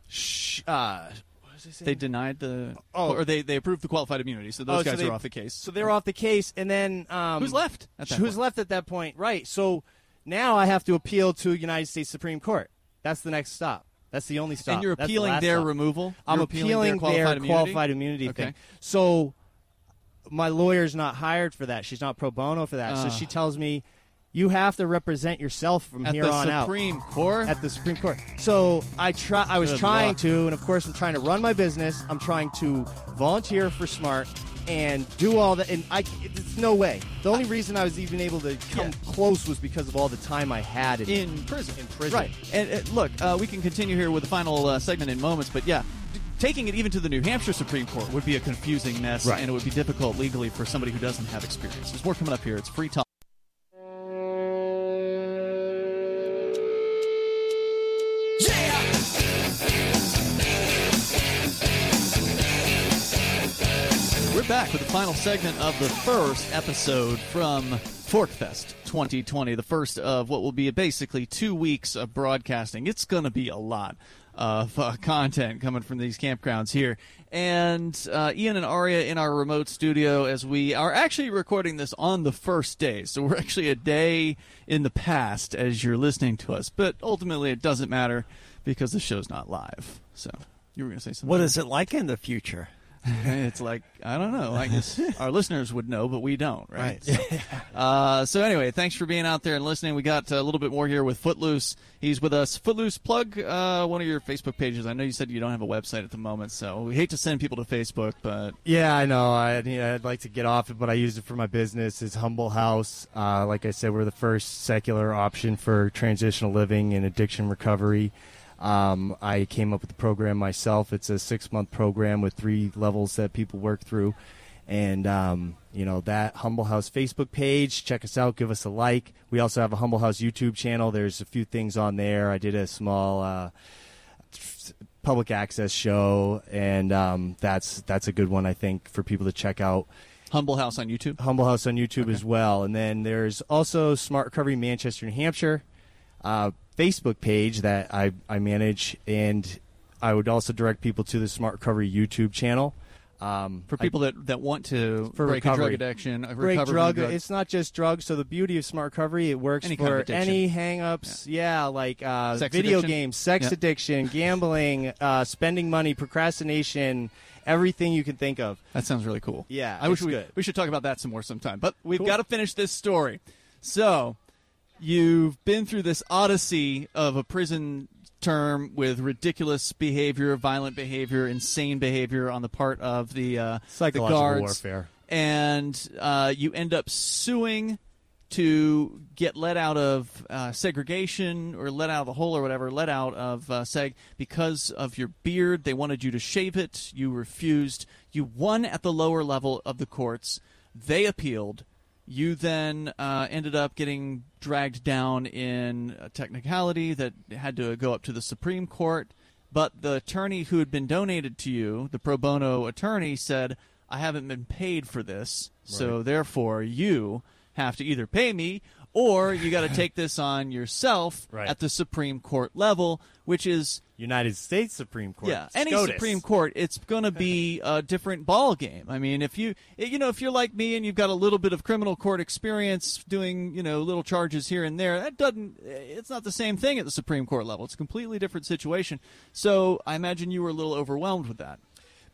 sh- uh what was I saying? They denied the, Oh. or they, they approved the qualified immunity, so those Oh, so guys they- are off the case. So they're off the case, and then um, Who's left at that who's point? left at that point? Right. So now I have to appeal to United States Supreme Court. That's the next stop. That's the only stop. and you're That's the appealing their stop. removal. I'm You're appealing, their qualified their immunity? qualified immunity Okay. thing. So my lawyer's not hired for that. She's not pro bono for that. Ah. so she tells me you have to represent yourself from At here on out At the Supreme Court. at the Supreme Court. So I try. I was Good trying luck. to, and of course, I'm trying to run my business. I'm trying to volunteer for Smart and do all that. And I, it's no way. The only reason I was even able to come close was because of all the time I had in, in prison. In prison. Right. And uh, look, uh, we can continue here with the final uh, segment in moments, but yeah, d- taking it even to the New Hampshire Supreme Court would be a confusing mess, Right. and it would be difficult legally for somebody who doesn't have experience. There's more coming up here. It's free talk. Back with the final segment of the first episode from Forkfest 2020, the first of what will be basically two weeks of broadcasting. It's going to be a lot of uh, content coming from these campgrounds here. And uh, Ian and Aria in our remote studio as we are actually recording this on the first day. So we're actually a day in the past as you're listening to us. But ultimately, it doesn't matter because the show's not live. So you were going to say something? What is it like in the future? it's like I don't know. I guess our listeners would know, but we don't, right? Right. So, uh, so anyway, thanks for being out there and listening. We got a little bit more here with Footloose. He's with us. Footloose, plug uh, one of your Facebook pages. I know you said you don't have a website at the moment, so we hate to send people to Facebook, but Yeah, I know. I, I'd like to get off it, but I use it for my business. It's Humble House. Uh, like I said, we're the first secular option for transitional living and addiction recovery. Um, I came up with the program myself. It's a six month program with three levels that people work through. And, um, you know, that Humble House Facebook page, check us out, give us a like. We also have a Humble House YouTube channel. There's a few things on there. I did a small, uh, public access show, and um, that's that's a good one I think for people to check out. Humble House on YouTube. Humble House on YouTube as well, and then there's also Smart Recovery Manchester, New Hampshire, uh, Facebook page that I I manage, and I would also direct people to the Smart Recovery YouTube channel. Um, for people that, that want to for break recovery. drug addiction, break from drug. It's not just drugs. So the beauty of smart recovery, it works Any for kind of any hang-ups. Yeah, like uh, video addiction? games, sex Yeah. addiction, gambling, uh, spending money, procrastination, everything you can think of. That sounds really cool. Yeah, I wish we good. we should talk about that some more sometime. But we've Cool. got to finish this story. So, you've been through this odyssey of a prison term with ridiculous behavior, violent behavior, insane behavior on the part of the uh, Psychological the guards, warfare. and uh, you end up suing to get let out of uh, segregation or let out of the hole or whatever, let out of uh, seg because of your beard. They wanted you to shave it. You refused. You won at the lower level of the courts. They appealed. You then uh, ended up getting dragged down in a technicality that had to go up to the Supreme Court. But the attorney who had been donated to you, the pro bono attorney, said, I haven't been paid for this, so therefore you have to either pay me or you got to take this on yourself Right. at the Supreme Court level, which is United States Supreme Court. yeah, any SCOTUS. Supreme Court, it's going to be a different ball game. I mean, if you you know if you're like me and you've got a little bit of criminal court experience doing you know little charges here and there, that doesn't it's not the same thing at the Supreme Court level. It's a completely different situation. So I imagine you were a little overwhelmed with that.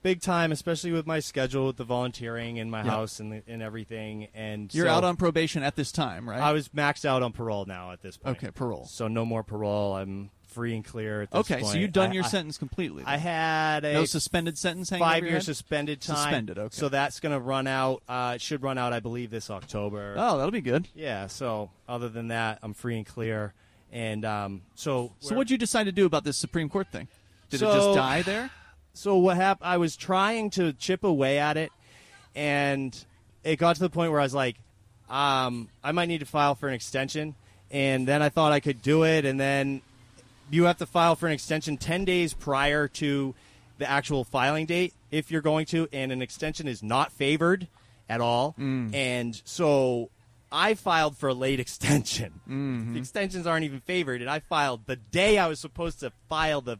big time, especially with my schedule with the volunteering in my Yeah. house and the, and everything. And You're so out on probation at this time, right? I was maxed out on parole now at this point. Okay, parole. So no more parole. I'm free and clear at this okay, point. so you've done I- your I- sentence completely. I had a no suspended sentence hanging over five year suspended time. Suspended, okay. So that's going to run out. Uh, it should run out, I believe, this October. Oh, that'll be good. Yeah. So other than that, I'm free and clear. And um, so So what'd you decide to do about this Supreme Court thing? Did it just die there? So what happened? I was trying to chip away at it, and it got to the point where I was like, um, I might need to file for an extension. And then I thought I could do it, and then you have to file for an extension ten days prior to the actual filing date if you're going to, and an extension is not favored at all. And so I filed for a late extension. The extensions aren't even favored, and I filed the day I was supposed to file the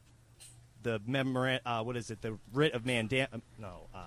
the memorand. Uh, what is it? The writ of mandam. um, No. Uh,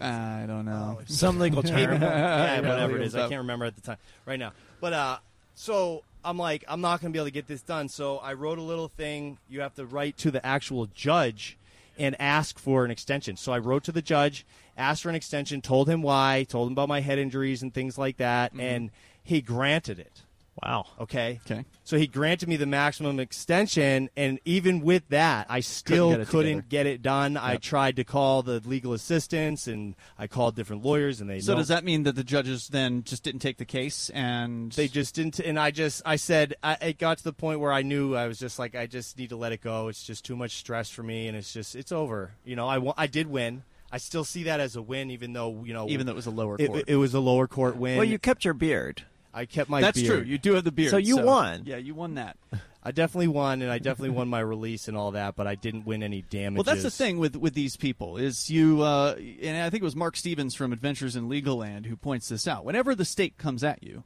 I don't know. Some legal term. yeah, Yeah, whatever it is. legal. I can't remember at the time right now. But uh, so I'm like, I'm not going to be able to get this done. So I wrote a little thing. You have to write to the actual judge and ask for an extension. So I wrote to the judge, asked for an extension, told him why, told him about my head injuries and things like that, mm-hmm. and he granted it. Wow. Okay. Okay. So he granted me the maximum extension, and even with that, I still get it couldn't get it done. I tried to call the legal assistants, and I called different lawyers, and they So no- does that mean that the judges then just didn't take the case and they just didn't. And I just I said I, it got to the point where I knew I was just like I just need to let it go. It's just too much stress for me, and it's just it's over. You know, I I did win. I still see that as a win, even though you know even though it was a lower it, court? it was a lower court win. Well, you kept your beard. I kept my That's beard. true. You do have the beard. So you won. Yeah, you won that. I definitely won, and I definitely won my release and all that, but I didn't win any damages. Well, that's the thing with with these people is you, uh, and I think it was Marc Stevens from Adventures in Legal Land who points this out. Whenever the state comes at you,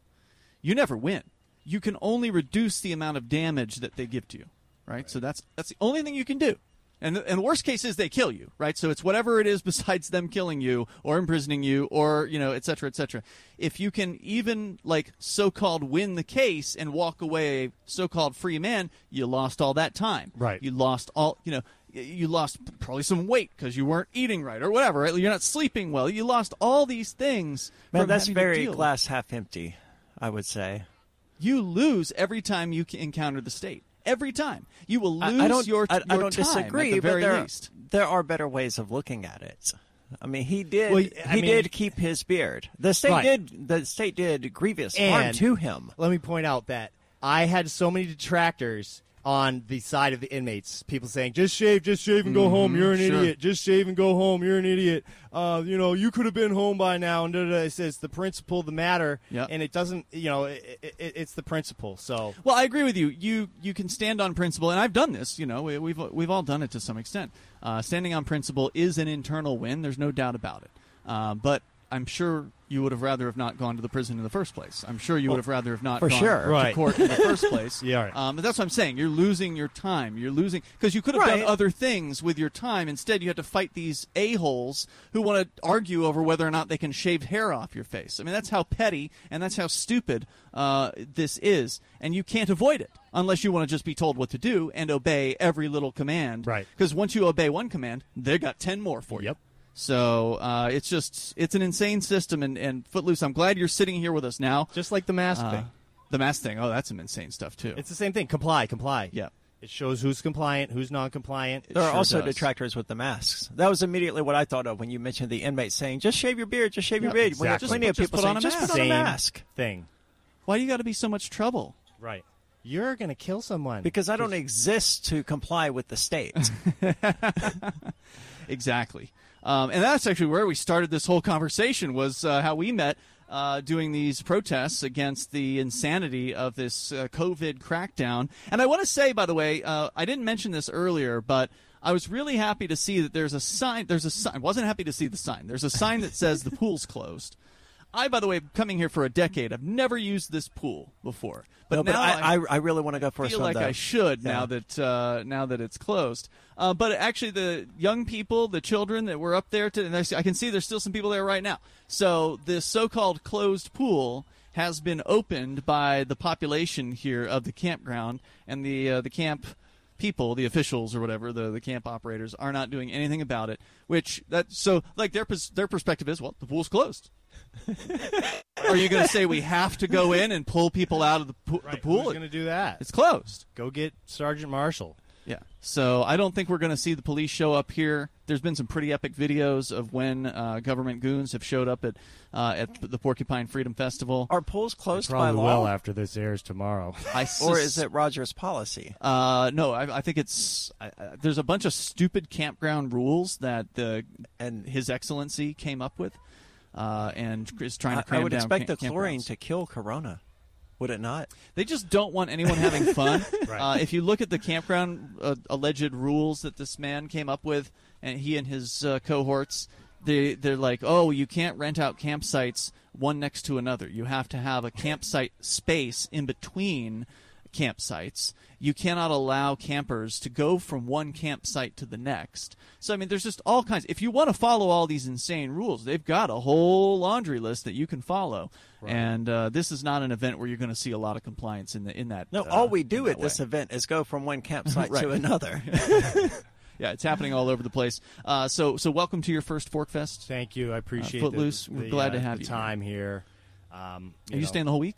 you never win. You can only reduce the amount of damage that they give to you, right? So that's that's the only thing you can do. And the, and the worst case is they kill you, right? So it's whatever it is besides them killing you or imprisoning you or you know, et cetera, et cetera. If you can even like so-called win the case and walk away a so-called free man, you lost all that time. Right. You lost all, you know, you lost probably some weight because you weren't eating right or whatever. Right? You're not sleeping well. You lost all these things. Man, that's very glass half empty, I would say. You lose every time you encounter the state. Every time you will lose I don't, your, I, your I don't disagree, at the very but there, least. there are better ways of looking at it. I mean, he did. Well, he mean- did keep his beard. The state Right. did. The state did grievous harm to him. Let me point out that I had so many detractors on the side of the inmates. People saying, "Just shave, just shave and go home. You're an sure. idiot. Just shave and go home. You're an idiot. Uh, you know, you could have been home by now." And da, da, da. it says the principle, the matter, Yep. and it doesn't. You know, it, it- it's the principle. So Well, I agree with you. You you can stand on principle, and I've done this. You know, we- we've we've all done it to some extent. Uh, standing on principle is an internal win. There's no doubt about it. Uh, but I'm sure you would have rather have not gone to the prison in the first place. I'm sure you would have rather have not for gone sure. to Right. court in the first place. Yeah, right. Um, but that's what I'm saying. You're losing your time. You're losing because you could have done other things with your time. Instead, you had to fight these a holes who want to argue over whether or not they can shave hair off your face. I mean, that's how petty and that's how stupid uh, this is, and you can't avoid it unless you want to just be told what to do and obey every little command. Right. Because once you obey one command, they got ten more for you. Yep. So uh, it's just it's an insane system, and, and Footloose. I'm glad you're sitting here with us now. just like the mask Uh, thing, the mask thing. Oh, that's some insane stuff too. it's the same thing. Comply, comply. yeah. It shows who's compliant, who's non-compliant. There are sure also does. detractors with the masks. That was immediately what I thought of when you mentioned the inmates saying, "Just shave your beard, just shave your beard." When exactly. plenty of Just people put saying, on a "Just put on a Same mask," thing. Why do you got to be so much trouble? Right. You're gonna kill someone because I don't exist to comply with the state. Exactly. Um, and that's actually where we started this whole conversation was uh, how we met uh, doing these protests against the insanity of this uh, COVID crackdown. And I want to say, by the way, uh, I didn't mention this earlier, but I was really happy to see that there's a sign. There's a sign. I wasn't happy to see the sign. There's a sign that says the pool's closed. I, by the way, coming here for a decade, I've never used this pool before. But No, but now I, I, I really want to go for a feel like though. I should Yeah. now that uh, now that it's closed. Uh, but actually, the young people, the children that were up there, to, and I can see there's still some people there right now. So this so-called closed pool has been opened by the population here of the campground, and the uh, the camp people, the officials or whatever, the the camp operators, are not doing anything about it. Which that so like their their perspective is, well, the pool's closed. are you going to say we have to go in and pull people out of the, po- the pool? Who's going to do that? It's closed. Go get Sergeant Marshall. Yeah. So I don't think we're going to see the police show up here. There's been some pretty epic videos of when uh, government goons have showed up at uh, at the Porcupine Freedom Festival. Are pools closed by Probably law, will after this airs tomorrow. I or is it Rogers' policy? Uh, no, I, I think it's I, I, there's a bunch of stupid campground rules that the And His Excellency came up with, uh, and is trying to I, cram I would expect the chlorine campgrounds. to kill corona. Would it not? They just don't want anyone having fun. Right. uh, if you look at the campground uh, alleged rules that this man came up with, and he and his uh, cohorts, they they're like, oh, you can't rent out campsites one next to another. You have to have a campsite space in between campsites. You cannot allow campers to go from one campsite to the next. So I mean, there's just all kinds. If you want to follow all these insane rules, they've got a whole laundry list that you can follow. And uh, this is not an event where you're going to see a lot of compliance in the in that. No, uh, all we do that at this way. event is go from one campsite Right. to another. Yeah, it's happening all over the place. Uh, so so welcome to your first Fork Fest. Thank you. I appreciate Footloose, the, we're the, glad uh, to have the you time here. Um, Are you know, staying the whole week?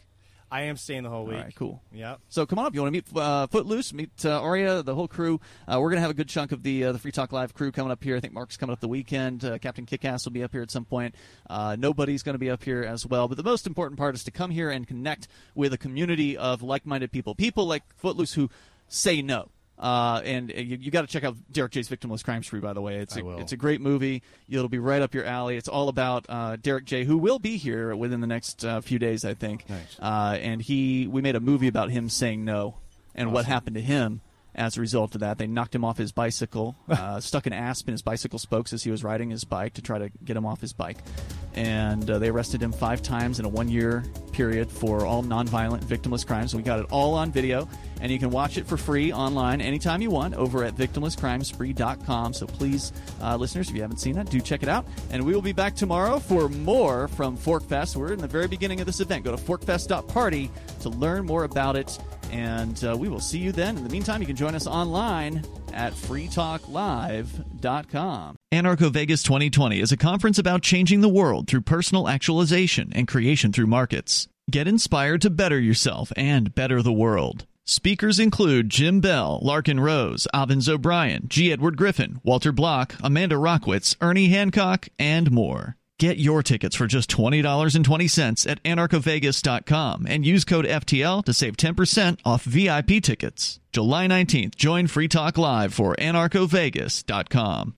I am staying the whole week. All right, cool. Yep. So come on up. You want to meet uh, Footloose, meet uh, Aria, the whole crew. Uh, we're going to have a good chunk of the uh, the Free Talk Live crew coming up here. I think Mark's coming up the weekend. Uh, Captain Kickass will be up here at some point. Uh, nobody's going to be up here as well. But the most important part is to come here and connect with a community of like-minded people, people like Footloose who say no. Uh, and uh, you, you got to check out Derrick J's Victimless Crime Spree. By the way, it's I a, will. it's a great movie. It'll be right up your alley. It's all about uh, Derrick J, who will be here within the next uh, few days, I think. Nice. Uh, and he, we made a movie about him saying no and what happened to him as a result of that. They knocked him off his bicycle, uh, stuck an asp in his bicycle spokes as he was riding his bike to try to get him off his bike. And uh, they arrested him five times in a one year period for all nonviolent, victimless crimes. We got it all on video, and you can watch it for free online anytime you want over at victimlesscrimespree.com. So please, uh, listeners, if you haven't seen that, do check it out. And we will be back tomorrow for more from Forkfest. We're in the very beginning of this event. Go to forkfest.party to learn more about it. And uh, we will see you then. In the meantime, you can join us online at freetalklive.com. Anarcho Vegas 2020 is a conference about changing the world through personal actualization and creation through markets. Get inspired to better yourself and better the world. Speakers include Jim Bell, Larken Rose, Avens O'Brien, G. Edward Griffin, Walter Block, Amanda Rockwitz, Ernie Hancock, and more. Get your tickets for just $20.20 at anarchovegas.com and use code FTL to save 10% off VIP tickets. July 19th, join Free Talk Live for anarchovegas.com.